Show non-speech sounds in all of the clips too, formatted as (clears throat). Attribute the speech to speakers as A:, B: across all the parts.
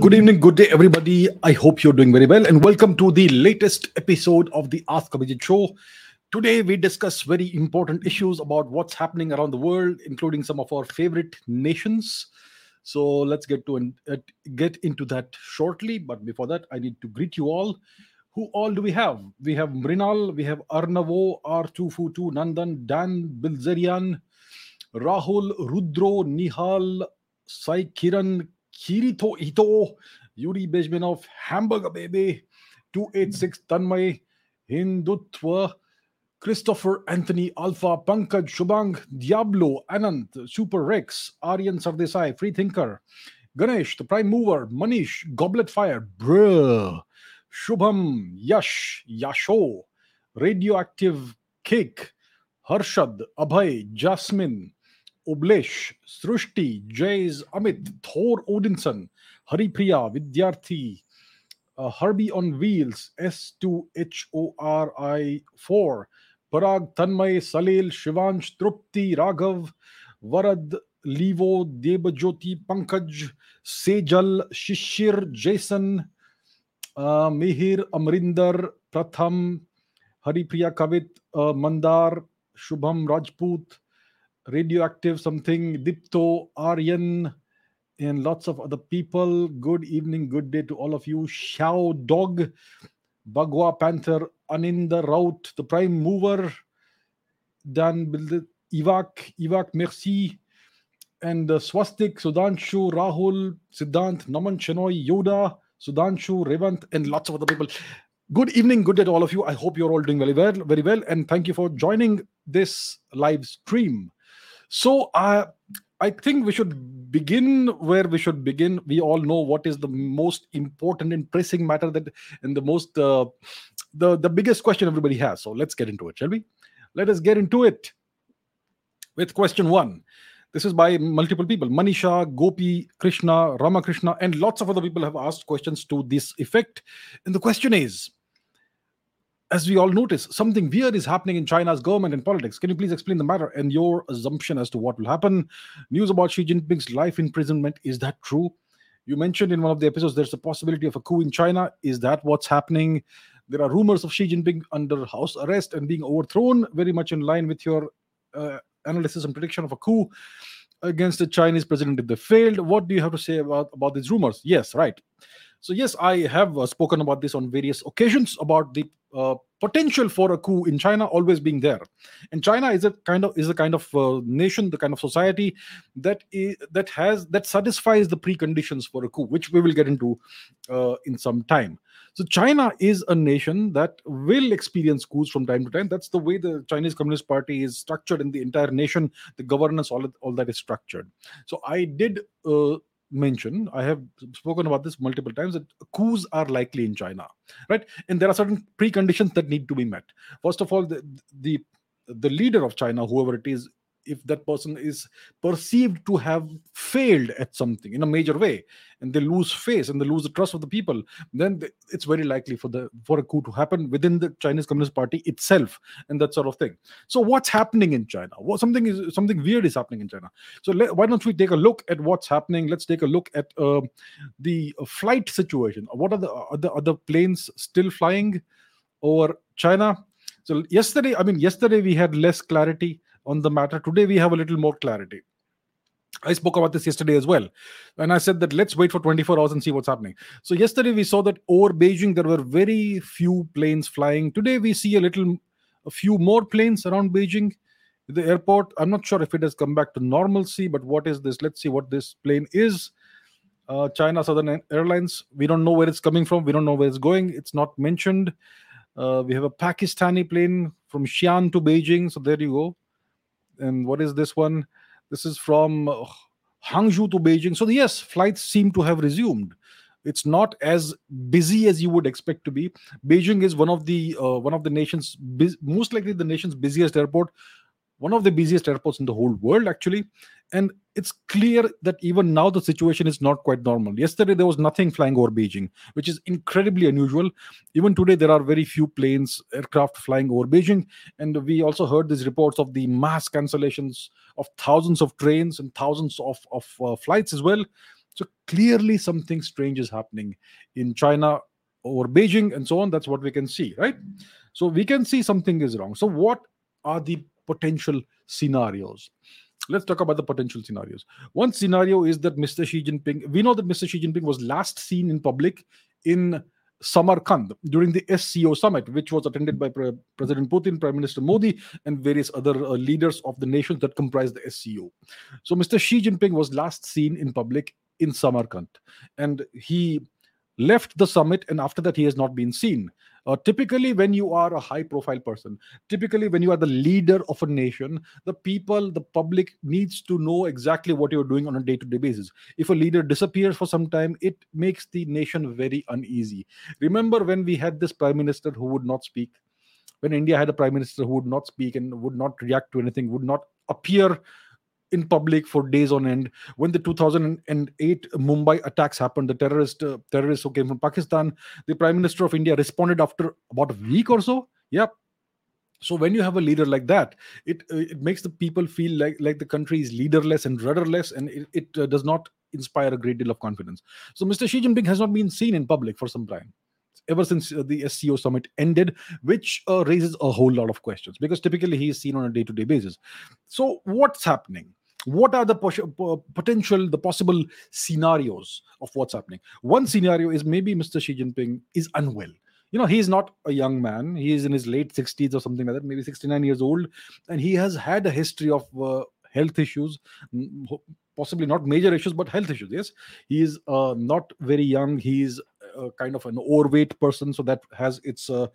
A: Good evening, good day, everybody. I hope you're doing very well, and welcome to the latest episode of the Ask Abhijit Show. Today, we discuss very important issues about what's happening around the world, including some of our favorite nations. So let's get to uh, get into that shortly. But before that, I need to greet you all. Who all do we have? We have Mrinal, we have Arnavo, R242, Nandan, Dan, Bilzerian, Rahul, Rudro, Nihal, Sai Kiran, Kirito Ito, Yuri Bezmenov, Hamburger Baby, 286 Tanmay, Hindutva, Christopher Anthony Alpha, Pankaj Shubang, Diablo, Anant, Super Rex, Aryan Sardesai, Freethinker, Ganesh, the Prime Mover, Manish, Goblet Fire, Bruh, Shubham, Yash, Yasho, Radioactive Cake, Harshad, Abhay, Jasmine, ओबलेश Srishti जयज Amit Thor Odinson Haripriya Vidyarthi Herbie on wheels S two H O R I four Parag Tanmay Salel Shivansh Tripti Raghav Varad लीवो Dev Jyoti Pankaj Sejal Shishir Jason Mihir Amarinder प्रथम हरिप्रिया कवित Mandar Shubham Rajput radioactive something dipto aryan and lots of other people. Good evening good day to all of you. Shao dog Bagua panther aninda rout the prime mover. Dan ivak ivak merci. And uh, swastik sudanshu rahul siddhant naman chenoy yoda sudanshu revant and lots of other people. Good evening good day to all of you. I hope you're all doing very well very well. And thank you for joining this live stream so uh, I think we should begin where we should begin. We all know what is the most important and pressing matter that, and the most, uh, the the biggest question everybody has. So let's get into it, shall we? Let us get into it with question one. This is by multiple people. Manisha, Gopi, Krishna, Ramakrishna, and lots of other people have asked questions to this effect. And the question is as we all notice, something weird is happening in China's government and politics. Can you please explain the matter and your assumption as to what will happen? News about Xi Jinping's life imprisonment is that true? You mentioned in one of the episodes there's a possibility of a coup in China. Is that what's happening? There are rumors of Xi Jinping under house arrest and being overthrown, very much in line with your uh, analysis and prediction of a coup against the Chinese president if they failed. What do you have to say about, about these rumors? Yes, right. So yes, I have uh, spoken about this on various occasions about the uh, potential for a coup in China always being there. And China is a kind of is a kind of uh, nation, the kind of society that is, that has that satisfies the preconditions for a coup, which we will get into uh, in some time. So China is a nation that will experience coups from time to time. That's the way the Chinese Communist Party is structured in the entire nation. The governance, all all that is structured. So I did uh, mention i have spoken about this multiple times that coups are likely in china right? And there are certain preconditions that need to be met. First of all the the, the leader of china whoever it is if that person is perceived to have failed at something in a major way and they lose face and they lose the trust of the people then it's very likely for the for a coup to happen within the chinese communist party itself and that sort of thing. So what's happening in china? What something is something weird is happening in china. So let, why don't we take a look at what's happening? Let's take a look at uh, the flight situation. What are the other other planes still flying over china? So yesterday i mean yesterday we had less clarity on the matter. Today, we have a little more clarity. I spoke about this yesterday as well. And I said that let's wait for 24 hours and see what's happening. So, yesterday we saw that over Beijing, there were very few planes flying. Today, we see a little, a few more planes around Beijing. The airport, I'm not sure if it has come back to normalcy, but what is this? Let's see what this plane is. Uh, China Southern Airlines. We don't know where it's coming from. We don't know where it's going. It's not mentioned. Uh, we have a Pakistani plane from Xi'an to Beijing. So, there you go and what is this one? This is from Hangzhou to Beijing. So yes, flights seem to have resumed. It's not as busy as you would expect to be. Beijing is one of the uh, one of the nation's most likely the nation's busiest airport, one of the busiest airports in the whole world actually, and it's clear that even now the situation is not quite normal. Yesterday there was nothing flying over Beijing, which is incredibly unusual. Even today there are very few planes, aircraft flying over Beijing, and we also heard these reports of the mass cancellations of thousands of trains and thousands of of uh, flights as well. So clearly, something strange is happening in China or Beijing and so on. That's what we can see, right? So we can see something is wrong. So, what are the potential scenarios? Let's talk about the potential scenarios. One scenario is that Mr. Xi Jinping, we know that Mr. Xi Jinping was last seen in public in Samarkand during the SCO summit, which was attended by Pre- President Putin, Prime Minister Modi, and various other uh, leaders of the nations that comprise the SCO. So, Mr. Xi Jinping was last seen in public in Samarkand, and he left the summit, and after that, he has not been seen. Uh, typically, when you are a high profile person, typically when you are the leader of a nation, the people, the public needs to know exactly what you're doing on a day to day basis. If a leader disappears for some time, it makes the nation very uneasy. Remember when we had this prime minister who would not speak? When India had a prime minister who would not speak and would not react to anything, would not appear in public for days on end. When the 2008 Mumbai attacks happened, the terrorist uh, terrorists who came from Pakistan, the Prime Minister of India responded after about a week or so. Yep. So when you have a leader like that, it uh, it makes the people feel like like the country is leaderless and rudderless, and it, it uh, does not inspire a great deal of confidence. So Mr. Xi Jinping has not been seen in public for some time ever since uh, the SCO summit ended, which uh, raises a whole lot of questions because typically he is seen on a day to day basis. So, what's happening? What are the potential the possible scenarios of what's happening? One scenario is maybe mr xi jinping is unwell. You know he's not a young man. He is in his late 60s or something like that maybe 69 years old and he has had a history of uh, health issues possibly not major issues but health issues yes. He is uh, not very young. He is uh, kind of an overweight person so that has its uh,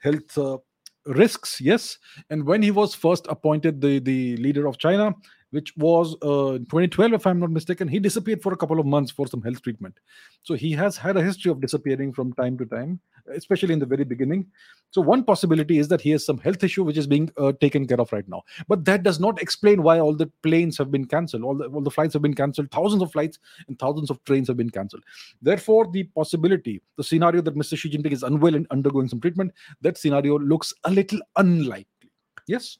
A: health uh, risks yes. And when he was first appointed the the leader of china which was uh, 2012, if I'm not mistaken. He disappeared for a couple of months for some health treatment. So he has had a history of disappearing from time to time, especially in the very beginning. So one possibility is that he has some health issue which is being uh, taken care of right now. But that does not explain why all the planes have been cancelled, all the, all the flights have been cancelled, thousands of flights and thousands of trains have been cancelled. Therefore, the possibility, the scenario that Mr. Xi Jinping is unwell and undergoing some treatment, that scenario looks a little unlikely. Yes.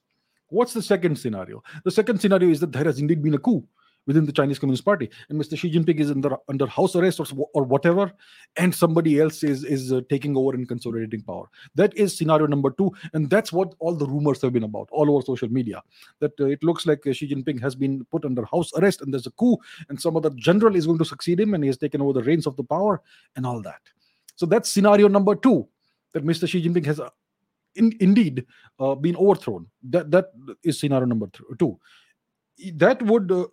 A: What's the second scenario? The second scenario is that there has indeed been a coup within the Chinese Communist Party, and Mr. Xi Jinping is under, under house arrest or, or whatever, and somebody else is is uh, taking over and consolidating power. That is scenario number two, and that's what all the rumors have been about all over social media. That uh, it looks like uh, Xi Jinping has been put under house arrest, and there's a coup, and some other general is going to succeed him, and he has taken over the reins of the power, and all that. So that's scenario number two. That Mr. Xi Jinping has uh, in, indeed uh, been overthrown. That that is scenario number two. That would uh,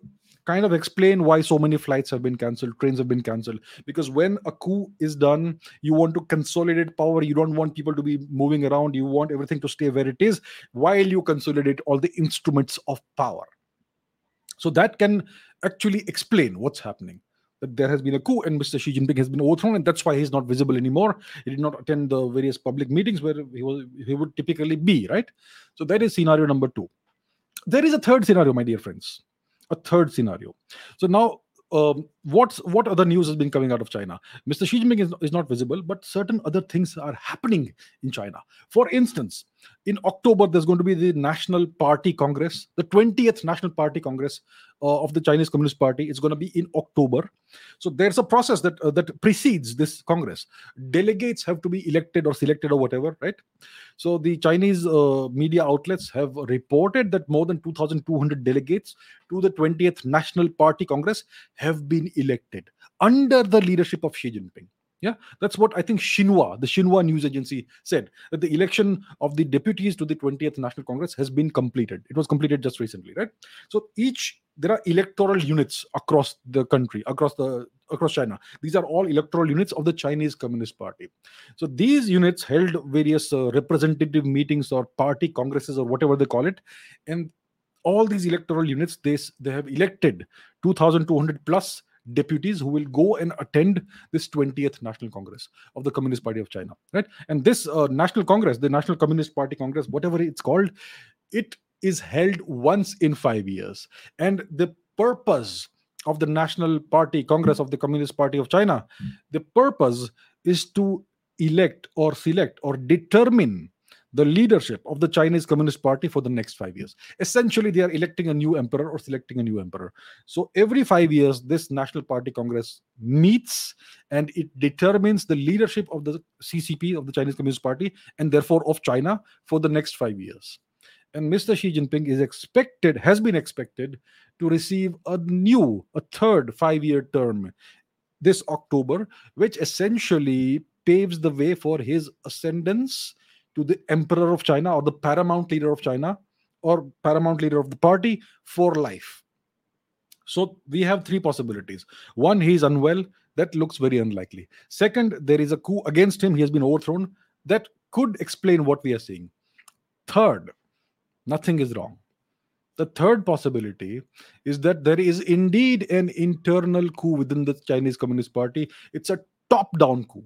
A: kind of explain why so many flights have been cancelled, trains have been cancelled. Because when a coup is done, you want to consolidate power. You don't want people to be moving around. You want everything to stay where it is while you consolidate all the instruments of power. So that can actually explain what's happening that there has been a coup and Mr. Xi Jinping has been overthrown, and that's why he's not visible anymore. He did not attend the various public meetings where he was he would typically be, right? So that is scenario number two. There is a third scenario, my dear friends. A third scenario. So now um, what's what other news has been coming out of China? Mr. Xi Jinping is, is not visible, but certain other things are happening in China. For instance, in October, there's going to be the National Party Congress, the 20th National Party Congress uh, of the Chinese Communist Party. It's going to be in October. So there's a process that uh, that precedes this Congress. Delegates have to be elected or selected or whatever, right? So the Chinese uh, media outlets have reported that more than 2,200 delegates to the 20th National Party Congress have been elected under the leadership of Xi Jinping. Yeah, that's what I think Xinhua, the Xinhua news agency, said that the election of the deputies to the 20th National Congress has been completed. It was completed just recently, right? So each there are electoral units across the country, across the across China. These are all electoral units of the Chinese Communist Party. So these units held various uh, representative meetings or party congresses or whatever they call it, and all these electoral units they they have elected 2,200 plus deputies who will go and attend this 20th National Congress of the Communist Party of China, right? And this uh, National Congress, the National Communist Party Congress, whatever it's called, it is held once in five years. And the purpose of the National Party Congress of the Communist Party of China, the purpose is to elect or select or determine the leadership of the Chinese Communist Party for the next five years. Essentially, they are electing a new emperor or selecting a new emperor. So every five years, this National Party Congress meets and it determines the leadership of the CCP, of the Chinese Communist Party, and therefore of China for the next five years. And Mr. Xi Jinping is expected, has been expected, to receive a new, a third five year term this October, which essentially paves the way for his ascendance to the emperor of China or the paramount leader of China or paramount leader of the party for life. So we have three possibilities. One, he is unwell. That looks very unlikely. Second, there is a coup against him. He has been overthrown. That could explain what we are seeing. Third, nothing is wrong. The third possibility is that there is indeed an internal coup within the Chinese Communist Party. It's a top down coup.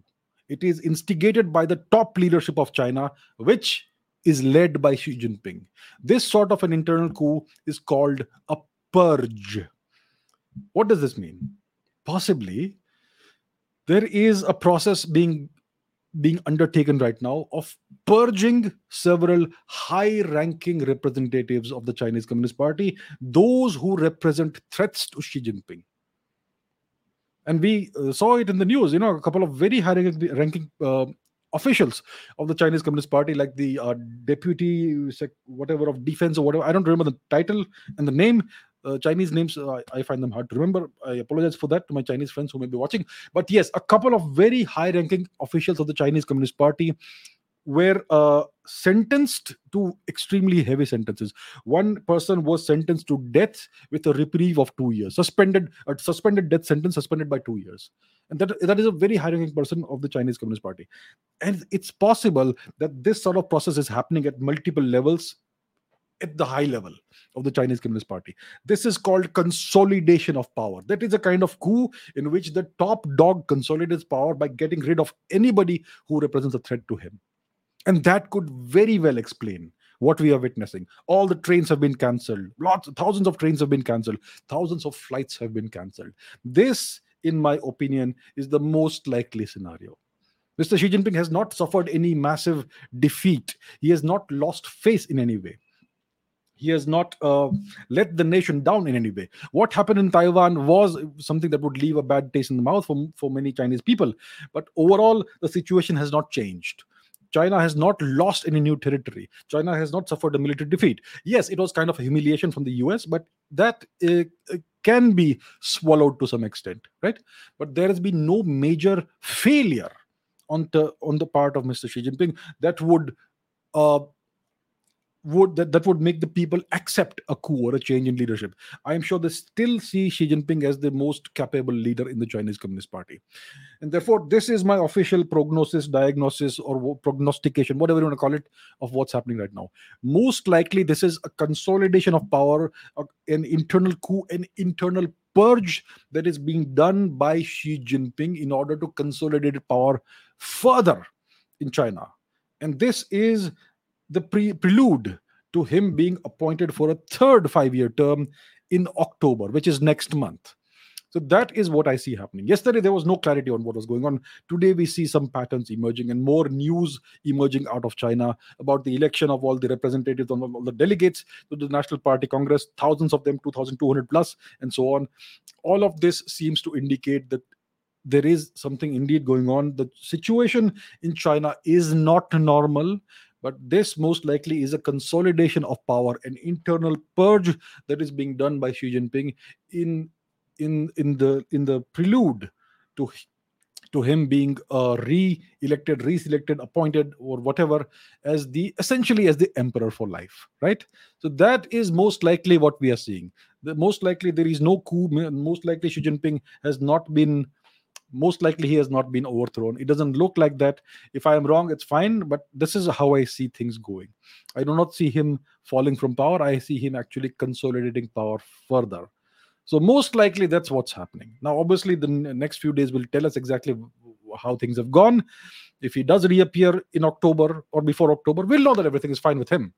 A: It is instigated by the top leadership of China, which is led by Xi Jinping. This sort of an internal coup is called a purge. What does this mean? Possibly, there is a process being being undertaken right now of purging several high ranking representatives of the Chinese Communist Party, those who represent threats to Xi Jinping and we uh, saw it in the news you know a couple of very high ranking uh, officials of the chinese communist party like the uh, deputy whatever of defense or whatever i don't remember the title and the name uh, chinese names uh, i find them hard to remember. I apologize for that to my chinese friends who may be watching. But yes a couple of very high ranking officials of the chinese communist party were uh, sentenced to extremely heavy sentences. One person was sentenced to death with a reprieve of two years, suspended a suspended death sentence, suspended by two years, and that that is a very high-ranking person of the Chinese Communist Party. And it's possible that this sort of process is happening at multiple levels at the high level of the Chinese Communist Party. This is called consolidation of power. That is a kind of coup in which the top dog consolidates power by getting rid of anybody who represents a threat to him. And that could very well explain what we are witnessing. All the trains have been cancelled. Lots, thousands of trains have been cancelled. Thousands of flights have been cancelled. This, in my opinion, is the most likely scenario. Mr. Xi Jinping has not suffered any massive defeat. He has not lost face in any way. He has not uh, let the nation down in any way. What happened in Taiwan was something that would leave a bad taste in the mouth for, for many Chinese people. But overall, the situation has not changed. China has not lost any new territory. China has not suffered a military defeat. Yes, it was kind of a humiliation from the US, but that uh, uh, can be swallowed to some extent, right? But there has been no major failure on the on the part of Mr. Xi Jinping that would uh, would that, that would make the people accept a coup or a change in leadership. I am sure they still see Xi Jinping as the most capable leader in the Chinese Communist Party. And therefore, this is my official prognosis, diagnosis, or prognostication, whatever you want to call it, of what's happening right now. Most likely, this is a consolidation of power, an internal coup, an internal purge that is being done by Xi Jinping in order to consolidate power further in China. And this is the pre- prelude to him being appointed for a third five year term in October, which is next month. So that is what I see happening. Yesterday, there was no clarity on what was going on. Today, we see some patterns emerging and more news emerging out of China about the election of all the representatives, of all the delegates to the National Party Congress, thousands of them, 2,200 plus, and so on. All of this seems to indicate that there is something indeed going on. The situation in China is not normal but this most likely is a consolidation of power an internal purge that is being done by xi jinping in in in the in the prelude to to him being uh, re-elected re-selected appointed or whatever as the essentially as the emperor for life right? So that is most likely what we are seeing. The most likely there is no coup. Most likely xi jinping has not been most likely he has not been overthrown. It doesn't look like that. If I am wrong, it's fine, but this is how I see things going. I do not see him falling from power. I see him actually consolidating power further. So, most likely, that's what's happening. Now, obviously, the next few days will tell us exactly how things have gone. If he does reappear in October or before October, we'll know that everything is fine with him.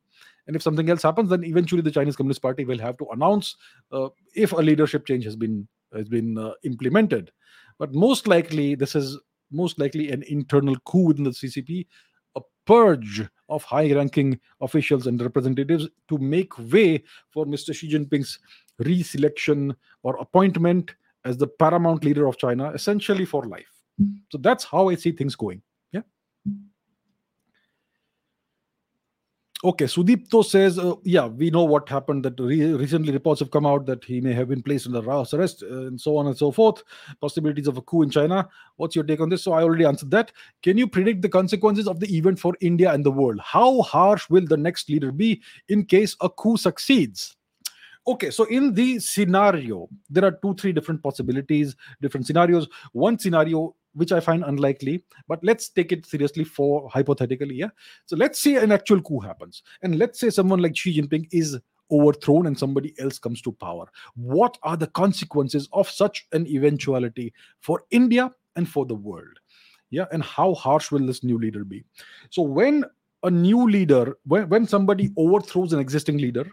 A: And if something else happens, then eventually the Chinese Communist Party will have to announce uh, if a leadership change has been has been uh, implemented but most likely, this is most likely an internal coup within the CCP, a purge of high ranking officials and representatives to make way for Mr. Xi Jinping's reselection or appointment as the paramount leader of China, essentially for life. So that's how I see things going. Yeah. Okay, Sudipto says, uh, yeah, we know what happened. That re- recently reports have come out that he may have been placed under house arrest uh, and so on and so forth. Possibilities of a coup in China. What's your take on this? So I already answered that. Can you predict the consequences of the event for India and the world? How harsh will the next leader be in case a coup succeeds? Okay, so in the scenario, there are two, three different possibilities, different scenarios. One scenario which I find unlikely, but let's take it seriously for hypothetically. Yeah. So let's say an actual coup happens, and let's say someone like Xi Jinping is overthrown and somebody else comes to power. What are the consequences of such an eventuality for India and for the world? Yeah. And how harsh will this new leader be? So when a new leader, when, when somebody overthrows an existing leader,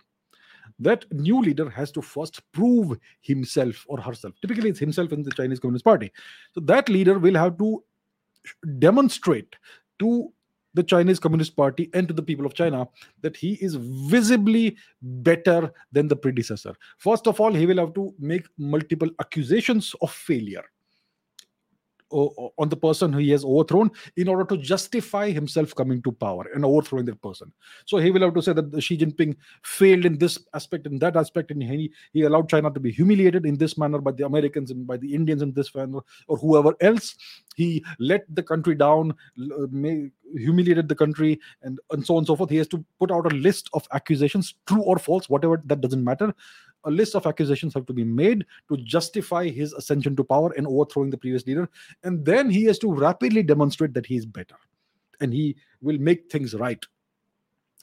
A: that new leader has to first prove himself or herself. Typically, it's himself in the Chinese Communist Party. So that leader will have to demonstrate to the Chinese Communist Party and to the people of China that he is visibly better than the predecessor. First of all, he will have to make multiple accusations of failure on the person he has overthrown in order to justify himself coming to power and overthrowing that person. So he will have to say that Xi Jinping failed in this aspect and that aspect, and he, he allowed China to be humiliated in this manner by the Americans and by the Indians in this manner, or whoever else. He let the country down, uh, humiliated the country, and, and so on and so forth. He has to put out a list of accusations, true or false, whatever, that doesn't matter a list of accusations have to be made to justify his ascension to power and overthrowing the previous leader. And then he has to rapidly demonstrate that he is better and he will make things right.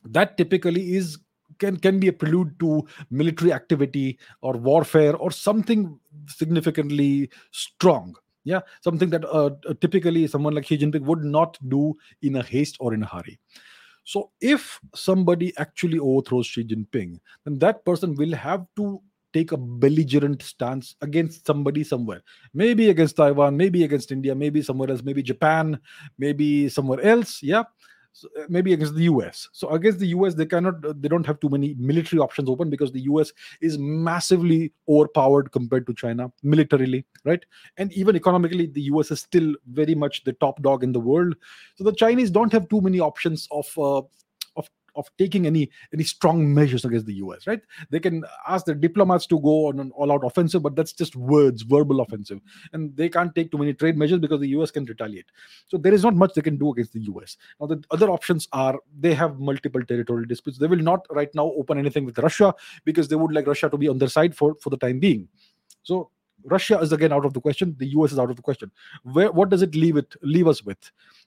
A: That typically is can can be a prelude to military activity or warfare or something significantly strong yeah something that uh, typically someone like Xi Jinping would not do in a haste or in a hurry so if somebody actually overthrows Xi Jinping, then that person will have to take a belligerent stance against somebody somewhere. Maybe against Taiwan, maybe against India, maybe somewhere else, maybe Japan, maybe somewhere else. Yeah so uh, maybe against the US. So against the US, they cannot, uh, they don't have too many military options open because the US is massively overpowered compared to China militarily, right? And even economically, the US is still very much the top dog in the world. So the Chinese don't have too many options of uh, of taking any any strong measures against the US, right? They can ask their diplomats to go on an all-out offensive, but that's just words, verbal offensive, and they can't take too many trade measures because the US can retaliate. So there is not much they can do against the US. Now the other options are they have multiple territorial disputes. They will not right now open anything with Russia because they would like Russia to be on their side for for the time being. So Russia is again out of the question. The US is out of the question. Where what does it leave it leave us with?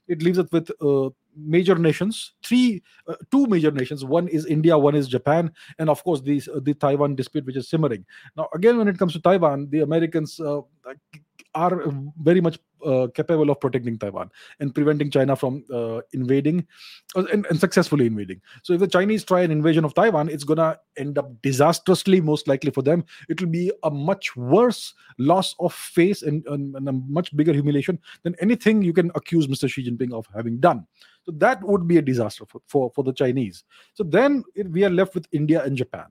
A: It leaves it with uh, major nations, three, uh, two major nations. One is India, one is Japan, and of course the the Taiwan dispute, which is simmering. Now, again, when it comes to Taiwan, the Americans uh, are very much uh, capable of protecting Taiwan and preventing China from uh, invading uh, and, and, successfully invading. So if the Chinese try an invasion of Taiwan, it's gonna end up disastrously, most likely for them. It will be a much worse loss of face and, and, and a much bigger humiliation than anything you can accuse Mr. Xi Jinping of having done. So that would be a disaster for, for, for the Chinese. So then it, we are left with India and Japan.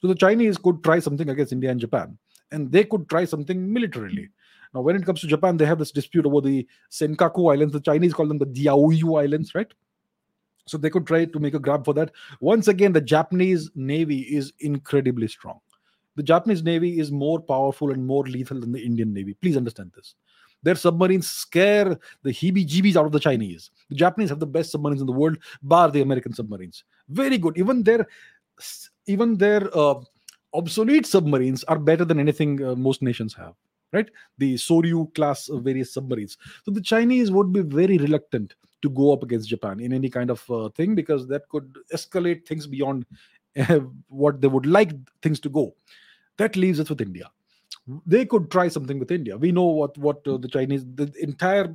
A: So the Chinese could try something against India and Japan, and they could try something militarily. Now, when it comes to Japan, they have this dispute over the Senkaku Islands. The Chinese call them the Diaoyu Islands, right? So they could try to make a grab for that. Once again, the Japanese Navy is incredibly strong. The Japanese Navy is more powerful and more lethal than the Indian Navy. Please understand this. Their submarines scare the heebie jeebies out of the Chinese. The Japanese have the best submarines in the world, bar the American submarines. Very good. Even their even their uh, obsolete submarines are better than anything uh, most nations have right? The Soryu class of various submarines. So the Chinese would be very reluctant to go up against Japan in any kind of uh, thing because that could escalate things beyond uh, what they would like things to go. That leaves us with India. they could try something with India. We know what what uh, the Chinese, the entire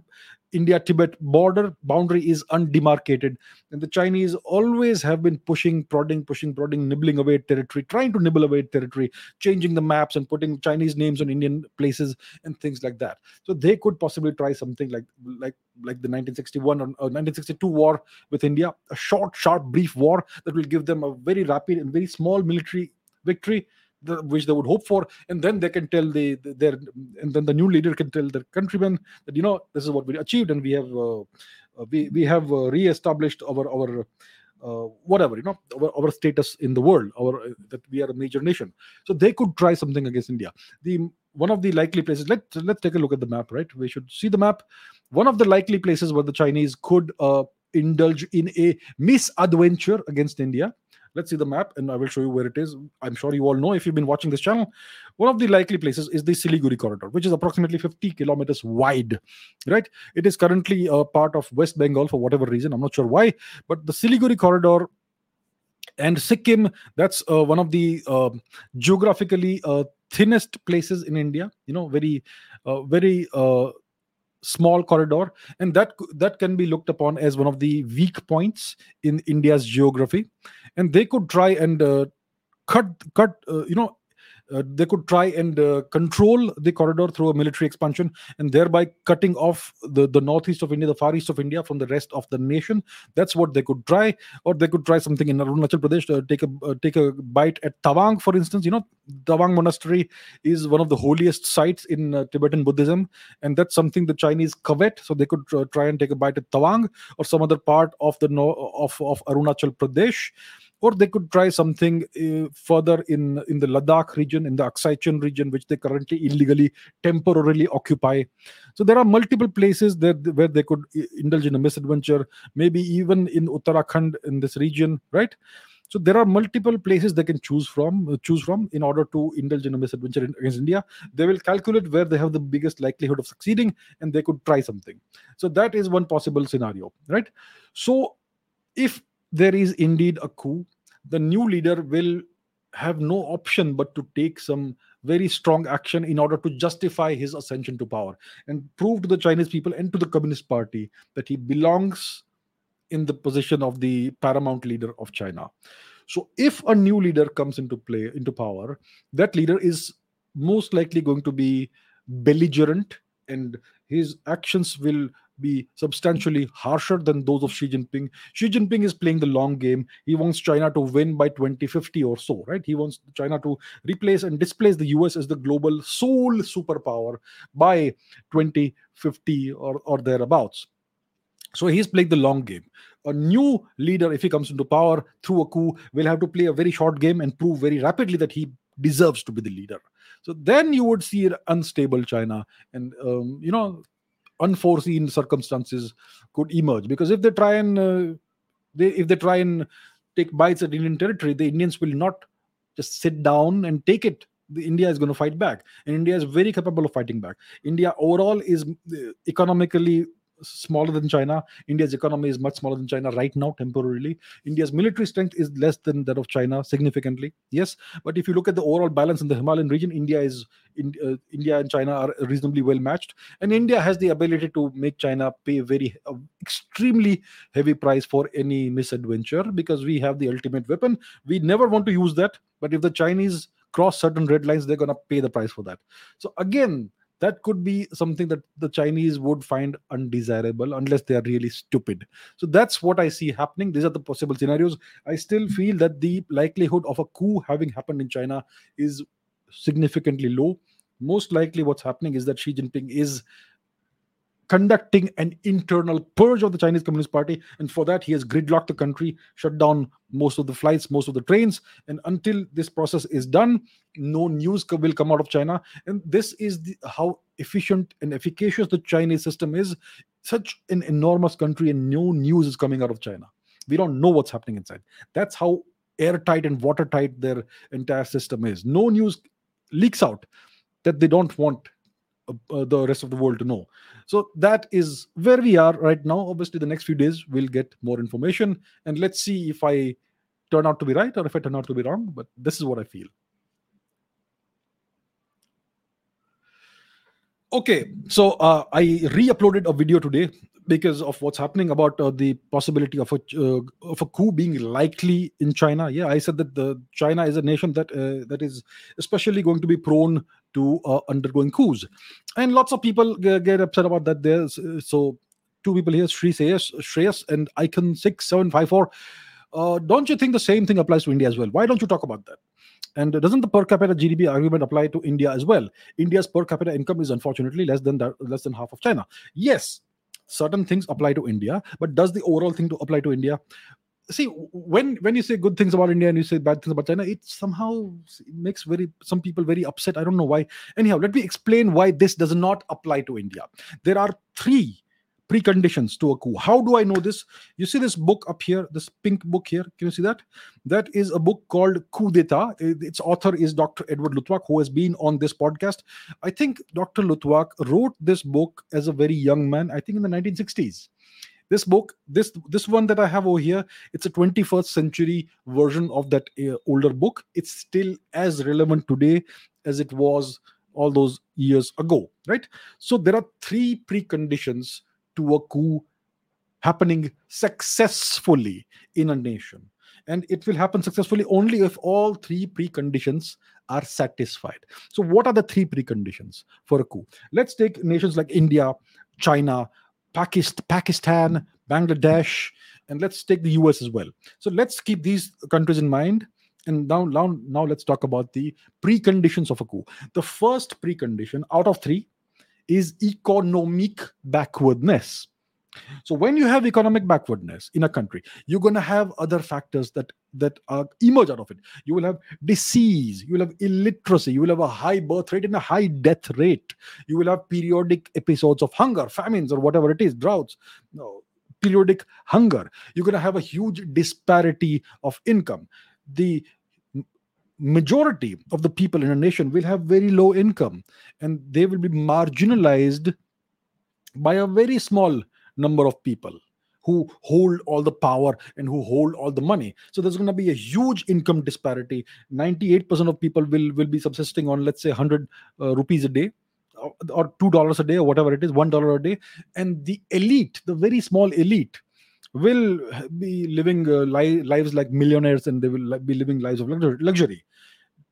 A: India Tibet border boundary is undemarcated, and the Chinese always have been pushing, prodding, pushing, prodding, nibbling away territory, trying to nibble away territory, changing the maps and putting Chinese names on Indian places and things like that. So they could possibly try something like like like the 1961 or, or 1962 war with India, a short, sharp, brief war that will give them a very rapid and very small military victory which they would hope for, and then they can tell the, the, their and then the new leader can tell their countrymen that you know this is what we achieved, and we have uh, uh we we have uh, re-established our our uh, whatever you know our, our status in the world, our uh, that we are a major nation. So they could try something against India. The one of the likely places. Let let's take a look at the map. Right, we should see the map. One of the likely places where the Chinese could uh, indulge in a misadventure against India Let's see the map and I will show you where it is. I'm sure you all know if you've been watching this channel. One of the likely places is the Siliguri corridor, which is approximately 50 kilometers wide, right? It is currently a part of West Bengal for whatever reason. I'm not sure why, but the Siliguri corridor and Sikkim, that's uh, one of the uh, geographically uh, thinnest places in India. You know, very, uh, very uh, small corridor and that that can be looked upon as one of the weak points in india's geography. And they could try and uh, cut cut uh, you know they could try and uh, control the corridor through a military expansion and thereby cutting off the, the northeast of India, the far east of India from the rest of the nation. That's what they could try, or they could try something in Arunachal Pradesh. Uh, take a uh, take a bite at Tawang, for instance. You know, Tawang Monastery is one of the holiest sites in uh, Tibetan Buddhism, and that's something the Chinese covet. So they could uh, try and take a bite at Tawang or some other part of the no- of of Arunachal Pradesh or they could try something uh, further in in the Ladakh region, in the Aksai Chin region, which they currently illegally temporarily occupy. So there are multiple places there where they could uh, indulge in a misadventure. Maybe even in Uttarakhand in this region, right? So there are multiple places they can choose from uh, choose from in order to indulge in a misadventure against India. They will calculate where they have the biggest likelihood of succeeding, and they could try something. So that is one possible scenario, right? So if there is indeed a coup, the new leader will have no option but to take some very strong action in order to justify his ascension to power and prove to the Chinese people and to the Communist Party that he belongs in the position of the paramount leader of China. So, if a new leader comes into play, into power, that leader is most likely going to be belligerent and his actions will be substantially harsher than those of Xi Jinping. Xi Jinping is playing the long game. He wants China to win by 2050 or so, right? He wants China to replace and displace the US as the global sole superpower by 2050 or, or thereabouts. So he's playing the long game. A new leader, if he comes into power through a coup, will have to play a very short game and prove very rapidly that he deserves to be the leader. So then you would see an unstable China, and um, you know unforeseen circumstances could emerge. Because if they try and uh, they if they try and take bites at indian territory the indians will not just sit down and take it. The india is going to fight back and india is very capable of fighting back. India overall is uh, economically smaller than China. India's economy is much smaller than China right now, temporarily. India's military strength is less than that of China significantly. Yes, but if you look at the overall balance in the Himalayan region, India is in, uh, India and China are reasonably well matched, and India has the ability to make China pay very uh, extremely heavy price for any misadventure because we have the ultimate weapon. We never want to use that, but if the Chinese cross certain red lines, they're going to pay the price for that. So again that could be something that the chinese would find undesirable unless they are really stupid. So that's what i see happening. These are the possible scenarios. I still feel that the likelihood of a coup having happened in china is significantly low. Most likely what's happening is that xi jinping is conducting an internal purge of the Chinese Communist Party. And for that, he has gridlocked the country, shut down most of the flights, most of the trains. And until this process is done, no news will come out of China. And this is the, how efficient and efficacious the Chinese system is. Such an enormous country, and no news is coming out of China. We don't know what's happening inside. That's how airtight and watertight their entire system is. No news leaks out that they don't want uh, uh, the rest of the world to know. So that is where we are right now. Obviously, the next few days we'll get more information, and let's see if I turn out to be right or if I turn out to be wrong. But this is what I feel. Okay, so uh, I re-uploaded a video today because of what's happening about uh, the possibility of a uh, of a coup being likely in China. Yeah, I said that the China is a nation that uh, that is especially going to be prone to uh, undergoing coups, and lots of people get, get upset about that. There's uh, so two people here, Sri Shreyas, Shreyas and Icon six seven five four. Uh, don't you think the same thing applies to India as well? Why don't you talk about that? And doesn't the per capita GDP argument apply to India as well? India's per capita income is unfortunately less than that, less than half of China. Yes, certain things apply to India, but does the overall thing to apply to India? See, when when you say good things about India and you say bad things about China, it somehow makes very some people very upset. I don't know why. Anyhow, let me explain why this does not apply to India. There are three preconditions to a coup. How do I know this? You see this book up here, this pink book here. Can you see that? That is a book called Coup d'etat. Its author is Dr. Edward Luttwak, who has been on this podcast. I think Dr. Luttwak wrote this book as a very young man, I think in the 1960s this book this this one that i have over here it's a 21st century version of that uh, older book it's still as relevant today as it was all those years ago right so there are three preconditions to a coup happening successfully in a nation. And it will happen successfully only if all three preconditions are satisfied. So, what are the three preconditions for a coup? Let's take nations like India, China, Pakistan, Bangladesh, and let's take the US as well. So, let's keep these countries in mind. And now, now, now let's talk about the preconditions of a coup. The first precondition out of three is economic backwardness. So when you have economic backwardness in a country, you're going to have other factors that that uh, emerge out of it. You will have disease, you will have illiteracy, you will have a high birth rate and a high death rate. You will have periodic episodes of hunger, famines, or whatever it is, droughts. No, periodic hunger. You're going to have a huge disparity of income. The majority of the people in a nation will have very low income and they will be marginalized by a very small number of people who hold all the power and who hold all the money. So there's going to be a huge income disparity. 98% of people will will be subsisting on let's say 100 uh, rupees a day or two dollars a day or whatever it is one dollar a day. And the elite the very small elite will be living uh, li- lives like millionaires and they will be living lives of luxury.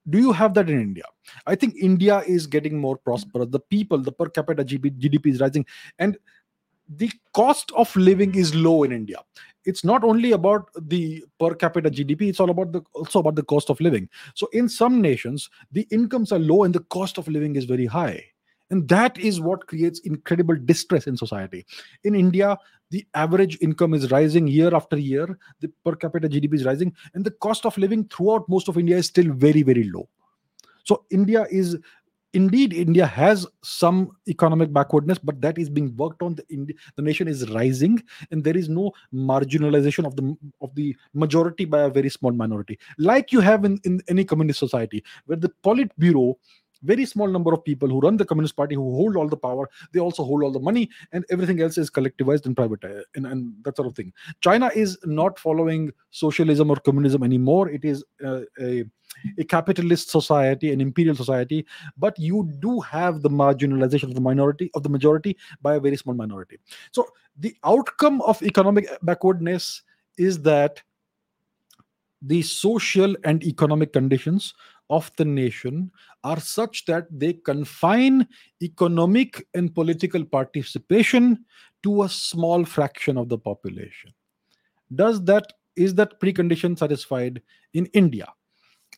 A: Do you have that in india? I think india is getting more prosperous. The people the per capita gdp is rising. And the cost of living is low in india. It's not only about the per capita gdp it's all about the also about the cost of living. So in some nations the incomes are low and the cost of living is very high. And that is what creates incredible distress in society. In india the average income is rising year after year the per capita gdp is rising and the cost of living throughout most of india is still very very low. So india is indeed india has some economic backwardness but that is being worked on. The, Indi- the nation is rising and there is no marginalization of the of the majority by a very small minority. Like you have in, in any communist society where the politburo very small number of people who run the communist party who hold all the power they also hold all the money and everything else is collectivized and private and, and that sort of thing china is not following socialism or communism anymore it is uh, a a capitalist society, an imperial society, but you do have the marginalization of the minority, of the majority by a very small minority. So the outcome of economic backwardness is that the social and economic conditions of the nation are such that they confine economic and political participation to a small fraction of the population. Does that is that precondition satisfied in india?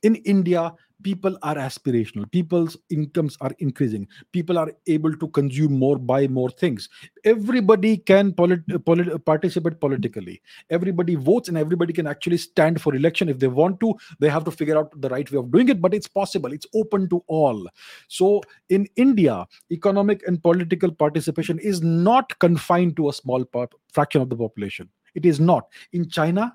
A: In india people are aspirational. People's incomes are increasing. People are able to consume more buy more things. Everybody can polit- uh, polit- uh, participate politically. Everybody votes and everybody can actually stand for election. If they want to they have to figure out the right way of doing it but it's possible. It's open to all. So in india economic and political participation is not confined to a small part, fraction of the population. It is not. In china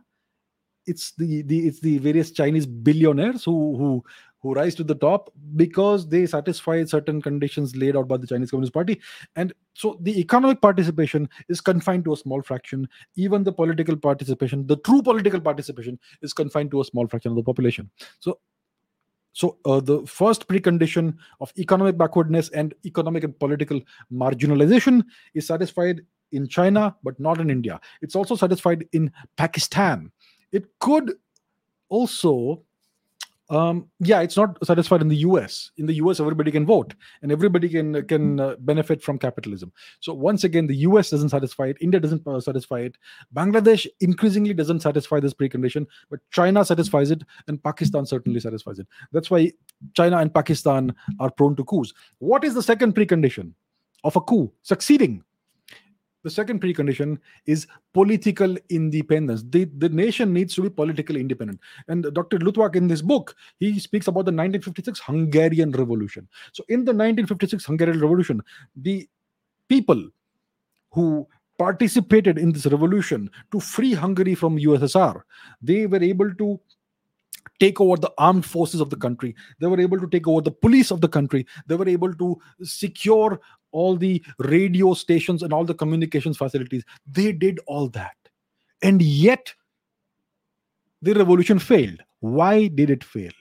A: it's the, the it's the various chinese billionaires who who who rise to the top because they satisfy certain conditions laid out by the Chinese Communist Party. And so the economic participation is confined to a small fraction. Even the political participation, the true political participation, is confined to a small fraction of the population. So So uh, the first precondition of economic backwardness and economic and political marginalization is satisfied in China, but not in India. It's also satisfied in Pakistan. It could also um, yeah, it's not satisfied in the U.S. In the U.S., everybody can vote and everybody can can uh, benefit from capitalism. So once again, the U.S. doesn't satisfy it. India doesn't uh, satisfy it. Bangladesh increasingly doesn't satisfy this precondition, but China satisfies it, and Pakistan certainly satisfies it. That's why China and Pakistan are prone to coups. What is the second precondition of a coup succeeding? The second precondition is political independence. The, the nation needs to be politically independent. And Dr. Luttwak, in this book, he speaks about the 1956 Hungarian Revolution. So, in the 1956 Hungarian Revolution, the people who participated in this revolution to free Hungary from USSR, they were able to take over the armed forces of the country. They were able to take over the police of the country. They were able to secure all the radio stations and all the communications facilities. They did all that. And yet, the revolution failed. Why did it fail?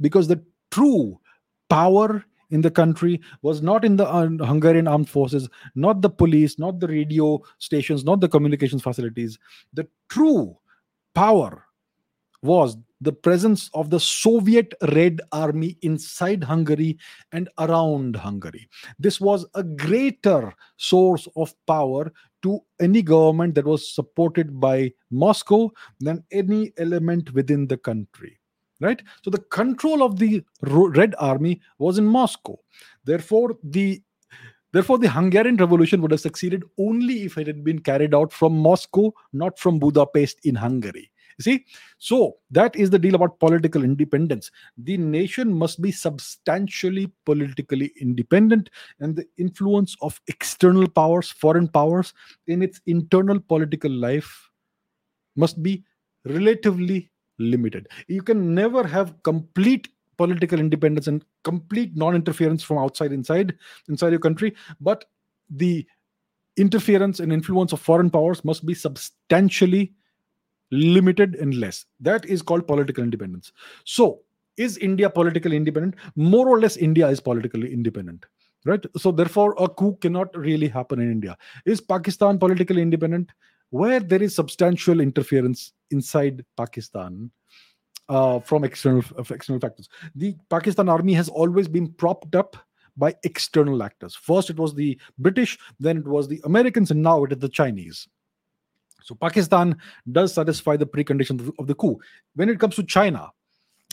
A: Because the true power in the country was not in the uh, Hungarian armed forces, not the police, not the radio stations, not the communications facilities. The true power was the presence of the Soviet Red Army inside Hungary and around Hungary. This was a greater source of power to any government that was supported by Moscow than any element within the country. Right? So the control of the Red Army was in Moscow. Therefore, the Therefore, the Hungarian Revolution would have succeeded only if it had been carried out from Moscow, not from Budapest in Hungary. You see, so that is the deal about political independence. The nation must be substantially politically independent, and the influence of external powers, foreign powers, in its internal political life must be relatively limited. You can never have complete political independence and complete non-interference from outside inside inside your country but the interference and influence of foreign powers must be substantially limited and less. That is called political independence. So, is India politically independent? More or less, India is politically independent. Right. So, therefore, a coup cannot really happen in India. Is Pakistan politically independent? Where there is substantial interference inside Pakistan, uh, from external external factors. The Pakistan army has always been propped up by external actors. First, it was the British, then it was the Americans, and now it is the Chinese. So Pakistan does satisfy the preconditions of the coup. When it comes to China,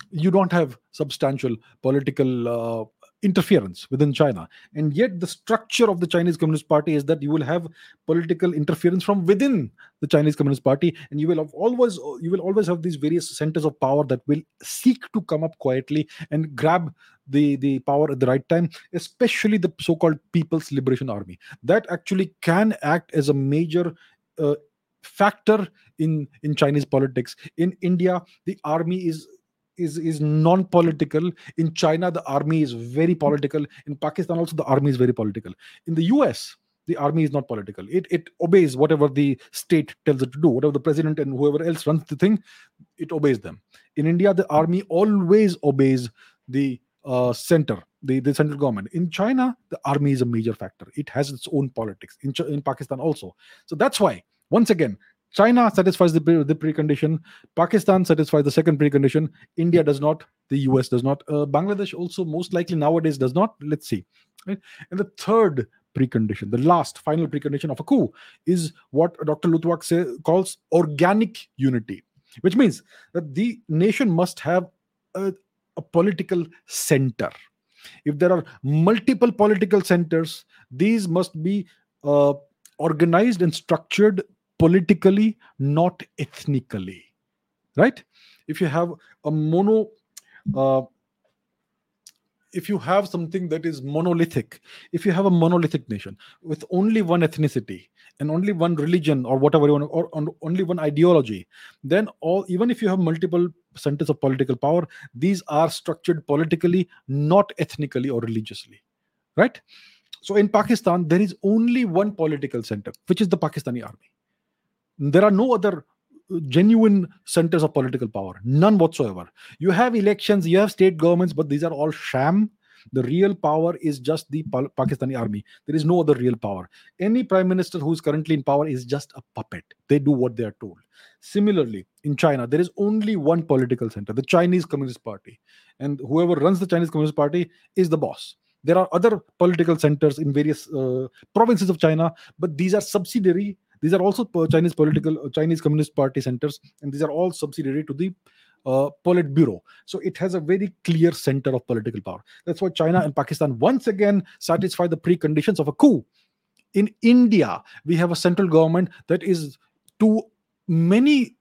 A: you don't have substantial political uh, interference within China. And yet, the structure of the Chinese Communist Party is that you will have political interference from within the Chinese Communist Party, and you will always you will always have these various centers of power that will seek to come up quietly and grab the the power at the right time. Especially the so-called People's Liberation Army that actually can act as a major uh, factor in in chinese politics. In india the army is is is non-political. In china the army is very political. In pakistan also the army is very political. In the us the army is not political. It it obeys whatever the state tells it to do. Whatever the president and whoever else runs the thing it obeys them. In india the army always obeys the uh, center the, the central government. In china the army is a major factor. It has its own politics. In, in pakistan also. So that's why once again, China satisfies the, the precondition, Pakistan satisfies the second precondition, India does not, the US does not, uh, Bangladesh also most likely nowadays does not. Let's see. Right? And the third precondition, the last final precondition of a coup, is what Dr. Luttwak say, calls organic unity, which means that the nation must have a, a political center. If there are multiple political centers, these must be uh, organized and structured politically, not ethnically. Right? If you have a mono, uh, if you have something that is monolithic, if you have a monolithic nation with only one ethnicity and only one religion or whatever you want, or, or only one ideology, then all even if you have multiple centers of political power, these are structured politically, not ethnically or religiously. Right? So in Pakistan, there is only one political center, which is the Pakistani army there are no other genuine centers of political power. None whatsoever. You have elections, you have state governments, but these are all sham. The real power is just the Pakistani army. There is no other real power. Any prime minister who is currently in power is just a puppet. They do what they are told. Similarly, in China, there is only one political center, the Chinese Communist Party. And whoever runs the Chinese Communist Party is the boss. There are other political centers in various uh, provinces of China, but these are subsidiary these are also Chinese political, uh, Chinese Communist Party centers, and these are all subsidiary to the uh, Politburo. So it has a very clear center of political power. That's why China and Pakistan once again satisfy the preconditions of a coup. In India, we have a central government that is to many,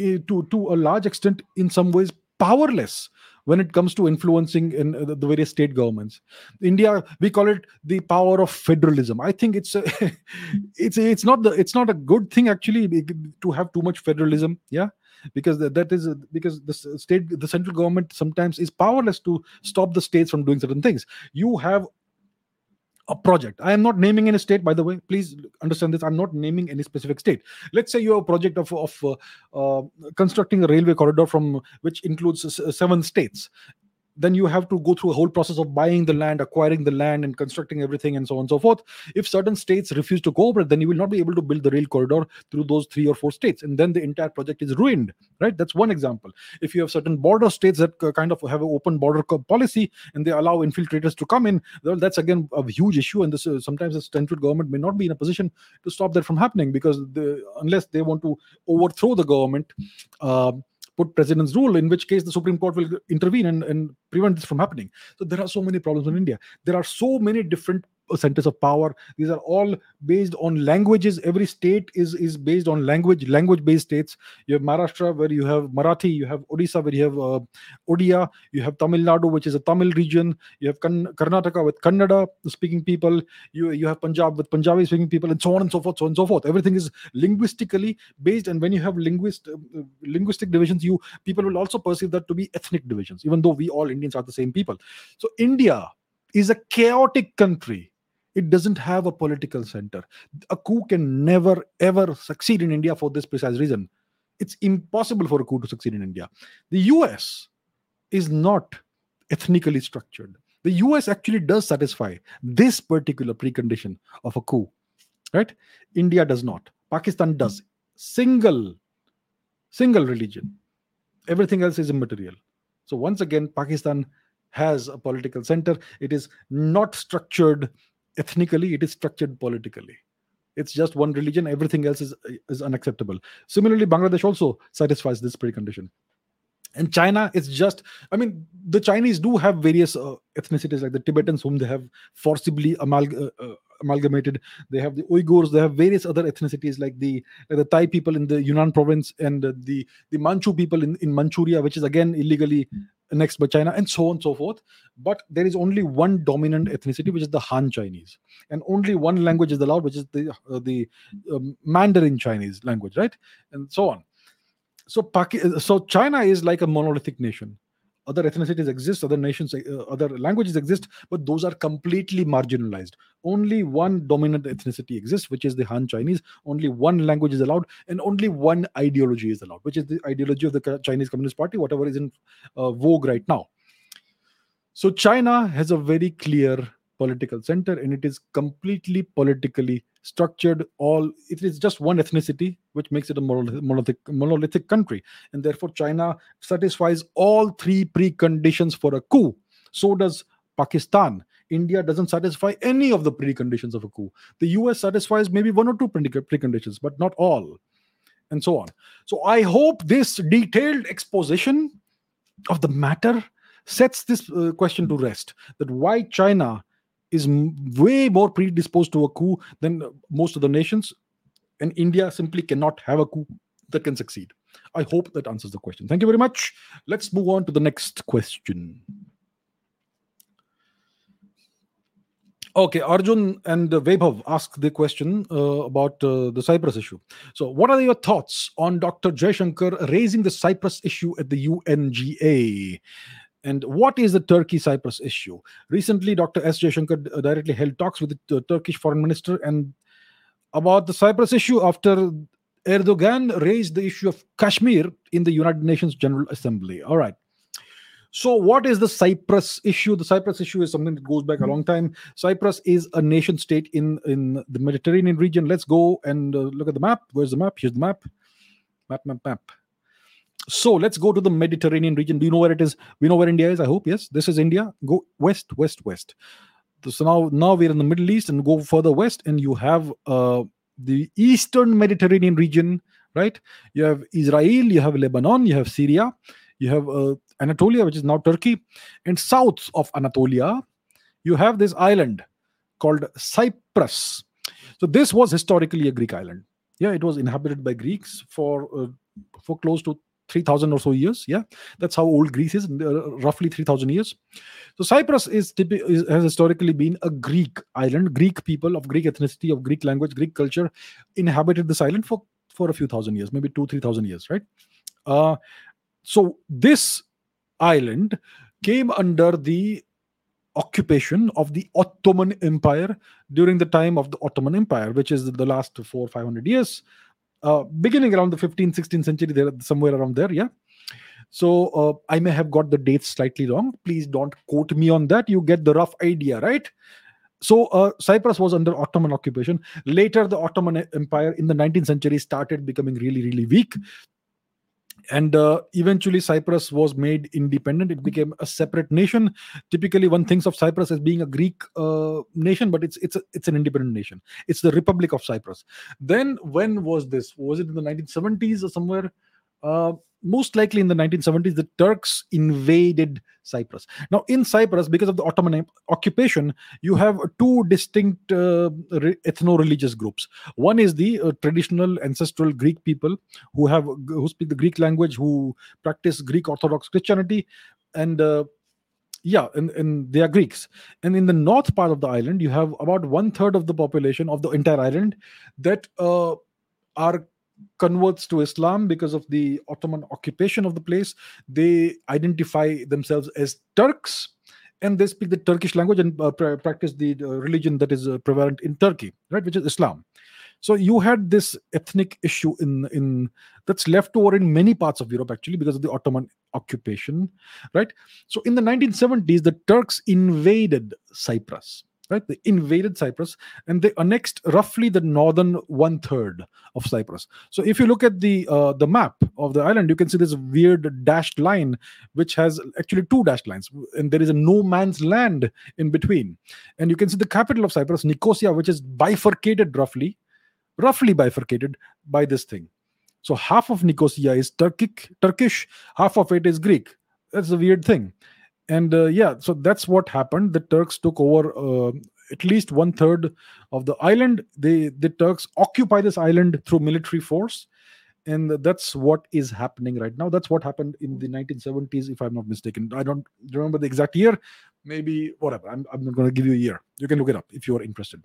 A: uh, to to a large extent, in some ways, powerless when it comes to influencing in uh, the various state governments. India we call it the power of federalism. I think it's a, (laughs) it's it's not the it's not a good thing actually to have too much federalism yeah? Because that is because the state the central government sometimes is powerless to stop the states from doing certain things. You have a project. I am not naming any state, by the way. Please understand this. I'm not naming any specific state. Let's say you have a project of, of uh, uh, constructing a railway corridor from which includes seven states, then you have to go through a whole process of buying the land, acquiring the land, and constructing everything, and so on and so forth. If certain states refuse to cooperate, then you will not be able to build the rail corridor through those three or four states, and then the entire project is ruined. Right? That's one example. If you have certain border states that kind of have an open border policy and they allow infiltrators to come in, well, that's again a huge issue, and this uh, sometimes the central government may not be in a position to stop that from happening because the, unless they want to overthrow the government. Uh, put president's rule, in which case the Supreme Court will intervene and, and prevent this from happening. So there are so many problems in India. There are so many different centers of power. These are all based on languages. Every state is is based on language language based states. You have maharashtra where you have marathi you have odisha where you have uh, odia. You have tamil nadu which is a tamil region. You have karnataka with kannada speaking people. You you have punjab with punjabi speaking people and so on and so forth so on and so forth. Everything is linguistically based and when you have linguist uh, linguistic divisions you people will also perceive that to be ethnic divisions even though we all indians are the same people. So india is a chaotic country it doesn't have a political center. A coup can never ever succeed in India for this precise reason. It's impossible for a coup to succeed in India. The US is not ethnically structured. The US actually does satisfy this particular precondition of a coup, right? India does not. Pakistan hmm. does. Single, single religion. Everything else is immaterial. So once again, Pakistan has a political center. It is not structured ethnically it is structured politically. It's just one religion everything else is is unacceptable. Similarly bangladesh also satisfies this precondition. And china it's just i mean the chinese do have various uh, ethnicities like the tibetans whom they have forcibly amalg- uh, uh, amalgamated. They have the uyghurs they have various other ethnicities like the the thai people in the yunnan province and the the manchu people in, in manchuria which is again illegally next by China, and so on and so forth. But there is only one dominant ethnicity, which is the Han Chinese, and only one language is allowed, which is the uh, the um, Mandarin Chinese language, right, and so on. So, Paki- so China is like a monolithic nation other ethnicities exist other nations uh, other languages exist but those are completely marginalized. Only one dominant ethnicity exists which is the han chinese. Only one language is allowed and only one ideology is allowed which is the ideology of the chinese communist party whatever is in uh, vogue right now. So china has a very clear political center and it is completely politically structured all it is just one ethnicity which makes it a monolithic, monolithic country. And therefore china satisfies all three preconditions for a coup. So does pakistan. India doesn't satisfy any of the preconditions of a coup. The us satisfies maybe one or two preconditions but not all and so on. So i hope this detailed exposition of the matter sets this uh, question to rest that why china is way more predisposed to a coup than most of the nations, and India simply cannot have a coup that can succeed. I hope that answers the question. Thank you very much. Let's move on to the next question. Okay, Arjun and Vaibhav asked the question uh, about uh, the Cyprus issue. So, what are your thoughts on Dr. Jaishankar raising the Cyprus issue at the UNGA? And what is the Turkey Cyprus issue? Recently, Dr. S. Jaishankar uh, directly held talks with the Turkish foreign minister and about the Cyprus issue after Erdogan raised the issue of Kashmir in the United Nations General Assembly. All right. So, what is the Cyprus issue? The Cyprus issue is something that goes back a long time. Cyprus is a nation state in, in the Mediterranean region. Let's go and uh, look at the map. Where's the map? Here's the map. Map, map, map. So, let's go to the Mediterranean region. Do you know where it is? We know where India is, I hope. Yes, this is India. Go west, west, west. So, now, now we're in the Middle East and go further west, and you have uh, the Eastern Mediterranean region, right? You have Israel, you have Lebanon, you have Syria, you have uh, Anatolia, which is now Turkey, and south of Anatolia, you have this island called Cyprus. So this was historically a Greek island. Yeah, it was inhabited by Greeks for uh, for close to 3000 or so years yeah? That's how old greece is uh, roughly 3000 years. So cyprus is, is, has historically been a greek island. Greek people of greek ethnicity of greek language greek culture inhabited this island for for a few thousand years maybe two three thousand years right? Uh, so this island came under the occupation of the Ottoman Empire during the time of the Ottoman Empire, which is the last four, 500 years, uh, beginning around the 15th, 16th century, there, somewhere around there, yeah. So uh, I may have got the dates slightly wrong. Please don't quote me on that. You get the rough idea, right? So uh, Cyprus was under Ottoman occupation. Later, the Ottoman Empire in the 19th century started becoming really, really weak and uh, eventually cyprus was made independent. It became a separate nation. Typically one thinks of cyprus as being a greek uh, nation but it's it's a, it's an independent nation. It's the republic of cyprus. Then when was this? Was it in the 1970s or somewhere? Uh, most likely in the 1970s, the Turks invaded Cyprus. Now, in Cyprus, because of the Ottoman occupation, you have two distinct uh, ethno religious groups. One is the uh, traditional ancestral Greek people who have who speak the Greek language, who practice Greek Orthodox Christianity, and uh, yeah, and, and they are Greeks. And in the north part of the island, you have about one third of the population of the entire island that uh, are converts to Islam because of the Ottoman occupation of the place. They identify themselves as Turks and they speak the Turkish language and uh, pr- practice the uh, religion that is uh, prevalent in Turkey, right, which is Islam. So you had this ethnic issue in in that's left over in many parts of Europe actually because of the Ottoman occupation, right? So in the 1970s, the Turks invaded Cyprus right? They invaded cyprus and they annexed roughly the northern one third of cyprus. So if you look at the uh, the map of the island you can see this weird dashed line which has actually two dashed lines and there is a no man's land in between. And you can see the capital of cyprus nicosia which is bifurcated roughly roughly bifurcated by this thing. So half of nicosia is turkic turkish half of it is greek. That's a weird thing and uh, yeah so that's what happened. The turks took over uh, at least one third of the island. They the turks occupy this island through military force. And that's what is happening right now. That's what happened in the 1970s if i'm not mistaken. I don't remember the exact year. Maybe whatever. I'm, I'm not going to give you a year. You can look it up if you are interested.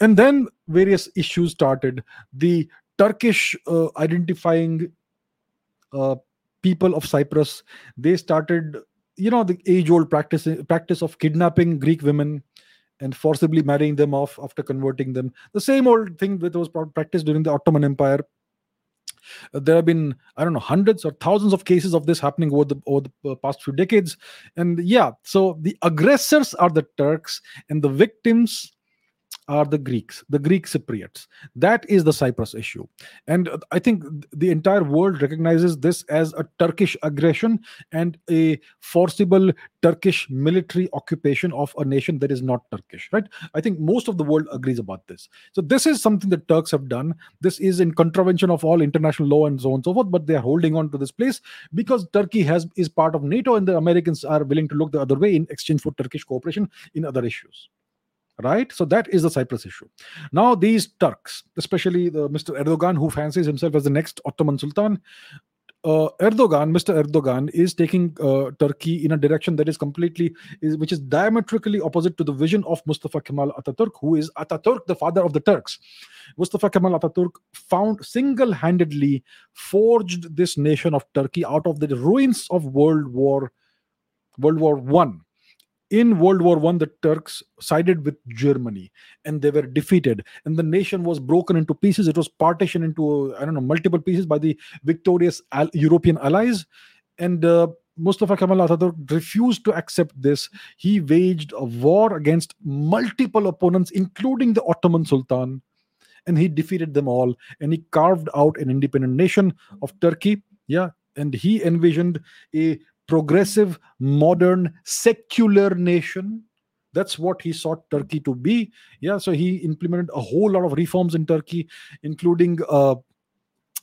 A: And then various issues started. The turkish uh, identifying uh, people of cyprus they started you know the age old practice practice of kidnapping greek women and forcibly marrying them off after converting them. The same old thing that was practiced during the ottoman empire. Uh, there have been i don't know hundreds or thousands of cases of this happening over the over the uh, past few decades. And yeah so the aggressors are the turks and the victims are the Greeks, the Greek Cypriots. That is the Cyprus issue. And uh, I think the entire world recognizes this as a Turkish aggression and a forcible Turkish military occupation of a nation that is not Turkish, right? I think most of the world agrees about this. So this is something that Turks have done. This is in contravention of all international law and so on and so forth, but they are holding on to this place because Turkey has is part of NATO and the Americans are willing to look the other way in exchange for Turkish cooperation in other issues right so that is the cyprus issue now these turks especially the mr erdogan who fancies himself as the next ottoman sultan uh, Erdogan, Mr. Erdogan, is taking uh, Turkey in a direction that is completely, is, which is diametrically opposite to the vision of Mustafa Kemal Ataturk, who is Ataturk, the father of the Turks. Mustafa Kemal Ataturk found single-handedly forged this nation of Turkey out of the ruins of World War, World War One in World War One, the Turks sided with Germany, and they were defeated, and the nation was broken into pieces. It was partitioned into I don't know multiple pieces by the victorious Al- European allies, and uh, Mustafa Kemal Atatürk refused to accept this. He waged a war against multiple opponents, including the Ottoman Sultan, and he defeated them all. And he carved out an independent nation of Turkey. Yeah, and he envisioned a progressive, modern, secular nation. That's what he sought Turkey to be. Yeah, so he implemented a whole lot of reforms in Turkey, including uh,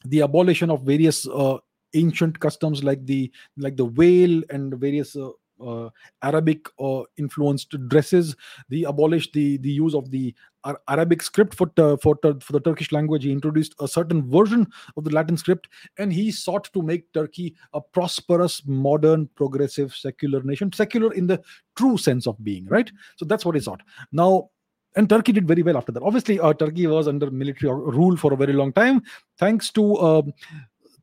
A: the abolition of various uh, ancient customs like the like the veil and various uh, Arabic uh, influenced dresses. They abolished the the use of the Arabic script for for for the Turkish language. He introduced a certain version of the Latin script, and he sought to make Turkey a prosperous, modern, progressive, secular nation. Secular in the true sense of being, right? So that's what he sought. Now and Turkey did very well after that. Obviously, uh, Turkey was under military rule for a very long time, thanks to uh,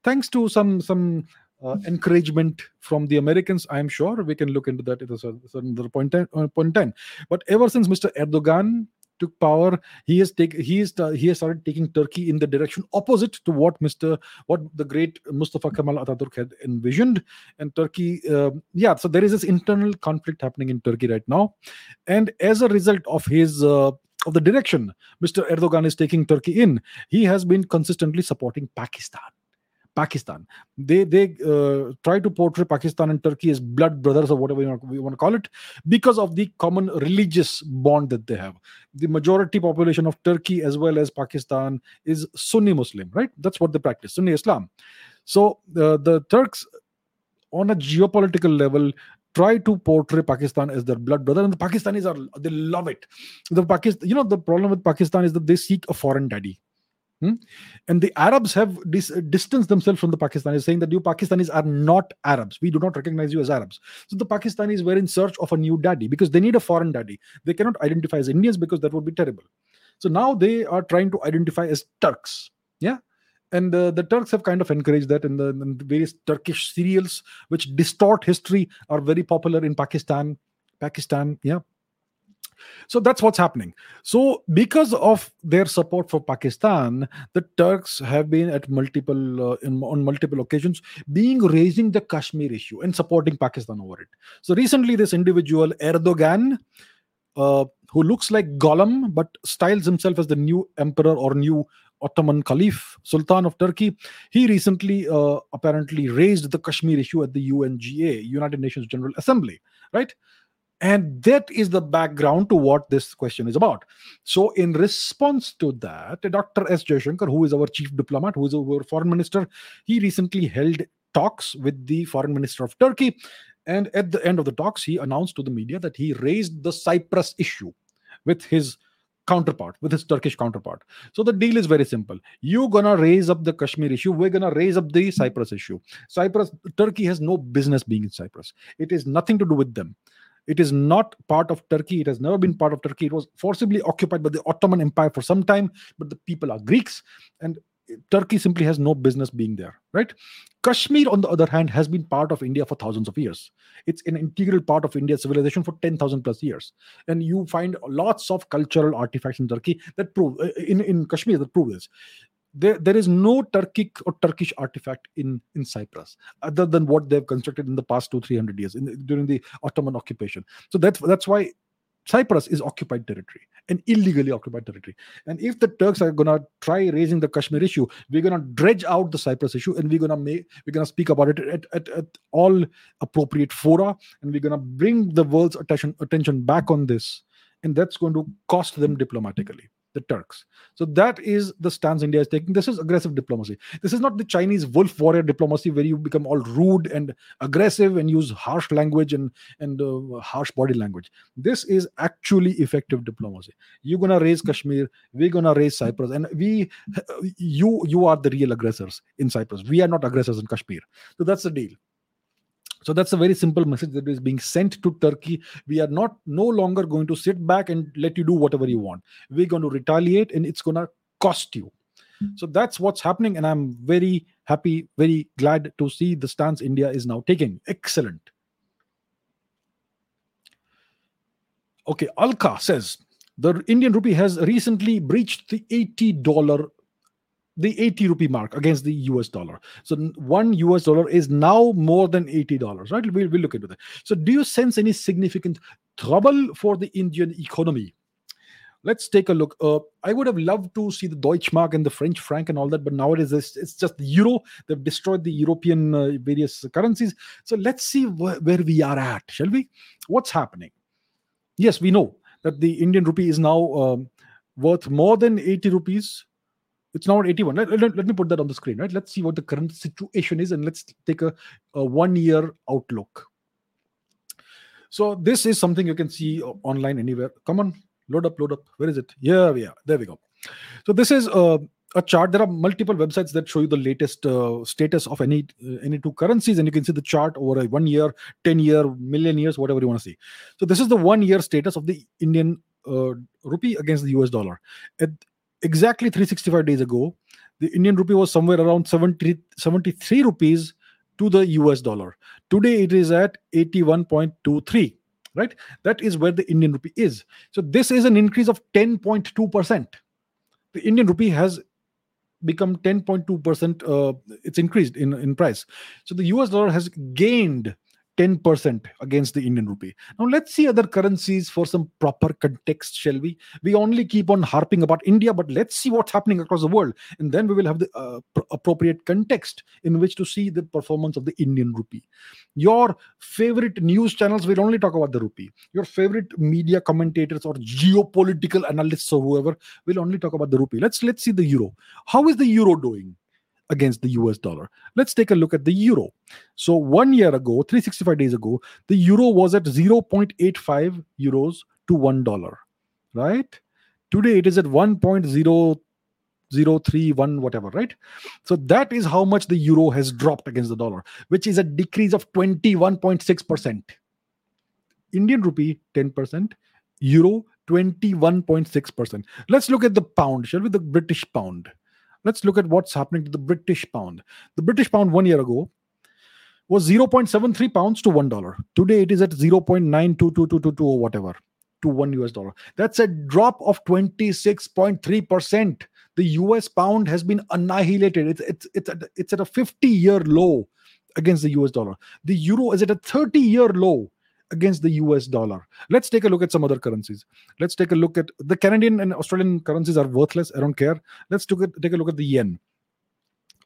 A: thanks to some some uh, encouragement from the Americans. I'm sure we can look into that at a certain point, uh, point in time. But ever since Mr. Erdogan took power, he has take he is uh, he has started taking Turkey in the direction opposite to what Mr. what the great Mustafa Kemal Atatürk had envisioned. And Turkey, uh, yeah, so there is this internal conflict happening in Turkey right now, and as a result of his uh, of the direction Mr. Erdogan is taking Turkey in, he has been consistently supporting Pakistan. Pakistan. They they uh, try to portray Pakistan and Turkey as blood brothers or whatever you want, you want to call it because of the common religious bond that they have. The majority population of Turkey as well as Pakistan is Sunni Muslim, right? That's what they practice, Sunni Islam. So uh, the Turks, on a geopolitical level, try to portray Pakistan as their blood brother, and the Pakistanis are they love it. The Pakistan, you know, the problem with Pakistan is that they seek a foreign daddy Hmm? And the Arabs have dis- distanced themselves from the Pakistanis, saying that you Pakistanis are not Arabs. We do not recognize you as Arabs. So the Pakistanis were in search of a new daddy because they need a foreign daddy. They cannot identify as Indians because that would be terrible. So now they are trying to identify as Turks. Yeah. And uh, the Turks have kind of encouraged that, and the, the various Turkish serials which distort history are very popular in Pakistan. Pakistan, yeah, so that's what's happening. So, because of their support for Pakistan, the Turks have been at multiple uh, in, on multiple occasions being raising the Kashmir issue and supporting Pakistan over it. So recently, this individual Erdogan, uh, who looks like Gollum but styles himself as the new emperor or new Ottoman Caliph, Sultan of Turkey, he recently uh, apparently raised the Kashmir issue at the UNGA, United Nations General Assembly, right? And that is the background to what this question is about. So, in response to that, Dr. S. Jaishankar, who is our chief diplomat, who is our foreign minister, he recently held talks with the foreign minister of Turkey. And at the end of the talks, he announced to the media that he raised the Cyprus issue with his counterpart, with his Turkish counterpart. So the deal is very simple. You're gonna raise up the Kashmir issue. We're gonna raise up the Cyprus issue. Cyprus, Turkey has no business being in Cyprus. It is nothing to do with them. It is not part of Turkey. It has never been part of Turkey. It was forcibly occupied by the Ottoman Empire for some time, but the people are Greeks, and Turkey simply has no business being there, right? Kashmir, on the other hand, has been part of India for thousands of years. It's an integral part of India's civilization for 10,000 plus years. And you find lots of cultural artifacts in Turkey that prove, uh, in, in Kashmir, that prove this there, there is no Turkic or Turkish artifact in, in Cyprus other than what they've constructed in the past two, three hundred years in, during the Ottoman occupation. So that's that's why Cyprus is occupied territory and illegally occupied territory. And if the Turks are gonna try raising the Kashmir issue, we're gonna dredge out the Cyprus issue and we're gonna we're gonna speak about it at, at, at all appropriate fora, and we're gonna bring the world's attention attention back on this, and that's going to cost them diplomatically the Turks. So that is the stance India is taking. This is aggressive diplomacy. This is not the Chinese wolf warrior diplomacy where you become all rude and aggressive and use harsh language and and uh, harsh body language. This is actually effective diplomacy. You're gonna raise Kashmir, we're gonna raise Cyprus, and we, you, you are the real aggressors in Cyprus. We are not aggressors in Kashmir. So that's the deal. So that's a very simple message that is being sent to Turkey. We are not no longer going to sit back and let you do whatever you want. We're going to retaliate and it's going to cost you. So that's what's happening. And I'm very happy, very glad to see the stance India is now taking. Excellent. Okay, Alka says the Indian rupee has recently breached the $80 the 80 rupee mark against the US dollar. So one US dollar is now more than $80, right? We'll, we'll look into that. So do you sense any significant trouble for the Indian economy? Let's take a look. Uh, I would have loved to see the Deutschmark and the French franc and all that, but nowadays it's, it's just the euro. They've destroyed the European uh, various currencies. So let's see wh- where we are at, shall we? What's happening? Yes, we know that the Indian rupee is now um, worth more than 80 rupees it's now at 81 let, let, let, me put that on the screen right? Let's see what the current situation is and let's take a, a one year outlook. So this is something you can see online anywhere. Come on load up load up. Where is it? Yeah are. There we go. So this is uh, a chart. There are multiple websites that show you the latest uh, status of any uh, any two currencies and you can see the chart over a one year 10 year million years whatever you want to see. So this is the one year status of the indian uh, rupee against the us dollar. At exactly 365 days ago, the Indian rupee was somewhere around 70, 73 rupees to the US dollar. Today it is at 81.23, right? That is where the Indian rupee is. So this is an increase of 10.2%. The Indian rupee has become 10.2%, uh, it's increased in, in price. So the US dollar has gained 10% against the Indian rupee. Now, let's see other currencies for some proper context, shall we? We only keep on harping about India, but let's see what's happening across the world. And then we will have the uh, pr- appropriate context in which to see the performance of the Indian rupee. Your favorite news channels will only talk about the rupee. Your favorite media commentators or geopolitical analysts or whoever will only talk about the rupee. Let's let's see the euro. How is the euro doing? Against the US dollar. Let's take a look at the euro. So, one year ago, 365 days ago, the euro was at 0.85 euros to one dollar, right? Today it is at 1.0031, whatever, right? So, that is how much the euro has dropped against the dollar, which is a decrease of 21.6%. Indian rupee, 10%, euro, 21.6%. Let's look at the pound, shall we? The British pound let's look at what's happening to the British pound. The British pound one year ago was 0.73 pounds to one dollar. Today it is at 0.922222 or whatever to one US dollar. That's a drop of 26.3%. The US pound has been annihilated. It's it's it's at, it's at a 50 year low against the US dollar. The euro is at a 30 year low against the US dollar. Let's take a look at some other currencies. Let's take a look at the Canadian and Australian currencies are worthless. I don't care. Let's take a, take a look at the yen.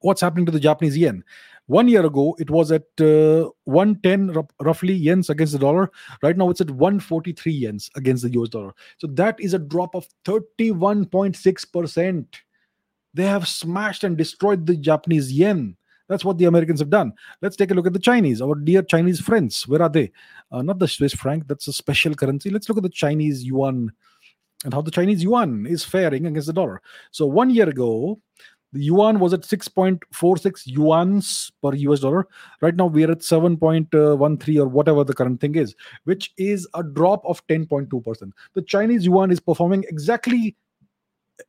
A: What's happening to the Japanese yen? One year ago, it was at uh, 110 r- roughly yens against the dollar. Right now, it's at 143 yens against the US dollar. So that is a drop of 31.6%. They have smashed and destroyed the Japanese yen. That's what the Americans have done. Let's take a look at the Chinese, our dear Chinese friends. Where are they? Uh, not the Swiss franc, that's a special currency. Let's look at the Chinese yuan and how the Chinese yuan is faring against the dollar. So, one year ago, the yuan was at 6.46 yuans per US dollar. Right now, we're at 7.13 or whatever the current thing is, which is a drop of 10.2%. The Chinese yuan is performing exactly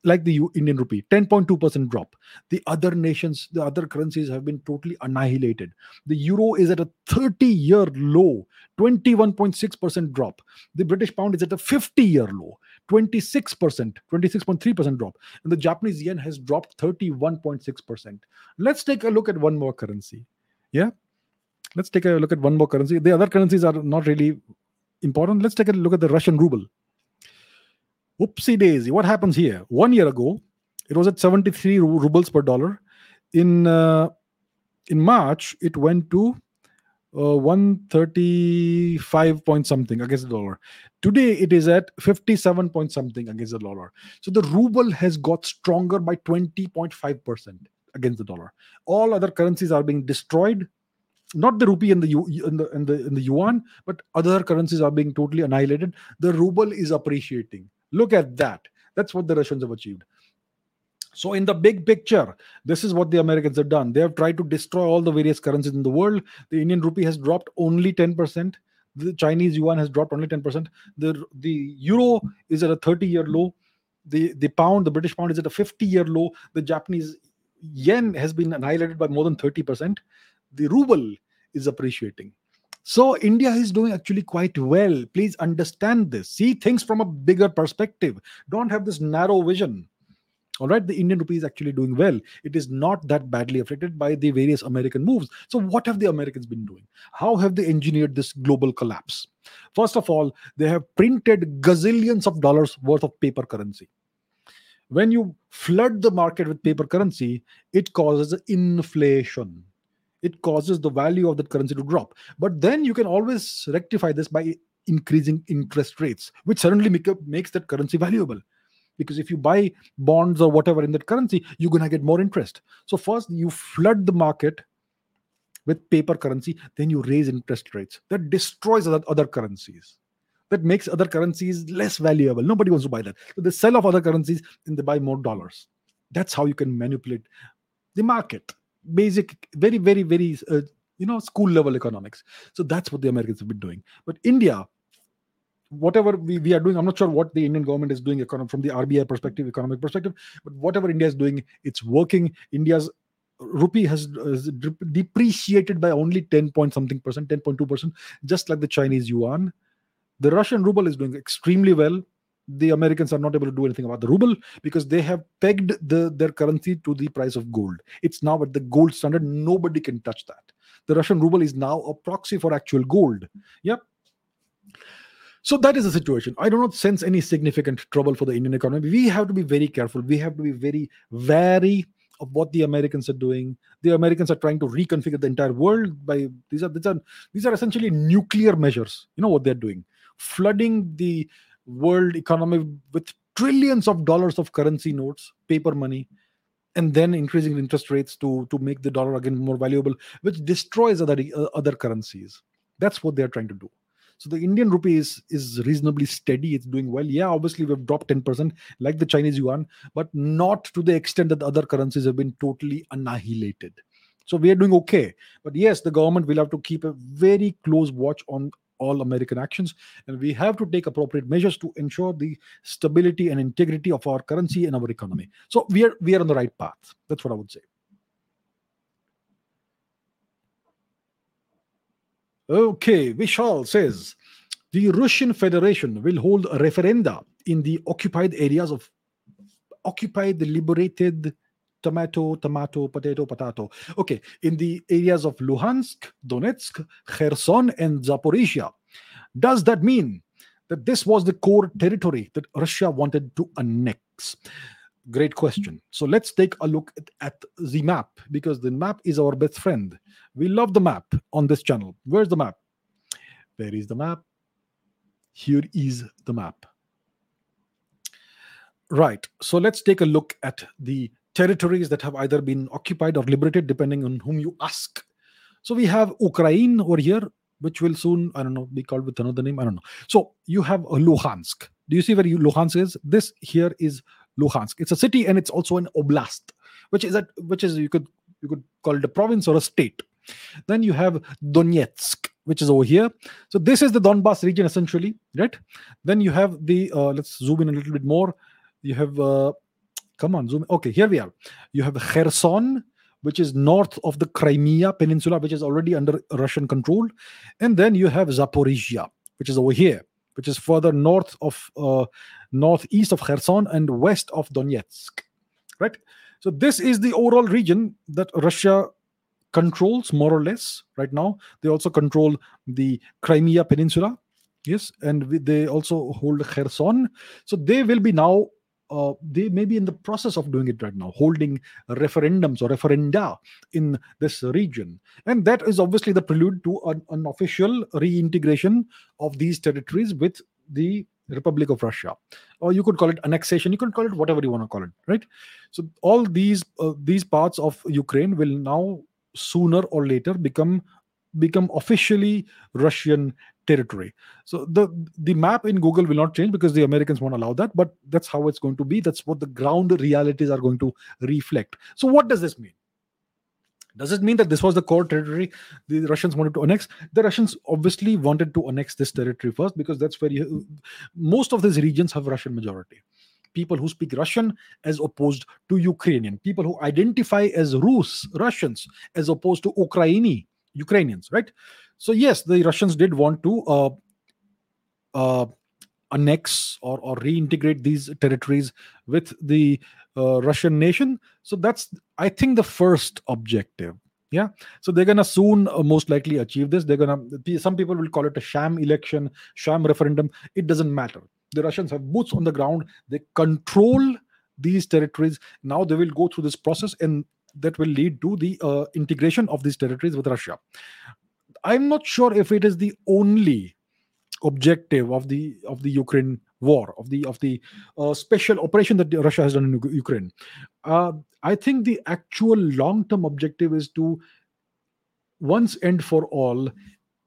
A: like the Indian rupee, 10.2% drop. The other nations, the other currencies have been totally annihilated. The euro is at a 30 year low, 21.6% drop. The British pound is at a 50 year low, 26%, 26.3% drop. And the Japanese yen has dropped 31.6%. Let's take a look at one more currency. Yeah. Let's take a look at one more currency. The other currencies are not really important. Let's take a look at the Russian ruble. Whoopsie daisy. What happens here? One year ago, it was at 73 rubles per dollar. In uh, in March, it went to uh, 135 point something against the dollar. Today, it is at 57 point something against the dollar. So the ruble has got stronger by 20.5% against the dollar. All other currencies are being destroyed. Not the rupee and the, and the and the and the yuan, but other currencies are being totally annihilated. The ruble is appreciating. Look at that. That's what the Russians have achieved. So, in the big picture, this is what the Americans have done. They have tried to destroy all the various currencies in the world. The Indian rupee has dropped only 10%. The Chinese yuan has dropped only 10%. The, the euro is at a 30 year low. The, the pound, the British pound, is at a 50 year low. The Japanese yen has been annihilated by more than 30%. The ruble is appreciating. So India is doing actually quite well. Please understand this. See things from a bigger perspective. Don't have this narrow vision. All right, the Indian rupee is actually doing well. It is not that badly affected by the various American moves. So, what have the Americans been doing? How have they engineered this global collapse? First of all, they have printed gazillions of dollars worth of paper currency. When you flood the market with paper currency, it causes inflation it causes the value of that currency to drop. But then you can always rectify this by increasing interest rates, which suddenly make up, makes that currency valuable. Because if you buy bonds or whatever in that currency, you're going to get more interest. So, first, you flood the market with paper currency, then you raise interest rates. That destroys other, other currencies. That makes other currencies less valuable. Nobody wants to buy that. So, they sell off other currencies and they buy more dollars. That's how you can manipulate the market basic, very, very, very, uh, you know, school level economics. So that's what the Americans have been doing. But India, whatever we, we are doing, I'm not sure what the Indian government is doing from the RBI perspective, economic perspective, but whatever India is doing, it's working. India's rupee has, has depreciated by only 10 point something percent, 10.2 percent, just like the Chinese yuan. The Russian ruble is doing extremely well the Americans are not able to do anything about the ruble because they have pegged the, their currency to the price of gold. It's now at the gold standard. Nobody can touch that. The Russian ruble is now a proxy for actual gold. Yep. So that is the situation. I do not sense any significant trouble for the Indian economy. We have to be very careful. We have to be very wary of what the Americans are doing. The Americans are trying to reconfigure the entire world by these are these are these are essentially nuclear measures. You know what they're doing, flooding the world economy with trillions of dollars of currency notes, paper money, and then increasing interest rates to to make the dollar again more valuable, which destroys other uh, other currencies. That's what they're trying to do. So the Indian rupee is, is reasonably steady. It's doing well. Yeah, obviously we've dropped 10% like the Chinese yuan, but not to the extent that the other currencies have been totally annihilated. So we are doing okay. But yes, the government will have to keep a very close watch on all American actions. And we have to take appropriate measures to ensure the stability and integrity of our currency and our economy. So we are we are on the right path. That's what I would say. Okay, Vishal says the Russian Federation will hold referenda in the occupied areas of occupied liberated tomato, tomato, potato, potato. Okay, in the areas of Luhansk, Donetsk, Kherson, and Zaporizhia. Does that mean that this was the core territory that Russia wanted to annex? Great question. So let's take a look at, at, the map because the map is our best friend. We love the map on this channel. Where's the map? Where is the map? Here is the map. Right. So let's take a look at the territories that have either been occupied or liberated, depending on whom you ask. So we have Ukraine over here, which will soon, I don't know, be called with another name. I don't know. So you have Luhansk. Do you see where Luhansk is? This here is Luhansk. It's a city and it's also an oblast, which is that which is you could you could call it a province or a state. Then you have Donetsk, which is over here. So this is the Donbas region essentially, right? Then you have the uh, let's zoom in a little bit more. You have uh, Come on, zoom. Okay, here we are. You have Kherson, which is north of the Crimea Peninsula, which is already under Russian control. And then you have Zaporizhia, which is over here, which is further north of uh, northeast of Kherson and west of Donetsk. Right? So this is the overall region that Russia controls more or less right now. They also control the Crimea Peninsula. Yes, and they also hold Kherson. So they will be now uh, they may be in the process of doing it right now, holding referendums or referenda in this region. And that is obviously the prelude to an, an official reintegration of these territories with the Republic of Russia, or you could call it annexation. You could call it whatever you want to call it, right? So all these uh, these parts of Ukraine will now sooner or later become become officially Russian territory. So the the map in Google will not change because the Americans won't allow that, but that's how it's going to be. That's what the ground realities are going to reflect. So what does this mean? Does it mean that this was the core territory the Russians wanted to annex? The Russians obviously wanted to annex this territory first because that's where you, most of these regions have Russian majority. People who speak Russian as opposed to Ukrainian. People who identify as Rus, Russians, as opposed to Ukraini, Ukrainians, right? So yes, the Russians did want to uh, uh, annex or, or reintegrate these territories with the uh, Russian nation. So that's, I think, the first objective. Yeah. So they're gonna soon, uh, most likely, achieve this. They're gonna. Some people will call it a sham election, sham referendum. It doesn't matter. The Russians have boots on the ground. They control these territories. Now they will go through this process, and that will lead to the uh, integration of these territories with Russia. I'm not sure if it is the only objective of the of the Ukraine war of the of the uh, special operation that Russia has done in Ukraine. Uh, I think the actual long term objective is to once and for all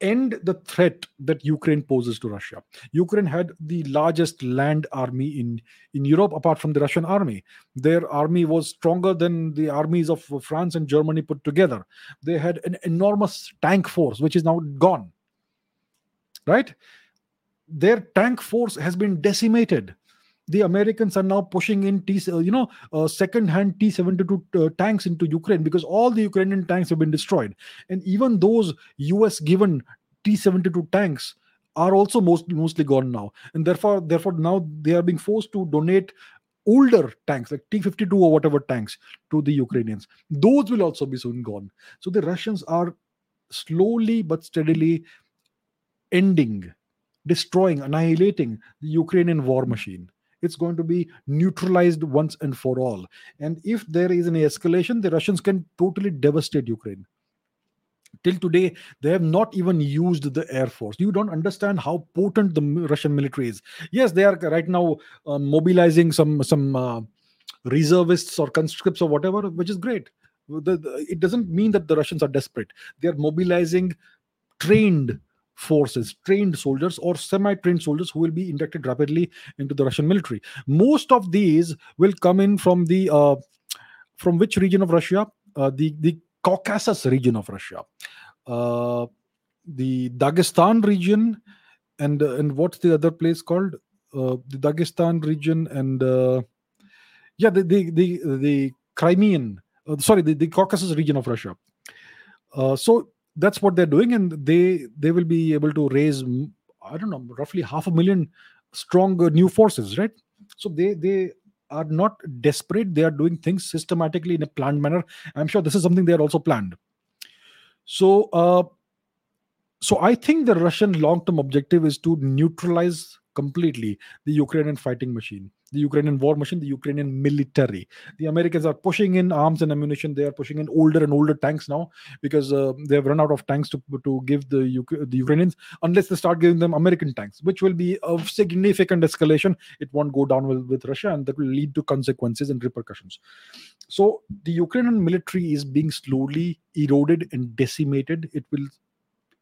A: end the threat that Ukraine poses to Russia. Ukraine had the largest land army in, in Europe apart from the Russian army. Their army was stronger than the armies of France and Germany put together. They had an enormous tank force, which is now gone. Right? their tank force has been decimated the americans are now pushing in t uh, you know uh, second hand t-72 uh, tanks into ukraine because all the ukrainian tanks have been destroyed. And even those us given t-72 tanks are also most, mostly gone now. And therefore therefore now they are being forced to donate older tanks like t-52 or whatever tanks to the ukrainians. Those will also be soon gone. So the russians are slowly but steadily ending destroying, annihilating the Ukrainian war machine. It's going to be neutralized once and for all. And if there is any escalation, the Russians can totally devastate Ukraine. Till today, they have not even used the air force. You don't understand how potent the Russian military is. Yes, they are right now uh, mobilizing some some uh, reservists or conscripts or whatever, which is great. The, the, it doesn't mean that the Russians are desperate. They are mobilizing trained forces, trained soldiers or semi trained soldiers who will be inducted rapidly into the Russian military. Most of these will come in from the uh, from which region of Russia? Uh, the the Caucasus region of Russia, uh, the Dagestan region, and uh, and what's the other place called? Uh, the Dagestan region and uh, yeah, the the the, the Crimean, sorry, the, the Caucasus region of Russia. Uh so that's what they're doing and they they will be able to raise i don't know roughly half a million strong new forces right? So they they are not desperate. They are doing things systematically in a planned manner. I'm sure this is something they are also planned. So uh so i think the russian long term objective is to neutralize completely the ukrainian fighting machine the Ukrainian war machine, the Ukrainian military. The Americans are pushing in arms and ammunition. They are pushing in older and older tanks now because uh, they have run out of tanks to to give the UK, the Ukrainians unless they start giving them American tanks, which will be of significant escalation. It won't go down with, with Russia, and that will lead to consequences and repercussions. So the Ukrainian military is being slowly eroded and decimated. It will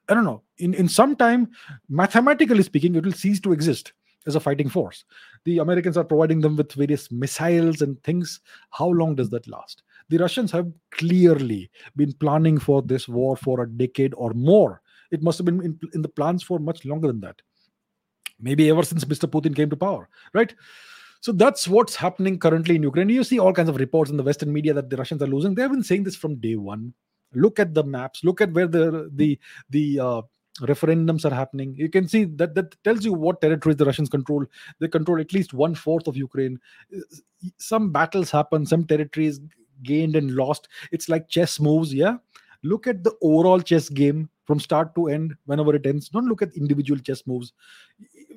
A: I don't know. In in some time, mathematically speaking, it will cease to exist as a fighting force. The Americans are providing them with various missiles and things. How long does that last? The Russians have clearly been planning for this war for a decade or more. It must have been in, in the plans for much longer than that. Maybe ever since Mr. Putin came to power, right? So that's what's happening currently in Ukraine. You see all kinds of reports in the Western media that the Russians are losing. They have been saying this from day one. Look at the maps. Look at where the the the uh, referendums are happening. You can see that that tells you what territories the russians control. They control at least one fourth of ukraine. Some battles happen some territories gained and lost. It's like chess moves yeah? Look at the overall chess game from start to end whenever it ends. Don't look at individual chess moves.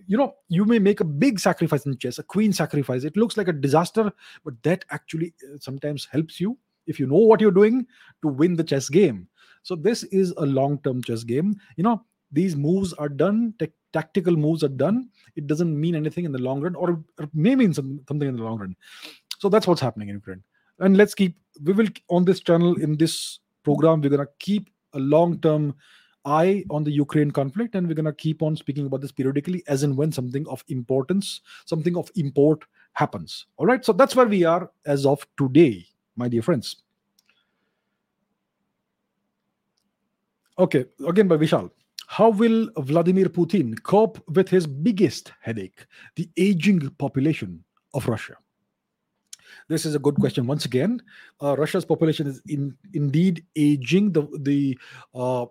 A: You know you may make a big sacrifice in chess a queen sacrifice. It looks like a disaster but that actually uh, sometimes helps you if you know what you're doing to win the chess game so this is a long term chess game. You know these moves are done t- tactical moves are done. It doesn't mean anything in the long run or, or may mean some, something in the long run. So that's what's happening in ukraine and let's keep we will on this channel in this program we're to keep a long term eye on the ukraine conflict and we're to keep on speaking about this periodically as and when something of importance something of import happens. All right so that's where we are as of today my dear friends okay again by vishal how will Vladimir Putin cope with his biggest headache, the aging population of Russia? This is a good question. Once again, uh, Russia's population is in, indeed aging. The the uh,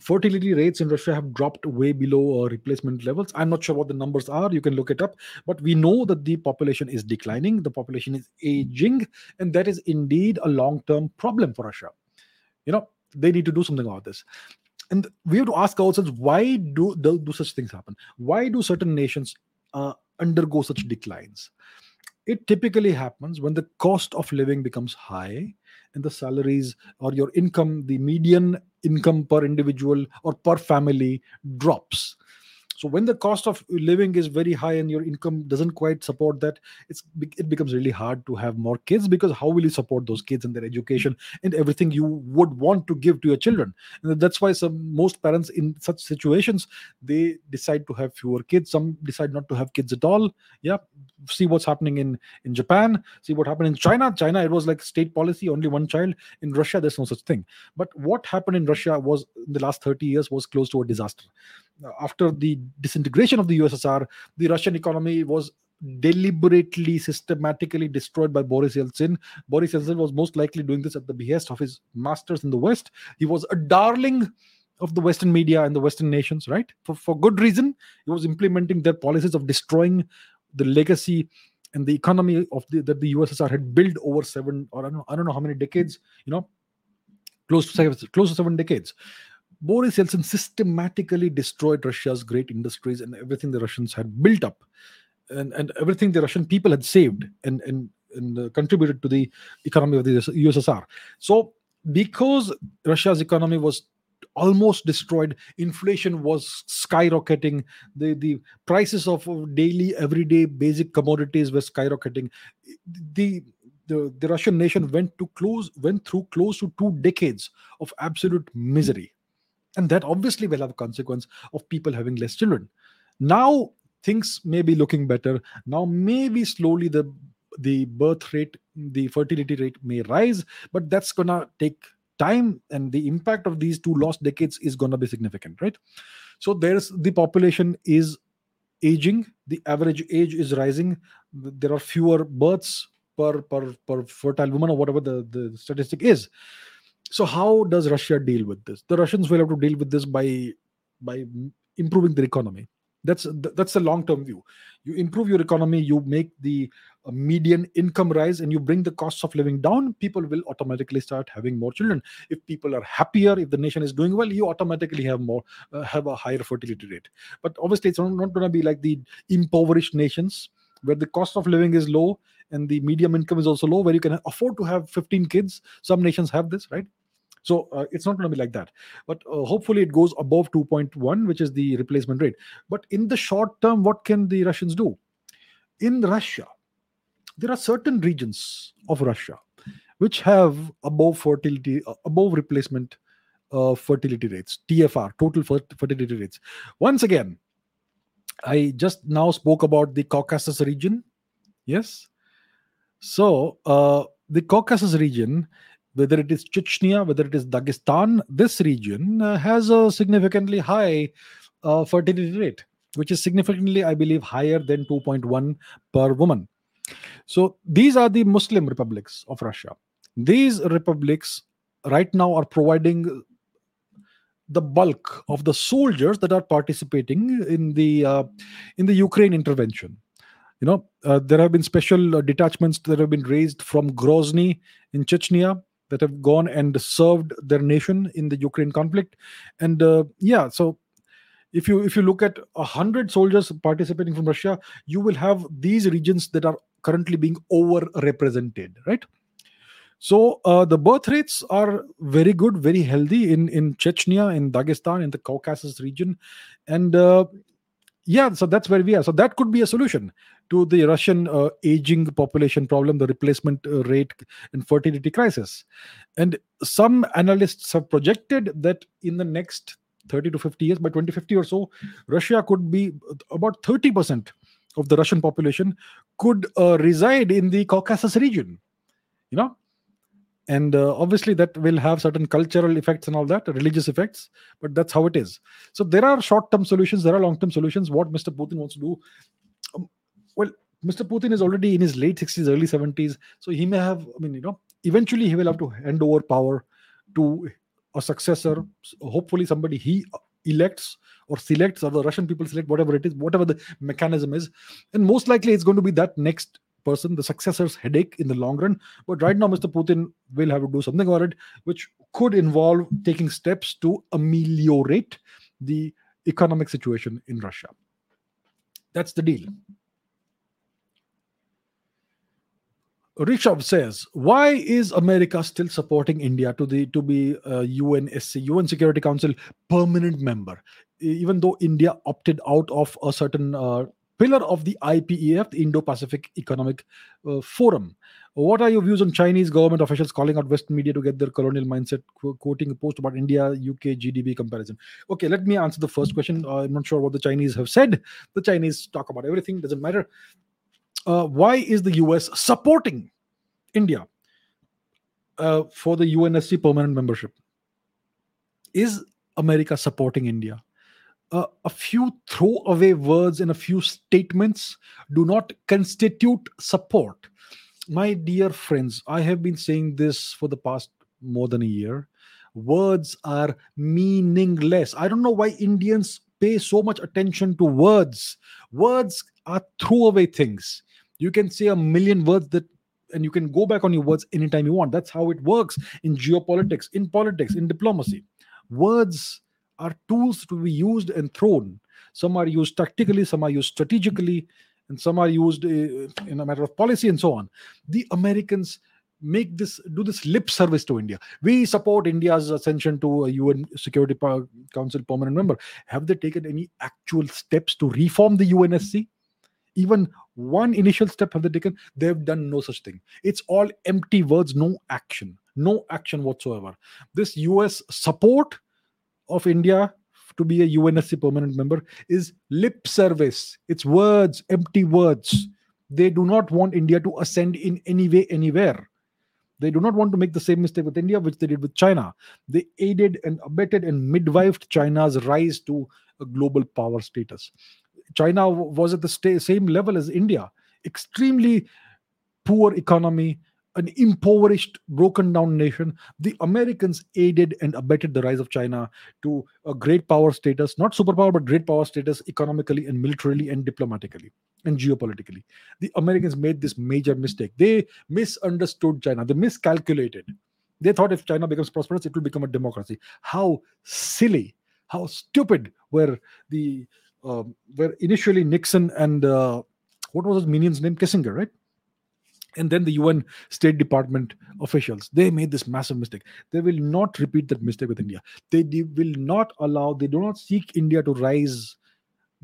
A: fertility rates in Russia have dropped way below uh, replacement levels. I'm not sure what the numbers are. You can look it up. But we know that the population is declining, the population is aging, and that is indeed a long term problem for Russia. You know, they need to do something about this. And we have to ask ourselves why do, do, such things happen? Why do certain nations uh, undergo such declines? It typically happens when the cost of living becomes high and the salaries or your income, the median income per individual or per family drops so when the cost of living is very high and your income doesn't quite support that it's it becomes really hard to have more kids because how will you support those kids and their education and everything you would want to give to your children? And that's why some most parents in such situations they decide to have fewer kids. Some decide not to have kids at all. Yeah see what's happening in in japan see what happened in china china it was like state policy only one child in russia there's no such thing but what happened in russia was in the last 30 years was close to a disaster after the disintegration of the USSR, the Russian economy was deliberately, systematically destroyed by Boris Yeltsin. Boris Yeltsin was most likely doing this at the behest of his masters in the West. He was a darling of the Western media and the Western nations, right? For, for good reason. He was implementing their policies of destroying the legacy and the economy of the, that the USSR had built over seven or I don't know, I don't know how many decades, you know, close to seven, close to seven decades. Boris Yeltsin systematically destroyed Russia's great industries and everything the Russians had built up, and, and everything the Russian people had saved and, and, and uh, contributed to the economy of the USSR. So, because Russia's economy was almost destroyed. Inflation was skyrocketing. The the prices of daily everyday basic commodities were skyrocketing. The the, the russian nation went to close went through close to two decades of absolute misery. And that obviously will have a consequence of people having less children. Now things may be looking better. Now maybe slowly the the birth rate the fertility rate may rise but that's gonna take time and the impact of these two lost decades is gonna be significant right? So there's the population is aging the average age is rising. There are fewer births per per per fertile woman or whatever the the statistic is. So how does russia deal with this? The russians will have to deal with this by by improving their economy that's that's the long term view. You improve your economy you make the uh, median income rise and you bring the costs of living down people will automatically start having more children. If people are happier if the nation is doing well you automatically have more uh, have a higher fertility rate. But obviously it's not, not going to be like the impoverished nations where the cost of living is low and the medium income is also low where you can afford to have 15 kids. Some nations have this right so uh, it's not going to be like that. But uh, hopefully it goes above 2.1 which is the replacement rate. But in the short term what can the russians do? In russia there are certain regions of russia which have above fertility uh, above replacement uh, fertility rates tfr total fertility rates. Once again i just now spoke about the caucasus region. Yes? So uh, the Caucasus region, whether it is Chechnya, whether it is Dagestan, this region uh, has a significantly high uh, fertility rate, which is significantly, I believe, higher than 2.1 per woman. So these are the Muslim republics of Russia. These republics right now are providing the bulk of the soldiers that are participating in the uh, in the Ukraine intervention you know uh, there have been special uh, detachments that have been raised from grozny in chechnya that have gone and served their nation in the ukraine conflict. And uh, yeah so if you if you look at a hundred soldiers participating from russia you will have these regions that are currently being overrepresented right? So uh, the birth rates are very good very healthy in in chechnya in dagestan in the caucasus region. And uh, yeah so that's where we are. So that could be a solution to the russian uh, aging population problem the replacement uh, rate and fertility crisis. And some analysts have projected that in the next 30 to 50 years by 2050 or so russia could be about 30% of the russian population could uh, reside in the caucasus region you know? And uh, obviously that will have certain cultural effects and all that religious effects but that's how it is. So there are short term solutions there are long term solutions what mr putin wants to do well mr putin is already in his late 60s early 70s so he may have i mean you know eventually he will have to hand over power to a successor. Hopefully, somebody he elects or selects, or the Russian people select, whatever it is, whatever the mechanism is. And most likely, it's going to be that next person, the successor's headache in the long run. But right now, Mr. Putin will have to do something about it, which could involve taking steps to ameliorate the economic situation in Russia. That's the deal. Rishabh says, "Why is America still supporting India to the to be a UNSC UN Security Council permanent member, even though India opted out of a certain uh, pillar of the IPEF, the Indo-Pacific Economic uh, Forum? What are your views on Chinese government officials calling out Western media to get their colonial mindset, qu- quoting a post about India UK GDP comparison? Okay, let me answer the first question. Uh, I'm not sure what the Chinese have said. The Chinese talk about everything; doesn't matter." Uh, why is the US supporting India uh, for the UNSC permanent membership? Is America supporting India? Uh, a few throwaway words and a few statements do not constitute support. My dear friends, I have been saying this for the past more than a year. Words are meaningless. I don't know why Indians pay so much attention to words. Words are throwaway things you can say a million words that and you can go back on your words anytime you want. That's how it works in geopolitics in politics in diplomacy. Words are tools to be used and thrown. Some are used tactically some are used strategically and some are used uh, in a matter of policy and so on. The americans make this do this lip service to india. We support india's ascension to a un security council permanent member. Have they taken any actual steps to reform the unsc even one initial step have they taken they've done no such thing. It's all empty words no action no action whatsoever. This us support of india to be a unsc permanent member is lip service. It's words empty words. They do not want india to ascend in any way anywhere. They do not want to make the same mistake with india which they did with china. They aided and abetted and midwifed china's rise to a global power status China was at the st- same level as India. Extremely poor economy, an impoverished, broken down nation. The Americans aided and abetted the rise of China to a great power status, not superpower, but great power status economically and militarily and diplomatically and geopolitically. The Americans made this major mistake. They misunderstood China, they miscalculated. They thought if China becomes prosperous, it will become a democracy. How silly, how stupid were the where initially Nixon and uh, what was his minion's name, Kissinger, right? And then the US State Department officials, they made this massive mistake. They will not repeat that mistake with India. They, they will not allow, they do not seek India to rise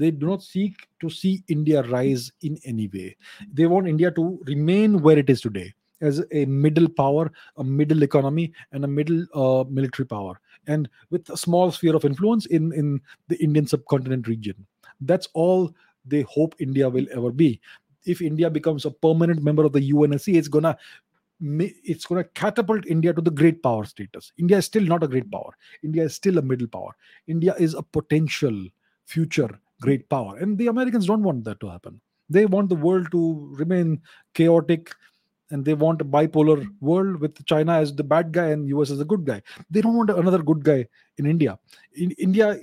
A: they do not seek to see India rise in any way. They want India to remain where it is today as a middle power, a middle economy, and a middle uh, military power, and with a small sphere of influence in, in the Indian subcontinent region. That's all they hope India will ever be. If India becomes a permanent member of the UNSC, it's gonna it's going to catapult India to the great power status. India is still not a great power. India is still a middle power. India is a potential future great power. And the Americans don't want that to happen. They want the world to remain chaotic and they want a bipolar world with China as the bad guy and US as the good guy. They don't want another good guy in India. In India,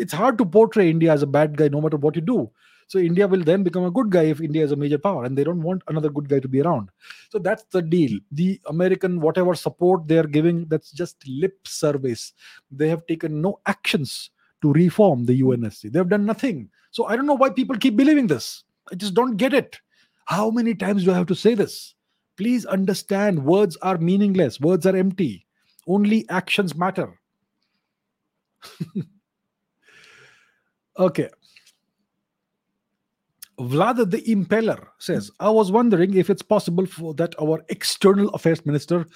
A: it's hard to portray India as a bad guy no matter what you do. So India will then become a good guy if India is a major power, and they don't want another good guy to be around. So that's the deal. The American whatever support they are giving, that's just lip service. They have taken no actions to reform the UNSC. They have done nothing. So I don't know why people keep believing this. I just don't get it. How many times do I have to say this? Please understand words are meaningless, words are empty. Only actions matter. (laughs) Okay. Vlad the Impeller says, I was wondering if it's possible for that our external affairs minister,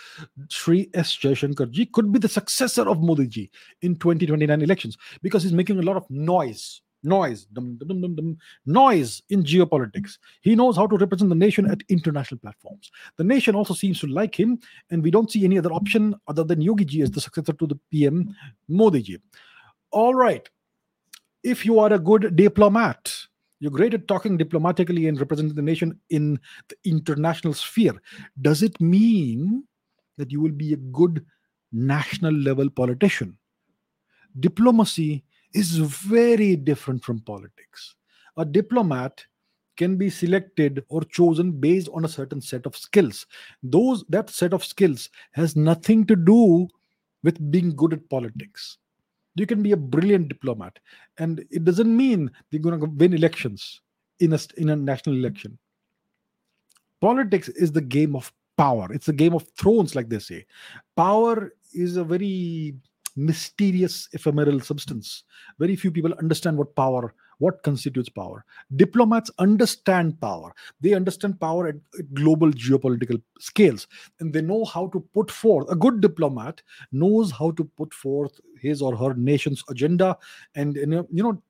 A: Sri S. Jaishankarji, could be the successor of Modi ji in 2029 elections because he's making a lot of noise. Noise, dum, dum, dum, dum, noise in geopolitics. He knows how to represent the nation at international platforms. The nation also seems to like him, and we don't see any other option other than Yogi ji as the successor to the PM Modi ji. All right, if you are a good diplomat, you're great at talking diplomatically and representing the nation in the international sphere. Does it mean that you will be a good national level politician. Diplomacy is very different from politics. A diplomat can be selected or chosen based on a certain set of skills those that set of skills has nothing to do with being good at politics you can be a brilliant diplomat. And it doesn't mean you're going to win elections in a in a national election. Politics is the game of power. It's a game of thrones like they say. Power is a very mysterious ephemeral substance. Very few people understand what power what constitutes power? Diplomats understand power. They understand power at, global geopolitical scales and they know how to put forth a good diplomat knows how to put forth his or her nation's agenda and, and you know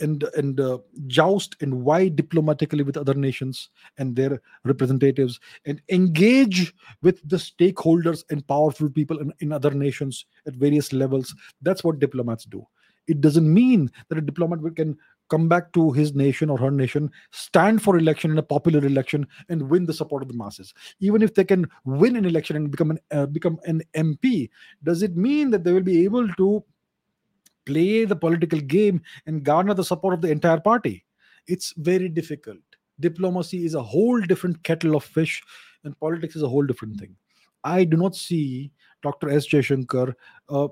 A: and and uh, joust and vie diplomatically with other nations and their representatives and engage with the stakeholders and powerful people in, in other nations at various levels. That's what diplomats do. It doesn't mean that a diplomat can come back to his nation or her nation, stand for election in a popular election, and win the support of the masses. Even if they can win an election and become an uh, become an MP, does it mean that they will be able to play the political game and garner the support of the entire party? It's very difficult. Diplomacy is a whole different kettle of fish, and politics is a whole different thing. I do not see Dr. S. Jaishankar uh,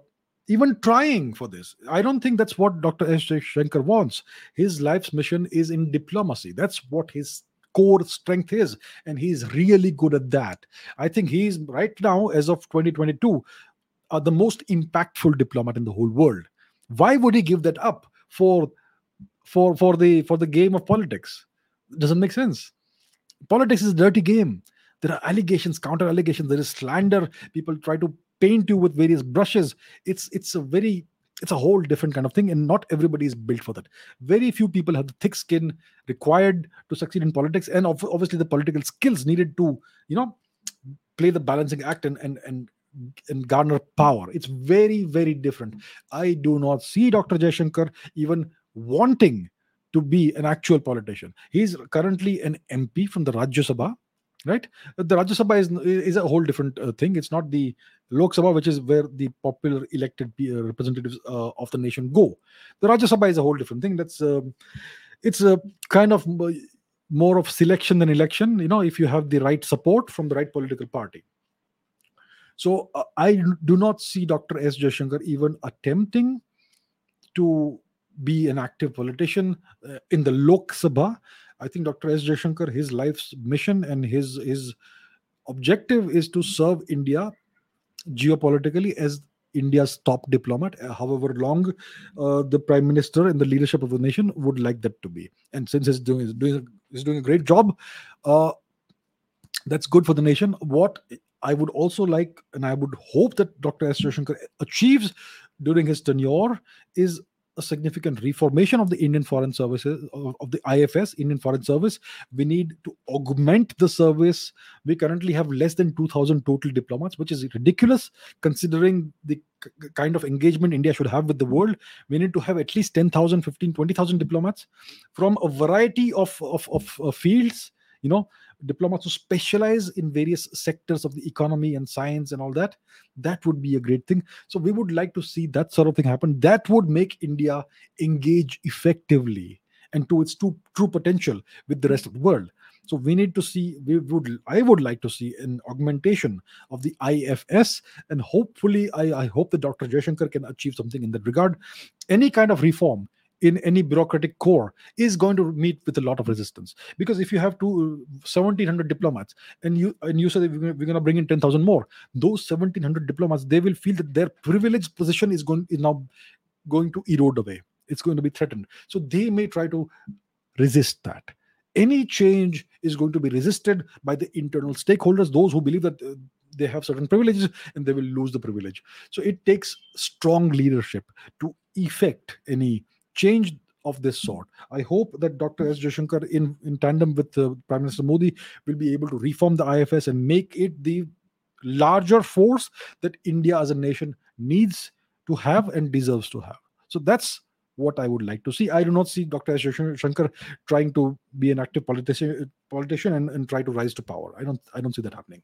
A: even trying for this. I don't think that's what Dr. S. Shankar wants. His life's mission is in diplomacy. That's what his core strength is. And he's really good at that. I think he's right now, as of 2022, uh, the most impactful diplomat in the whole world. Why would he give that up for for for the for the game of politics? It doesn't make sense. Politics is a dirty game. There are allegations, counter allegations, there is slander. People try to paint you with various brushes it's it's a very it's a whole different kind of thing and not everybody is built for that. Very few people have the thick skin required to succeed in politics and obviously the political skills needed to you know play the balancing act and and and and garner power. It's very very different. I do not see dr jaishankar even wanting to be an actual politician. He's currently an mp from the rajya sabha right? The rajya sabha is, is a whole different uh, thing. It's not the lok sabha which is where the popular elected uh, representatives uh, of the nation go the rajya sabha is a whole different thing that's um, it's a kind of more of selection than election you know if you have the right support from the right political party so uh, i do not see dr s jaishankar even attempting to be an active politician uh, in the lok sabha I think Dr. S. Jaishankar, his life's mission and his his objective is to serve India geopolitically as India's top diplomat, however long uh, the prime minister and the leadership of the nation would like that to be. And since he's doing he's doing he's doing a great job, uh, that's good for the nation. What I would also like, and I would hope that Dr. S. Shankar achieves during his tenure, is a significant reformation of the Indian Foreign Services of the IFS, Indian Foreign Service. We need to augment the service. We currently have less than 2,000 total diplomats, which is ridiculous considering the kind of engagement India should have with the world. We need to have at least 10,000, 15, 20,000 diplomats from a variety of, of, of uh, fields you know diplomats who specialize in various sectors of the economy and science and all that that would be a great thing. So we would like to see that sort of thing happen. That would make india engage effectively and to its true, true potential with the rest of the world. So we need to see we would i would like to see an augmentation of the ifs and hopefully i, I hope that dr jaishankar can achieve something in that regard. Any kind of reform in any bureaucratic core is going to meet with a lot of resistance. Because if you have two 1700 diplomats and you and you say we're going to bring in 10000 more those 1700 diplomats they will feel that their privileged position is going is now going to erode away. It's going to be threatened. So they may try to resist that. Any change is going to be resisted by the internal stakeholders those who believe that uh, they have certain privileges and they will lose the privilege. So it takes strong leadership to effect any change of this sort. I hope that Dr. S. Jaishankar, in, in tandem with uh, Prime Minister Modi, will be able to reform the IFS and make it the larger force that India as a nation needs to have and deserves to have. So that's what I would like to see. I do not see Dr. S. Jaishankar trying to be an active politician, politician and, and try to rise to power. I don't. I don't see that happening.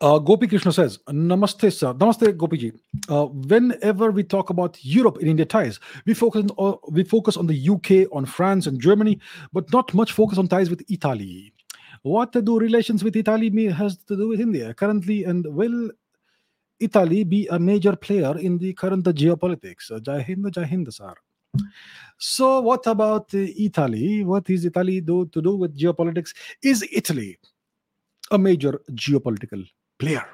A: Uh, Gopi Krishna says, Namaste, sir. Namaste, Gopiji. Uh, whenever we talk about Europe in India ties, we focus, on, uh, we focus on the UK, on France and Germany, but not much focus on ties with Italy. What do relations with Italy has to do with India currently, and will Italy be a major player in the current geopolitics? Uh, Hind, Hind, sir. So, what about uh, Italy? What is Italy do to do with geopolitics? Is Italy a major geopolitical player.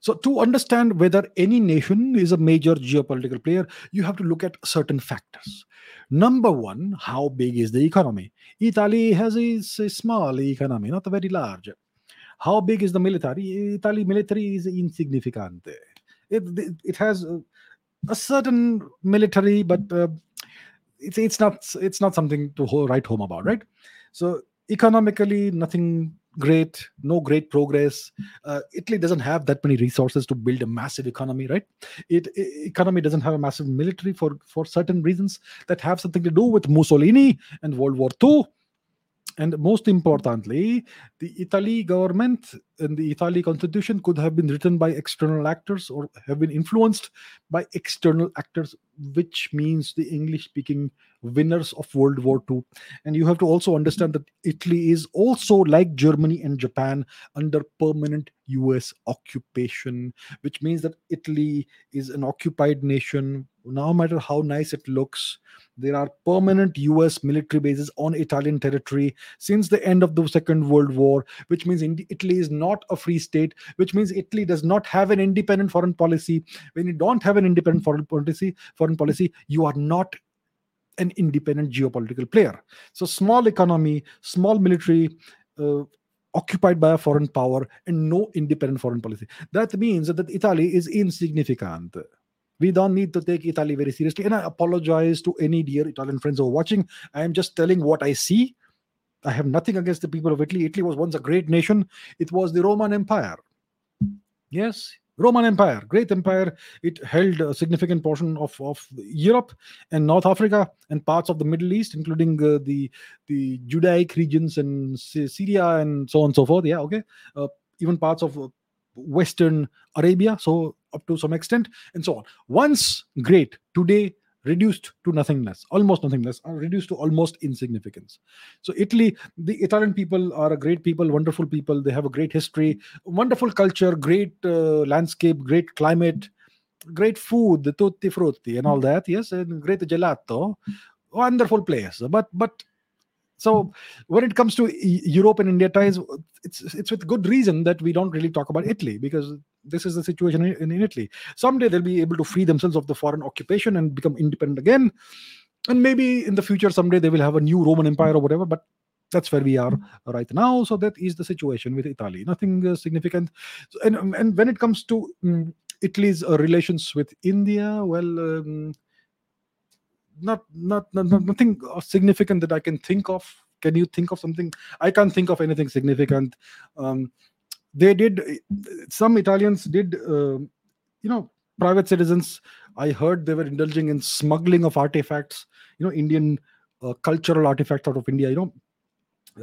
A: So, to understand whether any nation is a major geopolitical player, you have to look at certain factors. Number one, how big is the economy? Italy has a, a small economy, not very large. How big is the military? Italy military is insignificant. It, it, it has a, certain military, but uh, it's it's not it's not something to write home about, right? So economically, nothing great no great progress. Uh, italy doesn't have that many resources to build a massive economy right? It, it, economy doesn't have a massive military for for certain reasons that have something to do with mussolini and world war ii and most importantly, the Italy government and the Italy constitution could have been written by external actors or have been influenced by external actors, which means the English speaking winners of World War II. And you have to also understand that Italy is also, like Germany and Japan, under permanent US occupation, which means that Italy is an occupied nation. No matter how nice it looks, there are permanent US military bases on Italian territory since the end of the Second World War, which means Italy is not a free state, which means Italy does not have an independent foreign policy. When you don't have an independent foreign policy, foreign policy, you are not an independent geopolitical player. So, small economy, small military, uh, occupied by a foreign power, and no independent foreign policy. That means that Italy is insignificant. We don't need to take Italy very seriously. And I apologize to any dear Italian friends who are watching. I am just telling what I see. I have nothing against the people of Italy. Italy was once a great nation. It was the Roman Empire. Yes, Roman Empire, great empire. It held a significant portion of, of Europe and North Africa and parts of the Middle East, including uh, the the Judaic regions and Syria and so on and so forth. Yeah, okay. Uh, even parts of uh, Western Arabia, so up to some extent, and so on. Once great, today reduced to nothingness, almost nothingness, or reduced to almost insignificance. So, Italy, the Italian people are a great people, wonderful people. They have a great history, wonderful culture, great uh, landscape, great climate, great food, the tutti frutti, and all that. Yes, and great gelato. Wonderful place. But, but, so when it comes to Europe and India ties, it's it's with good reason that we don't really talk about Italy because this is the situation in, in Italy. Someday they'll be able to free themselves of the foreign occupation and become independent again. And maybe in the future, someday they will have a new Roman Empire or whatever. But that's where we are right now. So that is the situation with Italy. Nothing uh, significant. And and when it comes to um, Italy's uh, relations with India, well. Um, not, not not nothing significant that I can think of. Can you think of something? I can't think of anything significant. Um, they did some italians did uh, you know private citizens i heard they were indulging in smuggling of artifacts you know indian uh, cultural artifacts out of india you know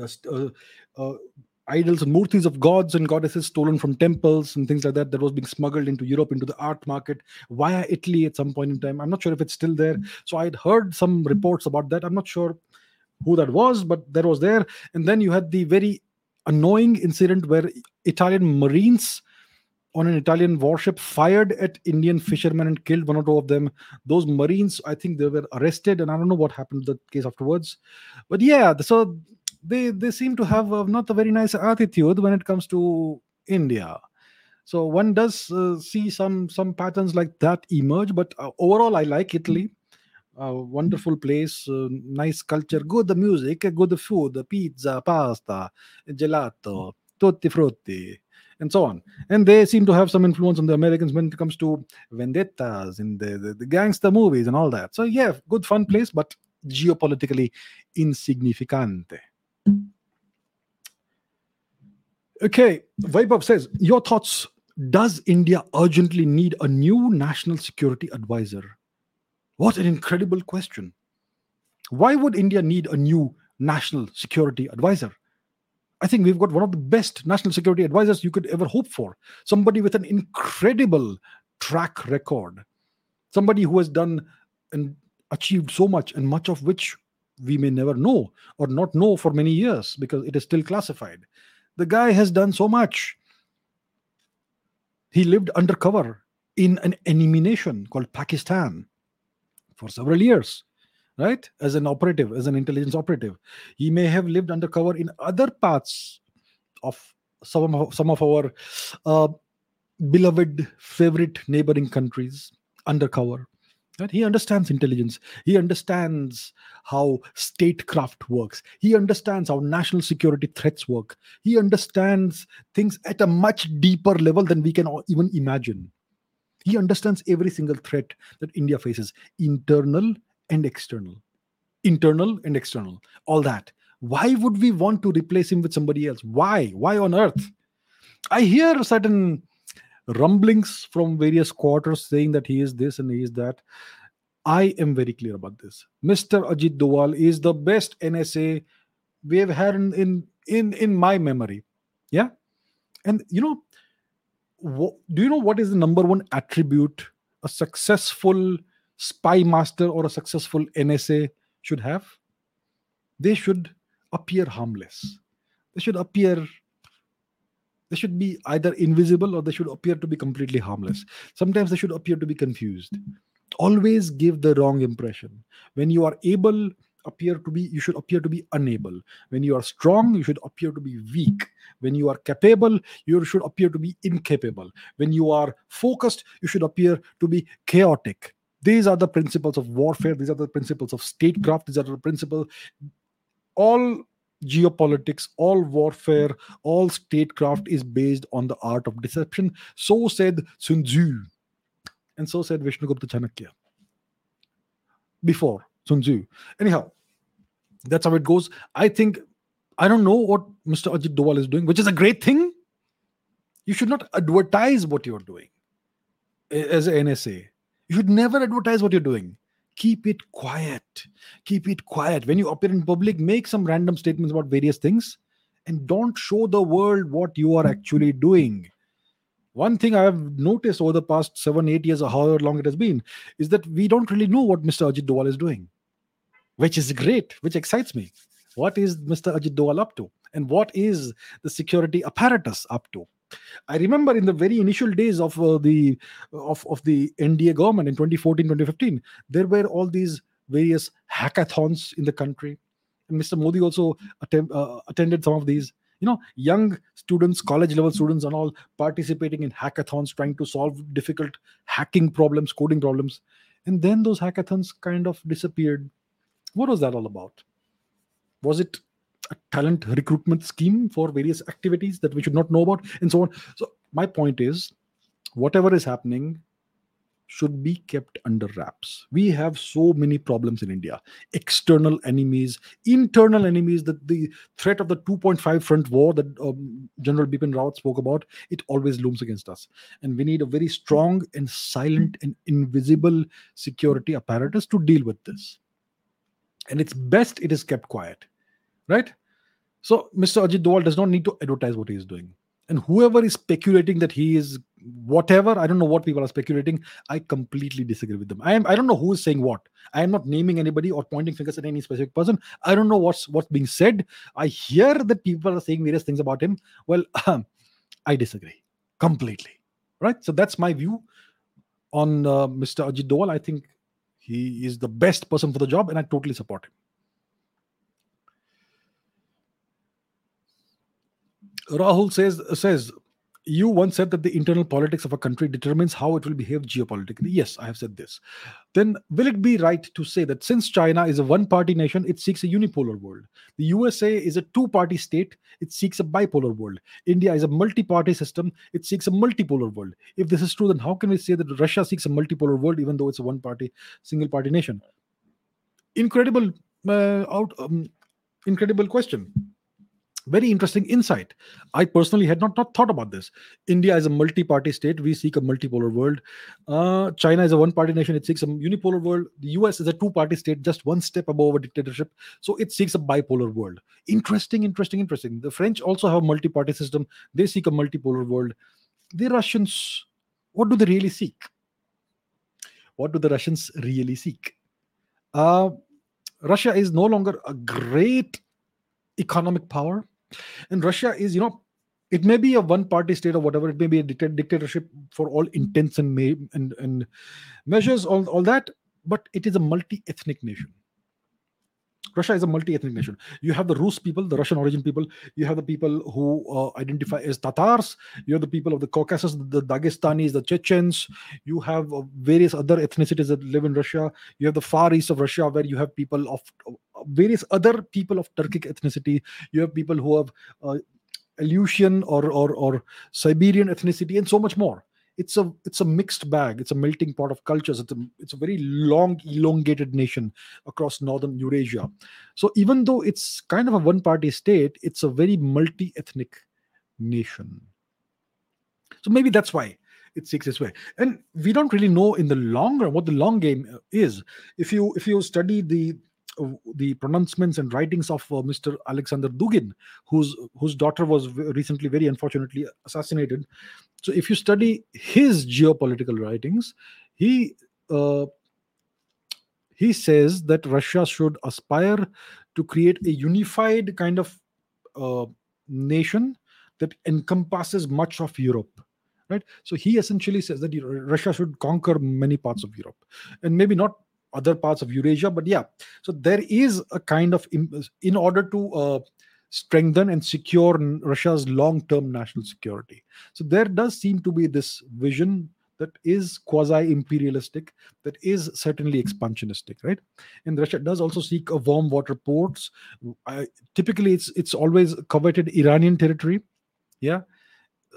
A: uh, uh, idols and murtis of gods and goddesses stolen from temples and things like that that was being smuggled into europe into the art market via italy at some point in time. I'm not sure if it's still there. So i'd heard some reports about that. I'm not sure who that was but that was there. And then you had the very annoying incident where Italian Marines on an Italian warship fired at Indian fishermen and killed one or two of them. Those Marines, I think they were arrested, and I don't know what happened to the case afterwards. But yeah, so they they seem to have a, not a very nice attitude when it comes to India. So one does uh, see some some patterns like that emerge, but uh, overall, I like Italy a wonderful place, uh, nice culture, good music, good food, pizza, pasta, gelato, tutti frutti, and so on. And they seem to have some influence on the Americans when it comes to vendettas and the, the, the gangster movies and all that. So, yeah, good fun place, but geopolitically insignificante. Okay, Vaibhav says, Your thoughts Does India urgently need a new national security advisor? What an incredible question. Why would India need a new national security advisor? I think we've got one of the best national security advisors you could ever hope for. Somebody with an incredible track record. Somebody who has done and achieved so much, and much of which we may never know or not know for many years because it is still classified. The guy has done so much. He lived undercover in an enemy nation called Pakistan for several years, right? As an operative, as an intelligence operative. He may have lived undercover in other parts of some of, some of our uh, beloved favorite neighboring countries undercover Right? He understands intelligence. He understands how statecraft works. He understands how national security threats work. He understands things at a much deeper level than we can even imagine. He understands every single threat that India faces, internal and external. Internal and external. All that. Why would we want to replace him with somebody else? Why? Why on earth? I hear certain rumblings from various quarters saying that he is this and he is that. I am very clear about this. Mr. Ajit Doval is the best NSA we have had in in in, in my memory. Yeah, and you know, do you know what is the number one attribute a successful spy master or a successful NSA should have? They should appear harmless. They should appear they should be either invisible or they should appear to be completely harmless. Sometimes they should appear to be confused. Always give the wrong impression. When you are able, appear to be you should appear to be unable when you are strong you should appear to be weak when you are capable you should appear to be incapable when you are focused you should appear to be chaotic these are the principles of warfare these are the principles of statecraft these are the principles all geopolitics, all warfare, all statecraft is based on the art of deception. So said Sun Tzu, and so said Vishnugupta Chanakya. Before Sun Tzu. Anyhow, that's how it goes. I think I don't know what Mr. Ajit Doval is doing, which is a great thing. You should not advertise what you're doing as an NSA. You should never advertise what you're doing. Keep it quiet. Keep it quiet. When you appear in public make some random statements about various things and don't show the world what you are actually doing. One thing i have noticed over the past seven eight years or however long it has been is that we don't really know what mr ajit doval is doing which is great which excites me. What is mr ajit doval up to? And what is the security apparatus up to I remember in the very initial days of uh, the of, of the NDA government in 2014, 2015, there were all these various hackathons in the country. And Mr. Modi also uh, attended some of these. You know, young students, college level students, and all participating in hackathons, trying to solve difficult hacking problems, coding problems. And then those hackathons kind of disappeared. What was that all about? Was it a talent recruitment scheme for various activities that we should not know about and so on so my point is whatever is happening should be kept under wraps. We have so many problems in India external enemies, internal enemies. That the threat of the 2.5 front war that um, General Bipin Rawat spoke about, it always looms against us. And we need a very strong and silent and invisible security apparatus to deal with this. And it's best it is kept quiet, right? So Mr. Ajit Doval does not need to advertise what he is doing. And whoever is speculating that he is whatever, I don't know what people are speculating. I completely disagree with them. I am I don't know who is saying what. I am not naming anybody or pointing fingers at any specific person. I don't know what's what's being said. I hear that people are saying various things about him. Well, (clears throat) I disagree completely. Right. So that's my view on uh, Mr. Ajit Doval. I think he is the best person for the job, and I totally support him. Rahul says says you once said that the internal politics of a country determines how it will behave geopolitically. Yes, I have said this. Then will it be right to say that since China is a one-party nation, it seeks a unipolar world? The USA is a two-party state, it seeks a bipolar world. India is a multi-party system, it seeks a multipolar world. If this is true, then how can we say that Russia seeks a multipolar world even though it's a one-party, single-party nation? Incredible, uh, out, um, incredible question very interesting insight. I personally had not, not thought about this. India is a multi party state. We seek a multipolar world. Uh, China is a one party nation. It seeks a unipolar world. The US is a two party state, just one step above a dictatorship. So it seeks a bipolar world. Interesting, interesting, interesting. The French also have a multi party system. They seek a multipolar world. The Russians, what do they really seek? What do the Russians really seek? Uh, Russia is no longer a great economic power and russia is you know it may be a one party state or whatever it may be a dictatorship for all intents and, may, and, and measures all, all that but it is a multi-ethnic nation Russia is a multi-ethnic nation. You have the Rus people, the Russian origin people. You have the people who uh, identify as Tatars. You have the people of the Caucasus, the Dagestanis, the Chechens. You have uh, various other ethnicities that live in Russia. You have the far east of Russia, where you have people of various other people of Turkic ethnicity. You have people who have uh, Aleutian or, or or Siberian ethnicity, and so much more. It's a it's a mixed bag. It's a melting pot of cultures. It's a it's a very long, elongated nation across northern Eurasia. So even though it's kind of a one-party state, it's a very multi-ethnic nation. So maybe that's why it seeks this way and we don't really know in the long run what the long game is if you if you study the the pronouncements and writings of uh, Mr. Alexander Dugin, whose whose daughter was recently very unfortunately assassinated. So, if you study his geopolitical writings, he uh, he says that Russia should aspire to create a unified kind of uh, nation that encompasses much of Europe. Right. So he essentially says that Russia should conquer many parts of Europe, and maybe not other parts of Eurasia. But yeah, so there is a kind of in order to uh, strengthen and secure Russia's long-term national security. So there does seem to be this vision that is quasi-imperialistic, that is certainly expansionistic, right? And Russia does also seek a warm water ports. I, typically, it's it's always coveted Iranian territory, yeah,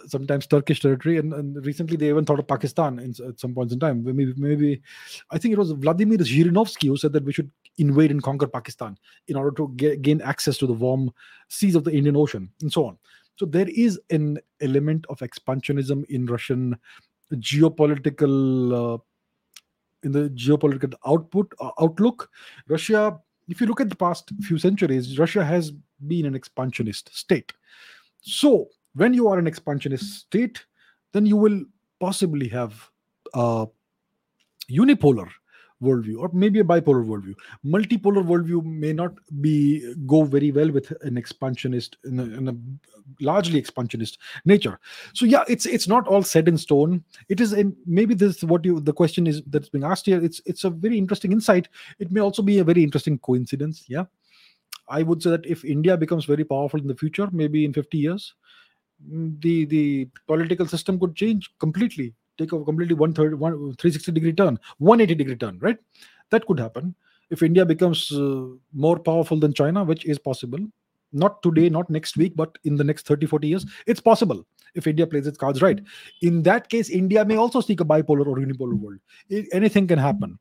A: sometimes Turkish territory, and, and, recently they even thought of Pakistan in, at some points in time. Maybe, maybe I think it was Vladimir Zhirinovsky who said that we should invade and conquer Pakistan in order to get, gain access to the warm seas of the Indian Ocean and so on. So there is an element of expansionism in Russian geopolitical. Uh, in the geopolitical output uh, outlook, Russia, if you look at the past few centuries, Russia has been an expansionist state. So when you are an expansionist state, then you will possibly have a unipolar worldview or maybe a bipolar worldview. Multipolar worldview may not be go very well with an expansionist in a, in a largely expansionist nature. So yeah, it's it's not all set in stone. It is in maybe this what you the question is that's being asked here. It's it's a very interesting insight. It may also be a very interesting coincidence. Yeah. I would say that if India becomes very powerful in the future, maybe in 50 years, the the political system could change completely take a completely 130 one, 360 degree turn 180 degree turn right? That could happen. If india becomes uh, more powerful than china which is possible not today not next week but in the next 30 40 years it's possible if india plays its cards right. In that case india may also seek a bipolar or unipolar world. It, anything can happen.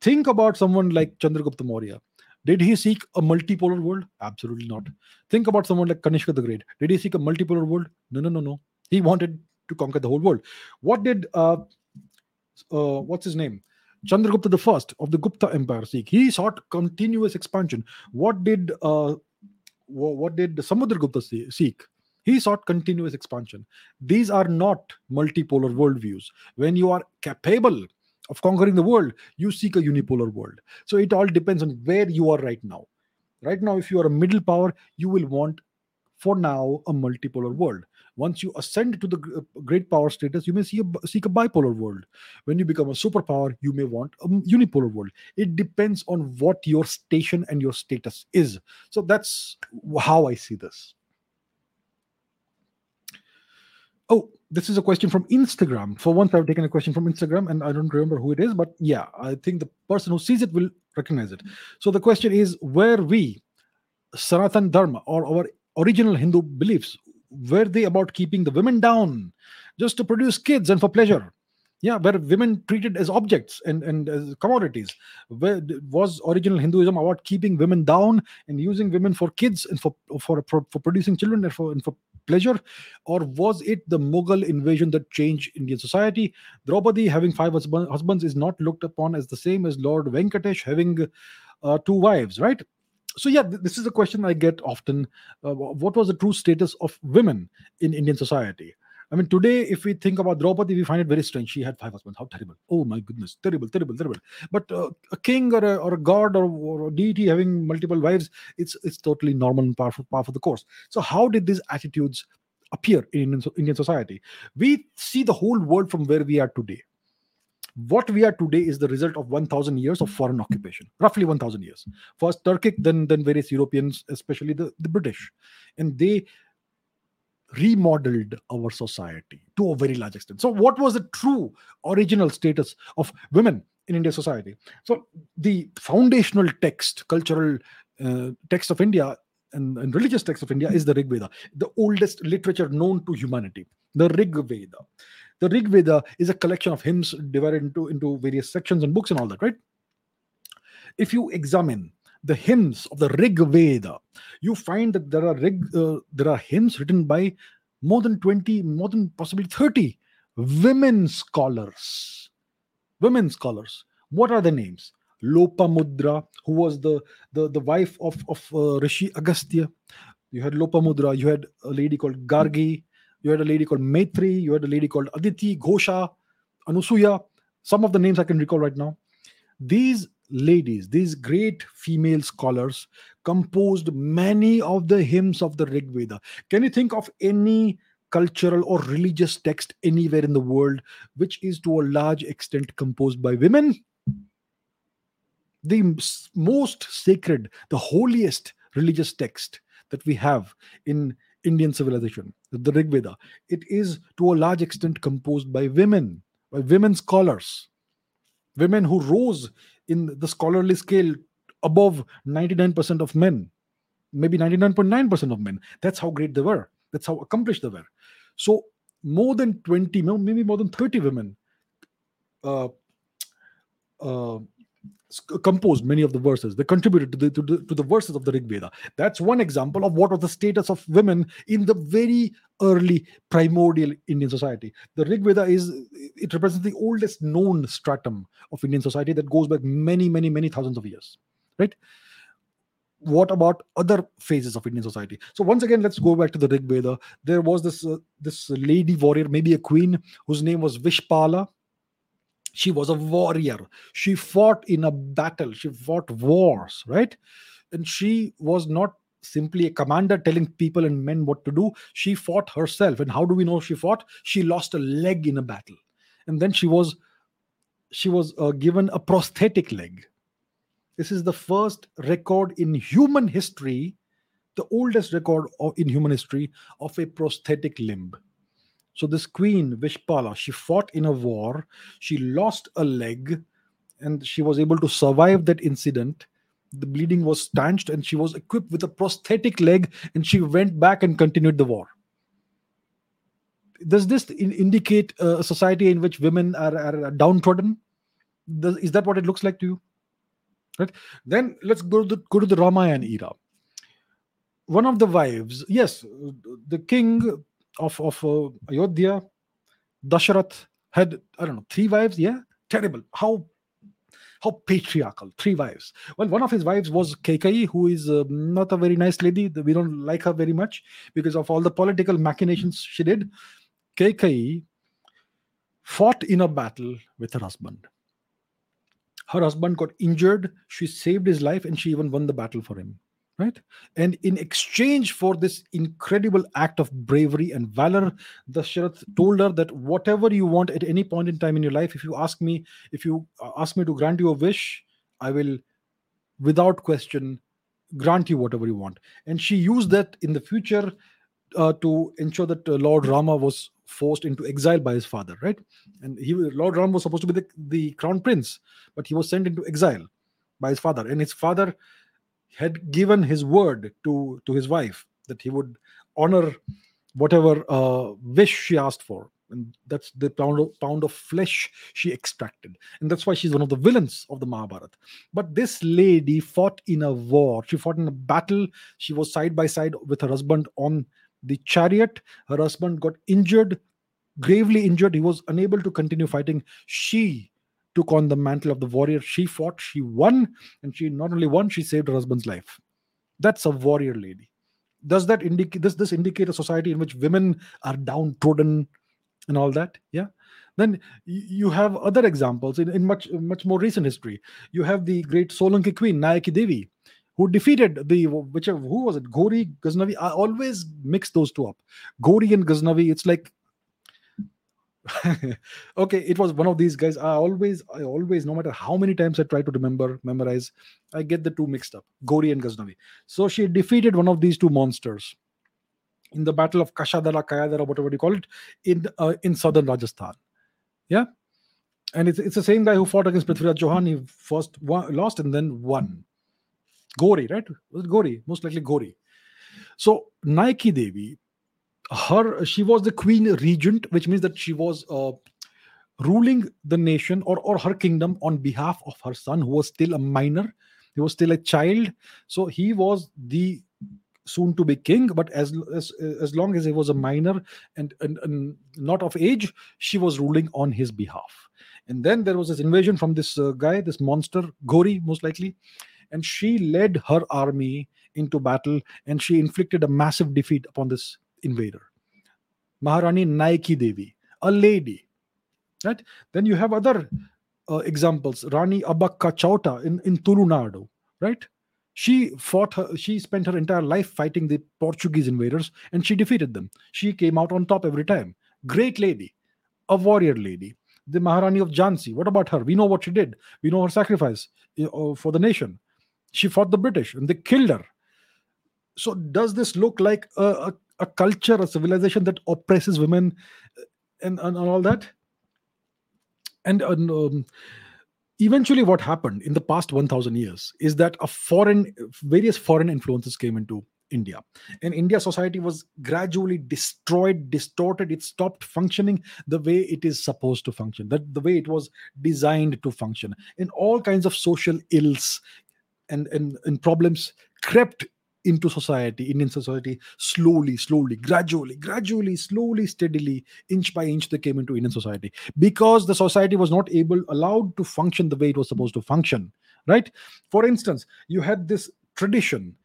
A: Think about someone like chandragupta maurya did he seek a multipolar world? Absolutely not. Think about someone like Kanishka the Great. Did he seek a multipolar world? No, no, no, no. He wanted to conquer the whole world. What did uh, uh what's his name? Chandragupta the First of the Gupta Empire seek? He sought continuous expansion. What did uh, what did Samudragupta seek? He sought continuous expansion. These are not multipolar worldviews. When you are capable of conquering the world, you seek a unipolar world. So it all depends on where you are right now. Right now, if you are a middle power, you will want, for now, a multipolar world. Once you ascend to the uh, great power status, you may see a, seek a bipolar world. When you become a superpower, you may want a unipolar world. It depends on what your station and your status is. So that's how I see this. Oh, this is a question from Instagram. For once, I've taken a question from Instagram and I don't remember who it is, but yeah, I think the person who sees it will recognize it. So the question is were we, Sanatan Dharma, or our original Hindu beliefs, were they about keeping the women down just to produce kids and for pleasure? yeah were women treated as objects and and as commodities where was original hinduism about keeping women down and using women for kids and for for for, for producing children and for and for pleasure? Or was it the mughal invasion that changed indian society? Draupadi having five husbands is not looked upon as the same as lord venkatesh having uh, two wives right? So yeah this is a question i get often. Uh, what was the true status of women in indian society I mean, today, if we think about Draupadi, we find it very strange. She had five husbands. How terrible. Oh my goodness. Terrible, terrible, terrible. But uh, a king or a, or a god or, or, a deity having multiple wives, it's it's totally normal and of, part of the course. So, how did these attitudes appear in Indian society? We see the whole world from where we are today. What we are today is the result of 1,000 years of foreign occupation, roughly 1,000 years. First Turkic, then then various Europeans, especially the, the British, and they remodeled our society to a very large extent. So, what was the true original status of women in Indian society? So, the foundational text, cultural uh, text of India and, and, religious text of India is the Rig Veda, the oldest literature known to humanity. The Rig Veda. The Rig Veda is a collection of hymns divided into, into various sections and books and all that, right? If you examine the hymns of the Rig Veda, you find that there are Rig, uh, there are hymns written by more than 20, more than possibly 30 women scholars. Women scholars. What are the names? Lopamudra, who was the, the, the wife of, of uh, Rishi Agastya. You had Lopamudra, you had a lady called Gargi, you had a lady called Maitri, you had a lady called Aditi, Ghosha, Anusuya. Some of the names I can recall right now. These ladies, these great female scholars, composed many of the hymns of the Rig Veda. Can you think of any cultural or religious text anywhere in the world which is to a large extent composed by women? The most sacred, the holiest religious text that we have in Indian civilization, the Rig Veda, it is to a large extent composed by women, by women scholars, women who rose in the scholarly scale above 99% of men, maybe 99.9% of men. That's how great they were. That's how accomplished they were. So more than 20, maybe more than 30 women uh, uh, composed many of the verses. They contributed to the, to the, to the verses of the Rig Veda. That's one example of what was the status of women in the very early primordial Indian society. The Rig Veda is it represents the oldest known stratum of Indian society that goes back many, many, many thousands of years. Right? What about other phases of Indian society? So once again, let's go back to the Rig Veda. There was this uh, this lady warrior, maybe a queen, whose name was Vishpala she was a warrior. She fought in a battle. She fought wars right? And she was not simply a commander telling people and men what to do. She fought herself. And how do we know she fought? She lost a leg in a battle. And then she was she was uh, given a prosthetic leg. This is the first record in human history the oldest record of, in human history of a prosthetic limb so this queen Vishpala, she fought in a war, she lost a leg, and she was able to survive that incident. The bleeding was stanched, and she was equipped with a prosthetic leg, and she went back and continued the war. Does this in- indicate a society in which women are, are downtrodden? Does, is that what it looks like to you? Right. Then let's go to the, go to the Ramayana era. One of the wives, yes, the king of of uh, Ayodhya, Dasharath had I don't know three wives. Yeah, terrible. How how patriarchal. Three wives. Well, one of his wives was Kekai, who is uh, not a very nice lady. We don't like her very much because of all the political machinations she did. Kekai fought in a battle with her husband. Her husband got injured. She saved his life and she even won the battle for him right? And in exchange for this incredible act of bravery and valor the dasharath told her that whatever you want at any point in time in your life if you ask me if you uh, ask me to grant you a wish i will without question grant you whatever you want. And she used that in the future uh, to ensure that uh, lord rama was forced into exile by his father right? And he lord rama was supposed to be the, the crown prince but he was sent into exile by his father. And his father had given his word to to his wife that he would honor whatever uh, wish she asked for. And that's the pound of, pound of flesh she extracted. And that's why she's one of the villains of the mahabharata but this lady fought in a war. She fought in a battle. She was side by side with her husband on the chariot. Her husband got injured gravely injured. He was unable to continue fighting. She took on the mantle of the warrior. She fought she won and she not only won she saved her husband's life. That's a warrior lady. Does that indicate does this indicate a society in which women are downtrodden and all that? Yeah. Then you have other examples in, in much much more recent history. You have the great solanki queen nayaki devi who defeated the whichever who was it? Gori Ghaznavi I always mix those two up. Gori and Ghaznavi it's like (laughs) okay it was one of these guys I always I always no matter how many times I try to remember memorize I get the two mixed up Gori and Ghaznavi so she defeated one of these two monsters in the battle of Kashadara, Kayadara, whatever you call it, in uh, in southern Rajasthan. Yeah, and it's it's the same guy who fought against Prithviraj Chauhan. He first won, lost and then won. Gori, right? Was it Gori? Most likely Gori. So Nayaki Devi, her she was the queen regent, which means that she was uh, ruling the nation or or her kingdom on behalf of her son, who was still a minor. He was still a child, so he was the soon to be king but as as, as long as he was a minor and, and, and not of age she was ruling on his behalf and then there was this invasion from this uh, guy this monster gori most likely and she led her army into battle and she inflicted a massive defeat upon this invader maharani nayaki devi a lady right then you have other uh, examples rani abbakka chauta in in tulunadu right she fought her, she spent her entire life fighting the Portuguese invaders and she defeated them. She came out on top every time. Great lady, a warrior lady. The Maharani of Jhansi. What about her? We know what she did. We know her sacrifice for the nation. She fought the British and they killed her. So, does this look like a, a, a culture, a civilization that oppresses women eh, and, and, and all that? And um, eventually what happened in the past 1000 years is that a foreign various foreign influences came into india. And india society was gradually destroyed distorted. It stopped functioning the way it is supposed to function that the way it was designed to function. And all kinds of social ills and and, and problems crept into society, Indian society, slowly, slowly, gradually, gradually, slowly, steadily, inch by inch, they came into Indian society because the society was not able, allowed to function the way it was supposed to function. Right? For instance, you had this tradition.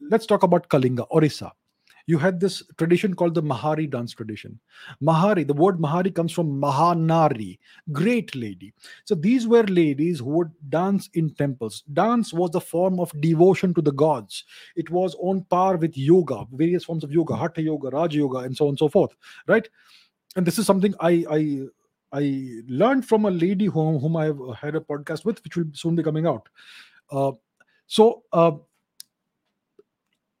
A: Let's talk about Kalinga, Orissa you had this tradition called the Mahari dance tradition. Mahari, the word Mahari comes from Mahanari, great lady. So these were ladies who would dance in temples. Dance was the form of devotion to the gods. It was on par with yoga, various forms of yoga, Hatha yoga, Raj yoga, and so on and so forth. Right? And this is something I I I learned from a lady whom, whom I've had a podcast with, which will soon be coming out. Uh, so uh,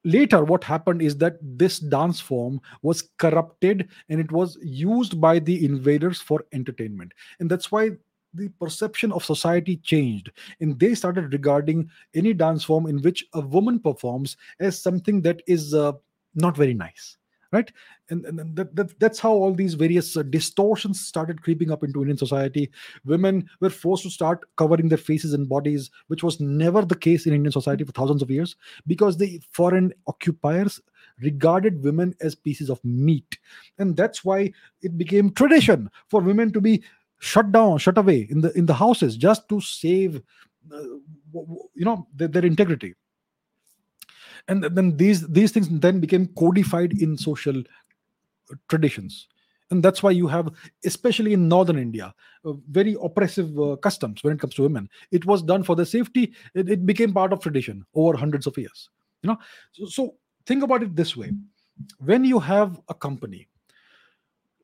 A: later what happened is that this dance form was corrupted and it was used by the invaders for entertainment. And that's why the perception of society changed. And they started regarding any dance form in which a woman performs as something that is uh, not very nice right? And, and that, that, that's how all these various uh, distortions started creeping up into indian society. Women were forced to start covering their faces and bodies which was never the case in indian society for thousands of years because the foreign occupiers regarded women as pieces of meat. And that's why it became tradition for women to be shut down shut away in the in the houses just to save uh, you know their, their integrity and then these these things then became codified in social traditions. And that's why you have especially in northern india uh, very oppressive uh, customs when it comes to women. It was done for the safety. It, it, became part of tradition over hundreds of years you know? So, so think about it this way. When you have a company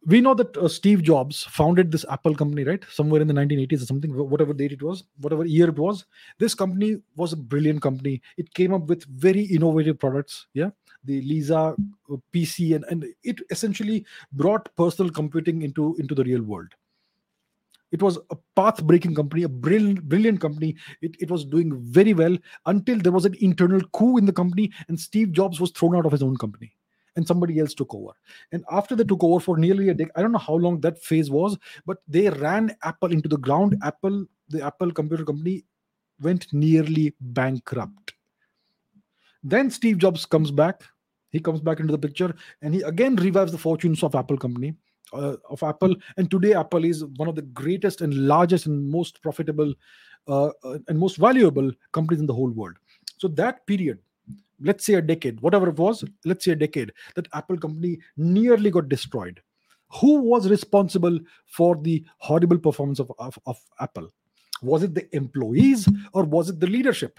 A: we know that uh, Steve Jobs founded this Apple company, right? Somewhere in the 1980s or something, whatever date it was, whatever year it was. This company was a brilliant company. It came up with very innovative products. Yeah. The Lisa uh, PC, and, and it essentially brought personal computing into, into the real world. It was a path breaking company, a brilliant, brilliant company. It, it was doing very well until there was an internal coup in the company and Steve Jobs was thrown out of his own company and somebody else took over. And after they took over for nearly a decade, I don't know how long that phase was, but they ran Apple into the ground. Apple, the Apple computer company, went nearly bankrupt. Then Steve Jobs comes back. He comes back into the picture and he again revives the fortunes of Apple company. Uh, of Apple, and today Apple is one of the greatest and largest and most profitable uh, uh and most valuable companies in the whole world. So that period, let's say a decade, whatever it was, let's say a decade, that Apple company nearly got destroyed. Who was responsible for the horrible performance of, of, of Apple? Was it the employees or was it the leadership?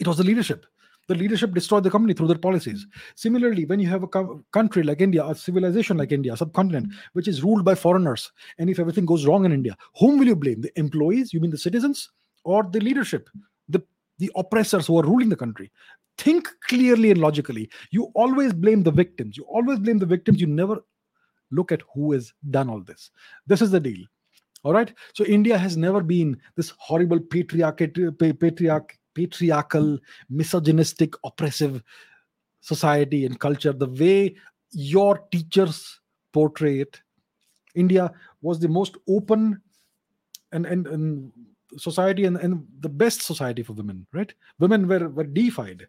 A: It was the leadership the leadership destroyed the company through their policies. Similarly, when you have a co- country like India, a civilization like India, subcontinent, which is ruled by foreigners, and if everything goes wrong in India, whom will you blame? The employees, you mean the citizens, or the leadership, the, the oppressors who are ruling the country? Think clearly and logically. You always blame the victims. You always blame the victims. You never look at who has done all this. This is the deal. All right. So India has never been this horrible patriarch, patriarch patriarchal, misogynistic, oppressive society and culture, the way your teachers portray it, India was the most open and, and, and society and, and the best society for women, right? Women were, were deified.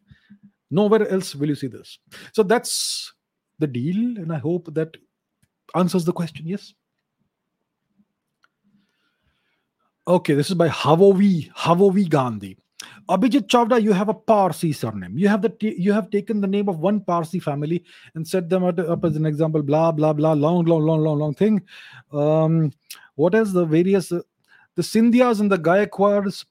A: Nowhere else will you see this. So that's the deal, and I hope that answers the question. Yes. Okay, this is by Havovi Havovi Gandhi. Abhijit Chavda, you have a Parsi surname. You have the t- you have taken the name of one Parsi family and set them up as an example. Blah blah blah. Long long long long long thing. Um, what is the various the Scindias and the Gaekwads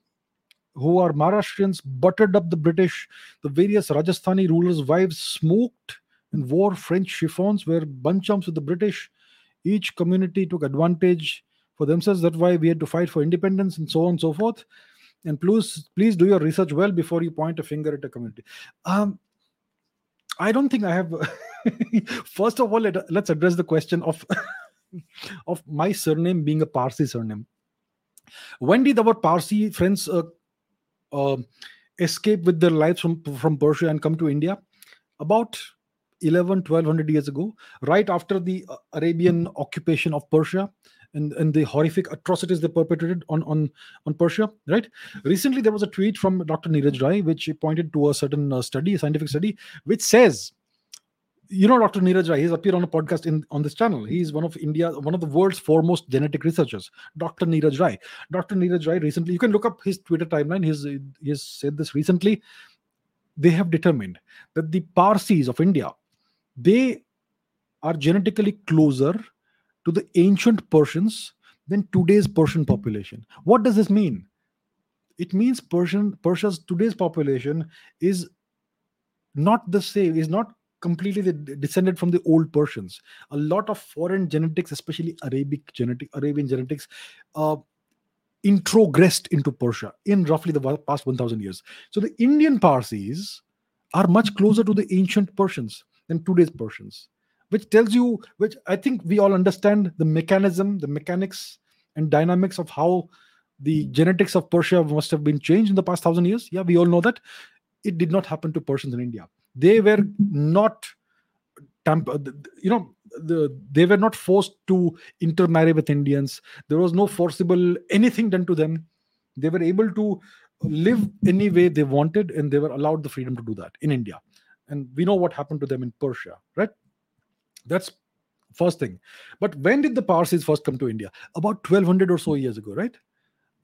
A: who are Maharashtrians buttered up the British. The various Rajasthani rulers' wives smoked and wore French chiffons, were bunchums with the British. Each community took advantage for themselves. That's why we had to fight for independence and so on and so forth and please please do your research well before you point a finger at a community um, i don't think i have (laughs) first of all let, us address the question of (laughs) of my surname being a parsi surname when did our parsi friends uh, uh, escape with their lives from from persia and come to india about 11 1200 years ago right after the uh, arabian occupation of persia and, and the horrific atrocities they perpetrated on, on, on Persia, right? Recently, there was a tweet from Dr. Neeraj Rai, which pointed to a certain uh, study, a scientific study, which says, you know, Dr. Neeraj Rai, he's appeared on a podcast in on this channel. He's one of India, one of the world's foremost genetic researchers, Dr. Neeraj Rai. Dr. Neeraj Rai recently, you can look up his Twitter timeline. He's, he has said this recently. They have determined that the Parsis of India, they are genetically closer to the ancient Persians than today's Persian population. What does this mean? It means Persian Persia's today's population is not the same, is not completely descended from the old Persians. A lot of foreign genetics, especially Arabic genetic, Arabian genetics, uh, introgressed into Persia in roughly the past 1000 years. So the Indian Parsis are much closer to the ancient Persians than today's Persians which tells you which i think we all understand the mechanism the mechanics and dynamics of how the genetics of persia must have been changed in the past thousand years yeah we all know that it did not happen to persians in india they were not you know the, they were not forced to intermarry with indians there was no forcible anything done to them they were able to live any way they wanted and they were allowed the freedom to do that in india and we know what happened to them in persia right that's first thing. But when did the Parsis first come to India? About 1200 or so years ago, right?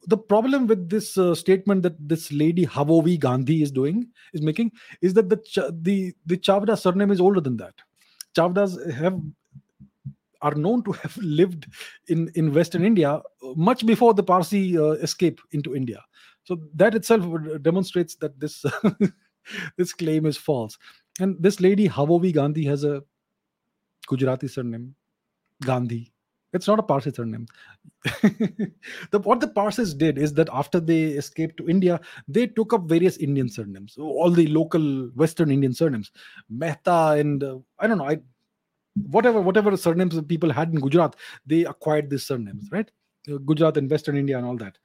A: The problem with this uh, statement that this lady Havovi Gandhi is doing, is making, is that the Ch- the the Chavda surname is older than that. Chavdas have are known to have (laughs) lived in in Western India much before the Parsi uh, escape into India. So that itself demonstrates that this (laughs) this claim is false. And this lady Havovi Gandhi has a Gujarati surname, Gandhi. It's not a Parsi surname. (laughs) the, what the Parsis did is that after they escaped to India, they took up various Indian surnames, all the local Western Indian surnames, Mehta and uh, I don't know, I, whatever whatever surnames people had in Gujarat, they acquired these surnames, right? Uh, Gujarat and Western India and all that.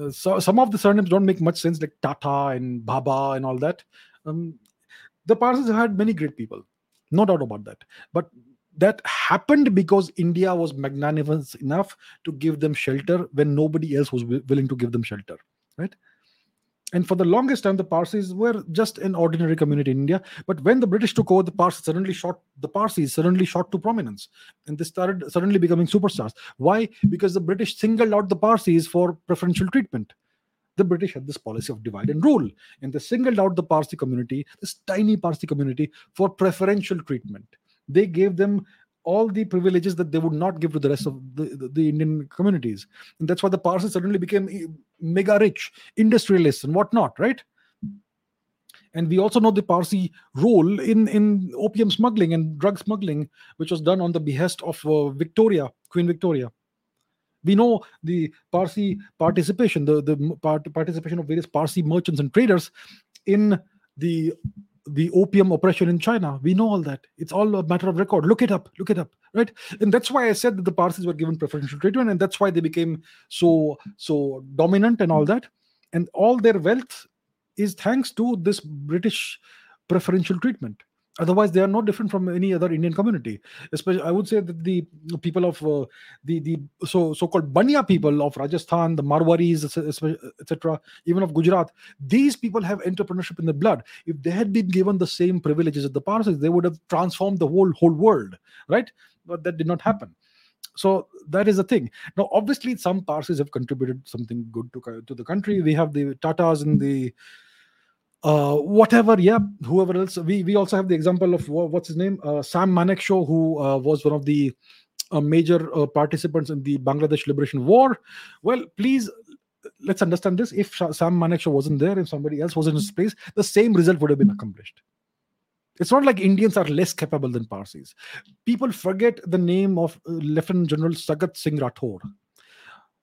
A: Uh, so some of the surnames don't make much sense, like Tata and Baba and all that. Um, the Parsis had many great people No doubt about that. But that happened because India was magnanimous enough to give them shelter when nobody else was willing to give them shelter, right? And for the longest time, the Parsis were just an ordinary community in India. But when the British took over, the Parsis suddenly shot the Parsis suddenly shot to prominence, and they started suddenly becoming superstars. Why? Because the British singled out the Parsis for preferential treatment. The British had this policy of divide and rule, and they singled out the Parsi community, this tiny Parsi community, for preferential treatment. They gave them all the privileges that they would not give to the rest of the, the, the, Indian communities. And that's why the Parsis suddenly became eh, mega rich, industrialists and whatnot, right? And we also know the Parsi role in, in opium smuggling and drug smuggling, which was done on the behest of uh, Victoria, Queen Victoria. We know the Parsi participation, the, the part, participation of various Parsi merchants and traders in the the opium oppression in China. We know all that. It's all a matter of record. Look it up. Look it up. Right. And that's why I said that the Parsis were given preferential treatment, and that's why they became so so dominant and all that. And all their wealth is thanks to this British preferential treatment. Otherwise, they are no different from any other Indian community. Especially, I would say that the people of uh, the the so so-called Banya people of Rajasthan, the Marwaris, etc., even of Gujarat, these people have entrepreneurship in their blood. If they had been given the same privileges as the Parsis, they would have transformed the whole whole world, right? But that did not happen. So that is the thing. Now, obviously, some Parsis have contributed something good to to the country. We have the Tatas and the uh, whatever, yeah, whoever else. We we also have the example of what's his name, uh, Sam Manekshaw, who uh, was one of the uh, major uh, participants in the Bangladesh Liberation War. Well, please let's understand this. If Sam Manekshaw wasn't there, if somebody else was in his place, the same result would have been accomplished. It's not like Indians are less capable than Parsis. People forget the name of uh, Lieutenant General Sagat Singh Rathore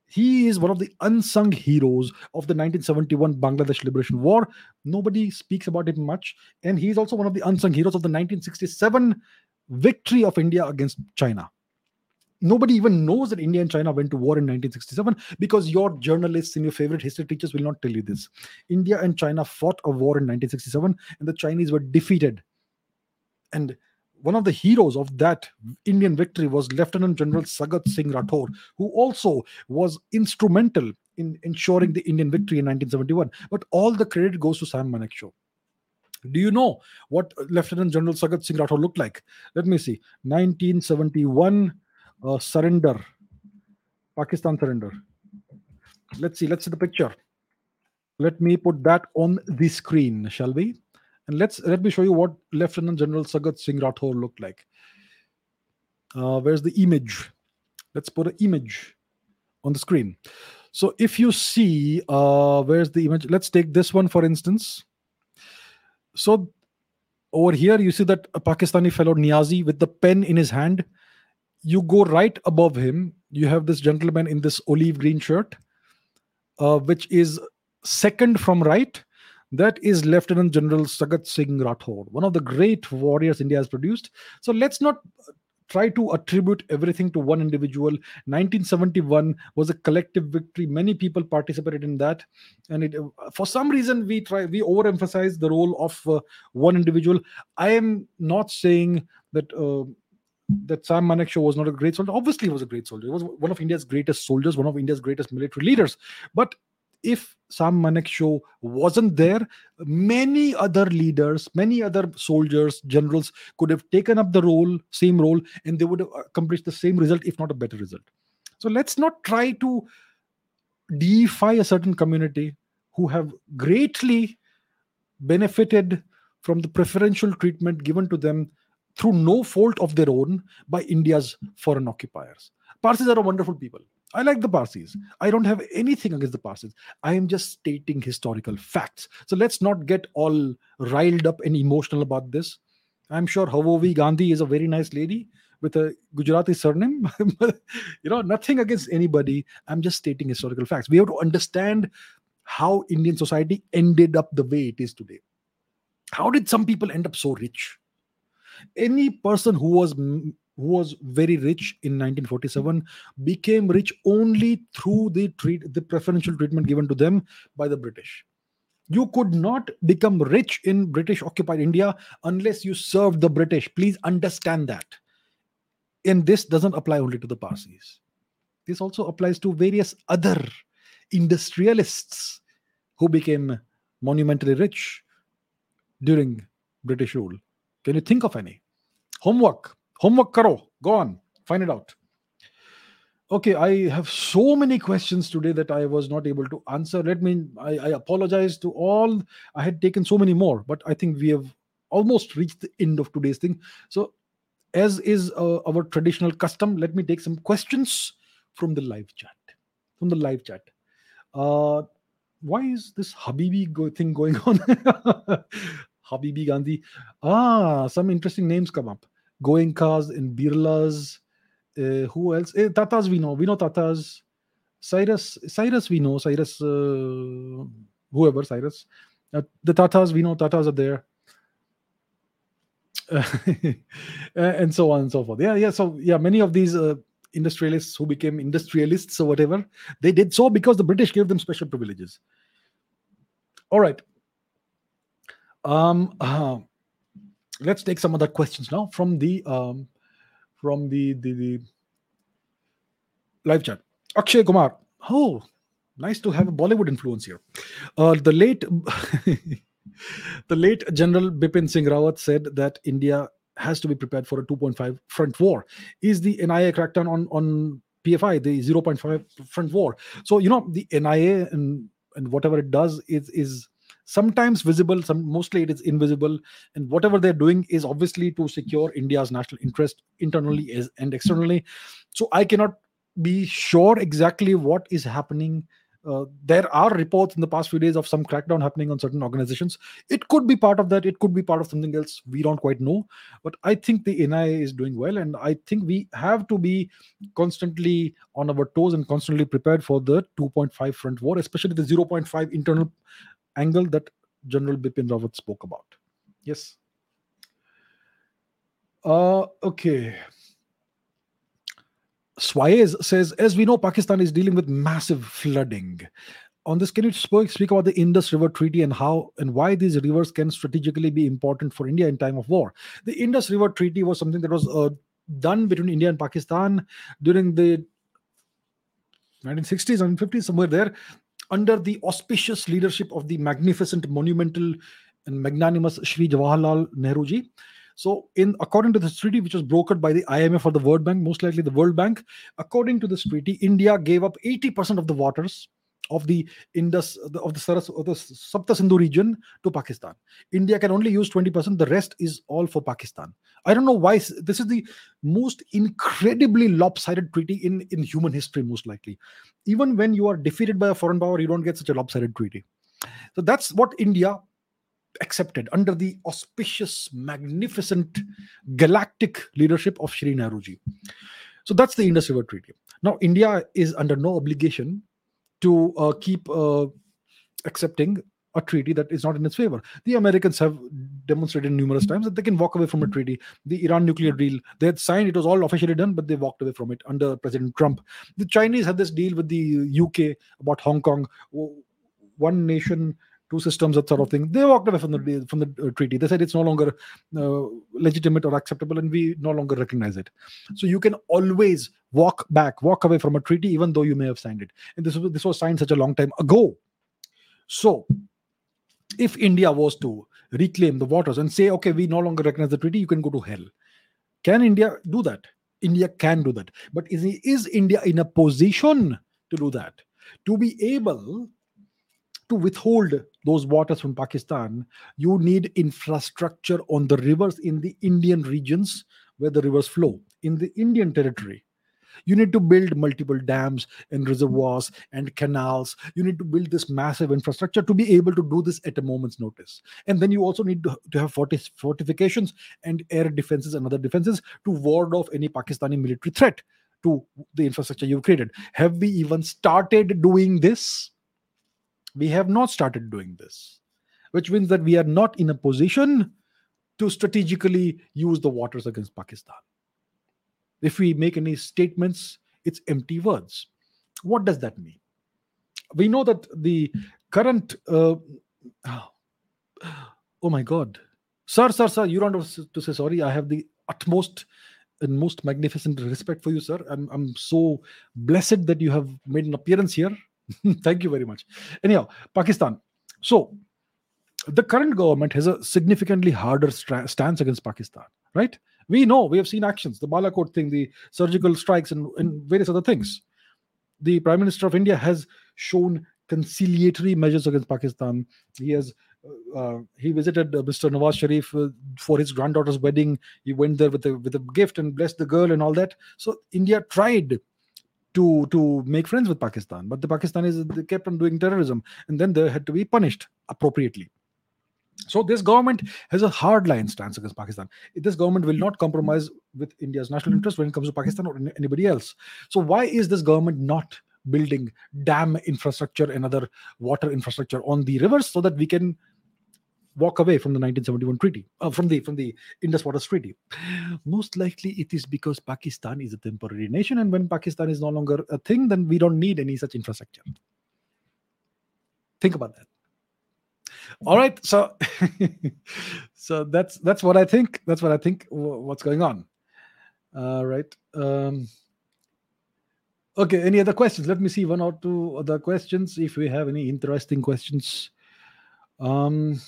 A: he is one of the unsung heroes of the 1971 Bangladesh Liberation War. Nobody speaks about him much. And he's also one of the unsung heroes of the 1967 victory of India against China. Nobody even knows that India and China went to war in 1967 because your journalists and your favorite history teachers will not tell you this. India and China fought a war in 1967 and the Chinese were defeated. And one of the heroes of that Indian victory was Lieutenant General Sagat Singh Rathore, who also was instrumental in ensuring the Indian victory in 1971. But all the credit goes to Sam Manekshaw. Do you know what Lieutenant General Sagat Singh Rathore looked like? Let me see. 1971 uh, surrender, Pakistan surrender. Let's see. Let's see the picture. Let me put that on the screen, shall we? And let's let me show you what Lieutenant General Sagat Singh Rathore looked like. Uh, where's the image? Let's put an image on the screen. So if you see, uh, where's the image? Let's take this one for instance. So over here, you see that a Pakistani fellow Niazi with the pen in his hand. You go right above him. You have this gentleman in this olive green shirt, uh, which is second from right that is Lieutenant General Sagat Singh Rathore, one of the great warriors India has produced. So let's not try to attribute everything to one individual 1971 was a collective victory many people participated in that and it for some reason we try we overemphasize the role of uh, one individual i am not saying that uh, that Sam Manekshaw was not a great soldier. Obviously, he was a great soldier. He was one of India's greatest soldiers, one of India's greatest military leaders. But if Sam Manekshaw wasn't there, many other leaders, many other soldiers, generals could have taken up the role, same role, and they would have accomplished the same result, if not a better result. So let's not try to deify a certain community who have greatly benefited from the preferential treatment given to them through no fault of their own by India's foreign occupiers. Parsis are a wonderful people. I like the Parsis. I don't have anything against the Parsis. I am just stating historical facts. So let's not get all riled up and emotional about this. I'm sure Havovi Gandhi is a very nice lady with a Gujarati surname. (laughs) you know, nothing against anybody. I'm just stating historical facts. We have to understand how Indian society ended up the way it is today. How did some people end up so rich? Any person who was who was very rich in 1947 became rich only through the treat the preferential treatment given to them by the british You could not become rich in British occupied India unless you served the British. Please understand that. And this doesn't apply only to the Parsis. This also applies to various other industrialists who became monumentally rich during British rule. Can you think of any? Homework. Homework karo. Go on. Find it out. Okay, I have so many questions today that I was not able to answer. Let me, I, I apologize to all. I had taken so many more, but I think we have almost reached the end of today's thing. So, as is uh, our traditional custom, let me take some questions from the live chat. From the live chat. Uh, why is this Habibi go- thing going on? (laughs) Habibi Gandhi. Ah, some interesting names come up. Goenkas and Birlas. Uh, who else? Eh, Tatas we know. We know Tatas. Cyrus, Cyrus we know. Cyrus, uh, whoever Cyrus. Uh, the Tatas we know. Tatas are there. (laughs) and so on and so forth. Yeah, yeah. So yeah, many of these uh, industrialists who became industrialists or whatever, they did so because the British gave them special privileges. All right. Um, uh, let's take some other questions now from the um, from the, the the live chat. Akshay Kumar. Oh, nice to have a Bollywood influence here. Uh, the late (laughs) the late General Bipin Singh Rawat said that India has to be prepared for a 2.5 front war. Is the NIA crackdown on on PFI the 0.5 front war? So you know the NIA and and whatever it does is is sometimes visible some mostly it is invisible and whatever they're doing is obviously to secure india's national interest internally as, and externally. So i cannot be sure exactly what is happening. Uh, there are reports in the past few days of some crackdown happening on certain organizations. It could be part of that it could be part of something else we don't quite know. But i think the nia is doing well and i think we have to be constantly on our toes and constantly prepared for the 2.5 front war especially the 0.5 internal angle that General Bipin Rawat spoke about. Yes. Uh, okay. Suarez says, as we know, Pakistan is dealing with massive flooding. On this, can you speak about the Indus River Treaty and how and why these rivers can strategically be important for India in time of war? The Indus River Treaty was something that was uh, done between India and Pakistan during the 1960s and 50s, somewhere there under the auspicious leadership of the magnificent, monumental, and magnanimous Shri Jawaharlal Nehruji. So, in according to this treaty, which was brokered by the IMF or the World Bank, most likely the World Bank, according to this treaty, India gave up 80% of the waters of the Indus of the Saras of the Sapta Sindhu region to Pakistan. India can only use 20%. The rest is all for Pakistan. I don't know why this is the most incredibly lopsided treaty in, in human history, most likely. Even when you are defeated by a foreign power, you don't get such a lopsided treaty. So that's what India accepted under the auspicious, magnificent, galactic leadership of Shri Nehruji. So that's the Indus River Treaty. Now, India is under no obligation to uh, keep uh, accepting a treaty that is not in its favor. The Americans have demonstrated numerous times that they can walk away from a treaty. The Iran nuclear deal, they had signed, it was all officially done, but they walked away from it under President Trump. The Chinese had this deal with the UK about Hong Kong, one nation, two systems, that sort of thing. They walked away from the from the uh, treaty. They said it's no longer uh, legitimate or acceptable, and we no longer recognize it. So you can always walk back, walk away from a treaty, even though you may have signed it. And this was this was signed such a long time ago. So if India was to reclaim the waters and say, okay, we no longer recognize the treaty, you can go to hell. Can India do that? India can do that. But is, is India in a position to do that? To be able to withhold those waters from Pakistan, you need infrastructure on the rivers in the Indian regions where the rivers flow, in the Indian territory. You need to build multiple dams and reservoirs and canals. You need to build this massive infrastructure to be able to do this at a moment's notice. And then you also need to, to have forti- fortifications and air defenses and other defenses to ward off any pakistani military threat to the infrastructure you've created. Have we even started doing this we have not started doing this which means that we are not in a position to strategically use the waters against pakistan if we make any statements, it's empty words. What does that mean? We know that the current uh, (sighs) Oh, my God. Sir, sir, sir, you don't have to say sorry. I have the utmost and most magnificent respect for you, sir. I'm, I'm so blessed that you have made an appearance here. (laughs) Thank you very much. Anyhow, Pakistan. So, the current government has a significantly harder stance against Pakistan, right? We know, we have seen actions, the Balakot thing, the surgical strikes, and, and various other things. The Prime Minister of India has shown conciliatory measures against Pakistan. He has uh, he visited uh, Mr. Nawaz Sharif uh, for his granddaughter's wedding. He went there with a with a gift and blessed the girl and all that. So India tried to to make friends with Pakistan, but the Pakistanis kept on doing terrorism, and then they had to be punished appropriately. So this government has a hardline stance against Pakistan. This government will not compromise with India's national interest when it comes to Pakistan or anybody else. So why is this government not building dam infrastructure and other water infrastructure on the rivers so that we can walk away from the 1971 treaty uh, from the from the indus waters treaty most likely it is because pakistan is a temporary nation and when pakistan is no longer a thing then we don't need any such infrastructure think about that all right so (laughs) so that's that's what i think that's what i think what's going on all right um Okay, any other questions? Let me see one or two other questions if we have any interesting questions. Um,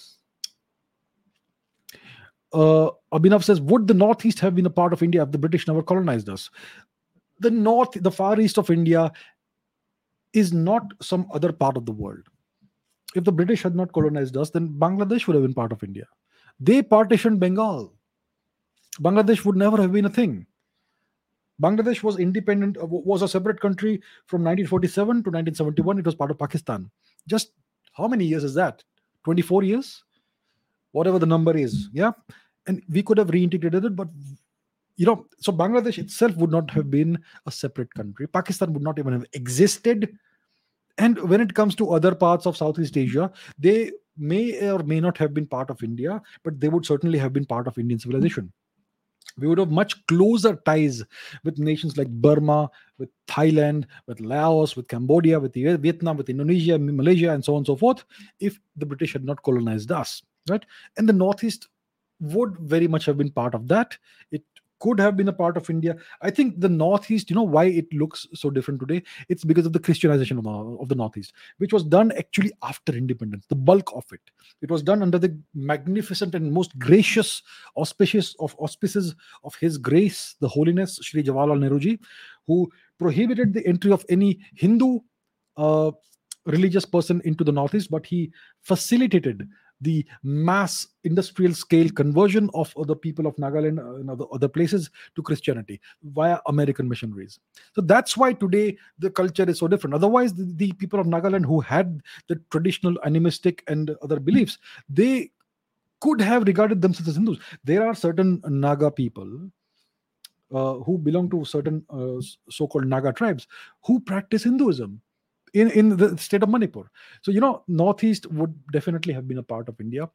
A: uh, Abhinav says, Would the Northeast have been a part of India if the British never colonized us? The North, the far east of India, is not some other part of the world. If the British had not colonized us, then Bangladesh would have been part of India. They partitioned Bengal. Bangladesh would never have been a thing. Bangladesh was independent, uh, was a separate country from 1947 to 1971. It was part of Pakistan. Just how many years is that? 24 years? Whatever the number is. Yeah. And we could have reintegrated it, but you know, so Bangladesh itself would not have been a separate country. Pakistan would not even have existed. And when it comes to other parts of Southeast Asia, they may or may not have been part of India, but they would certainly have been part of Indian civilization we would have much closer ties with nations like Burma, with Thailand, with Laos, with Cambodia, with Vietnam, with Indonesia, Malaysia, and so on and so forth, if the British had not colonized us, right? And the Northeast would very much have been part of that. It could have been a part of India. I think the Northeast, you know, why it looks so different today? It's because of the Christianization of the, of the Northeast, which was done actually after independence, the bulk of it. It was done under the magnificent and most gracious auspicious of auspices of His Grace, the Holiness, Sri Jawaharlal Nehruji, who prohibited the entry of any Hindu uh, religious person into the Northeast, but he facilitated the mass industrial scale conversion of other people of Nagaland uh, and other, other places to Christianity via American missionaries. So that's why today the culture is so different. Otherwise, the, the people of Nagaland who had the traditional animistic and other beliefs, they could have regarded themselves as Hindus. There are certain Naga people uh, who belong to certain uh, so-called Naga tribes who practice Hinduism in in the state of Manipur. So you know, Northeast would definitely have been a part of India.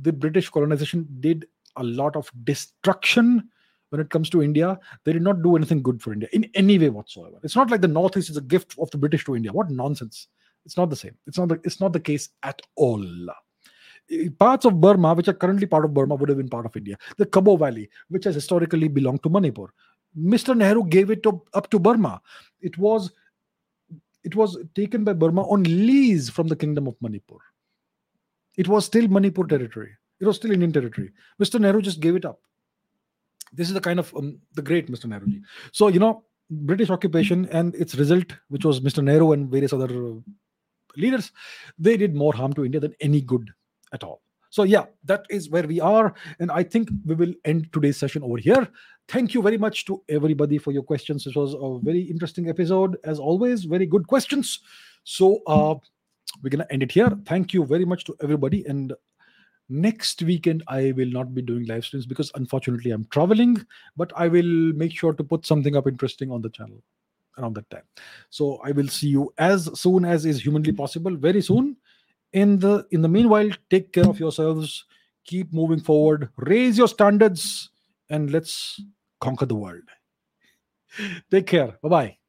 A: The British colonization did a lot of destruction when it comes to India. They did not do anything good for India in any way whatsoever. It's not like the Northeast is a gift of the British to India. What nonsense! It's not the same. It's not the, it's not the case at all. Parts of Burma, which are currently part of Burma, would have been part of India. The Kabaw Valley, which has historically belonged to Manipur. Mr. Nehru gave it up to Burma. It was it was taken by Burma on lease from the Kingdom of Manipur. It was still Manipur territory. It was still Indian territory. Mr. Nehru just gave it up. This is the kind of um, the great Mr. Nehru. So you know, British occupation and its result, which was Mr. Nehru and various other uh, leaders, they did more harm to India than any good at all. So, yeah, that is where we are. And I think we will end today's session over here. Thank you very much to everybody for your questions. This was a very interesting episode. As always, very good questions. So, uh, we're going to end it here. Thank you very much to everybody. And next weekend, I will not be doing live streams because unfortunately I'm traveling, but I will make sure to put something up interesting on the channel around that time. So, I will see you as soon as is humanly possible very soon in the in the meanwhile take care of yourselves. Keep moving forward. Raise your standards and let's conquer the world. (laughs) Take care. Bye bye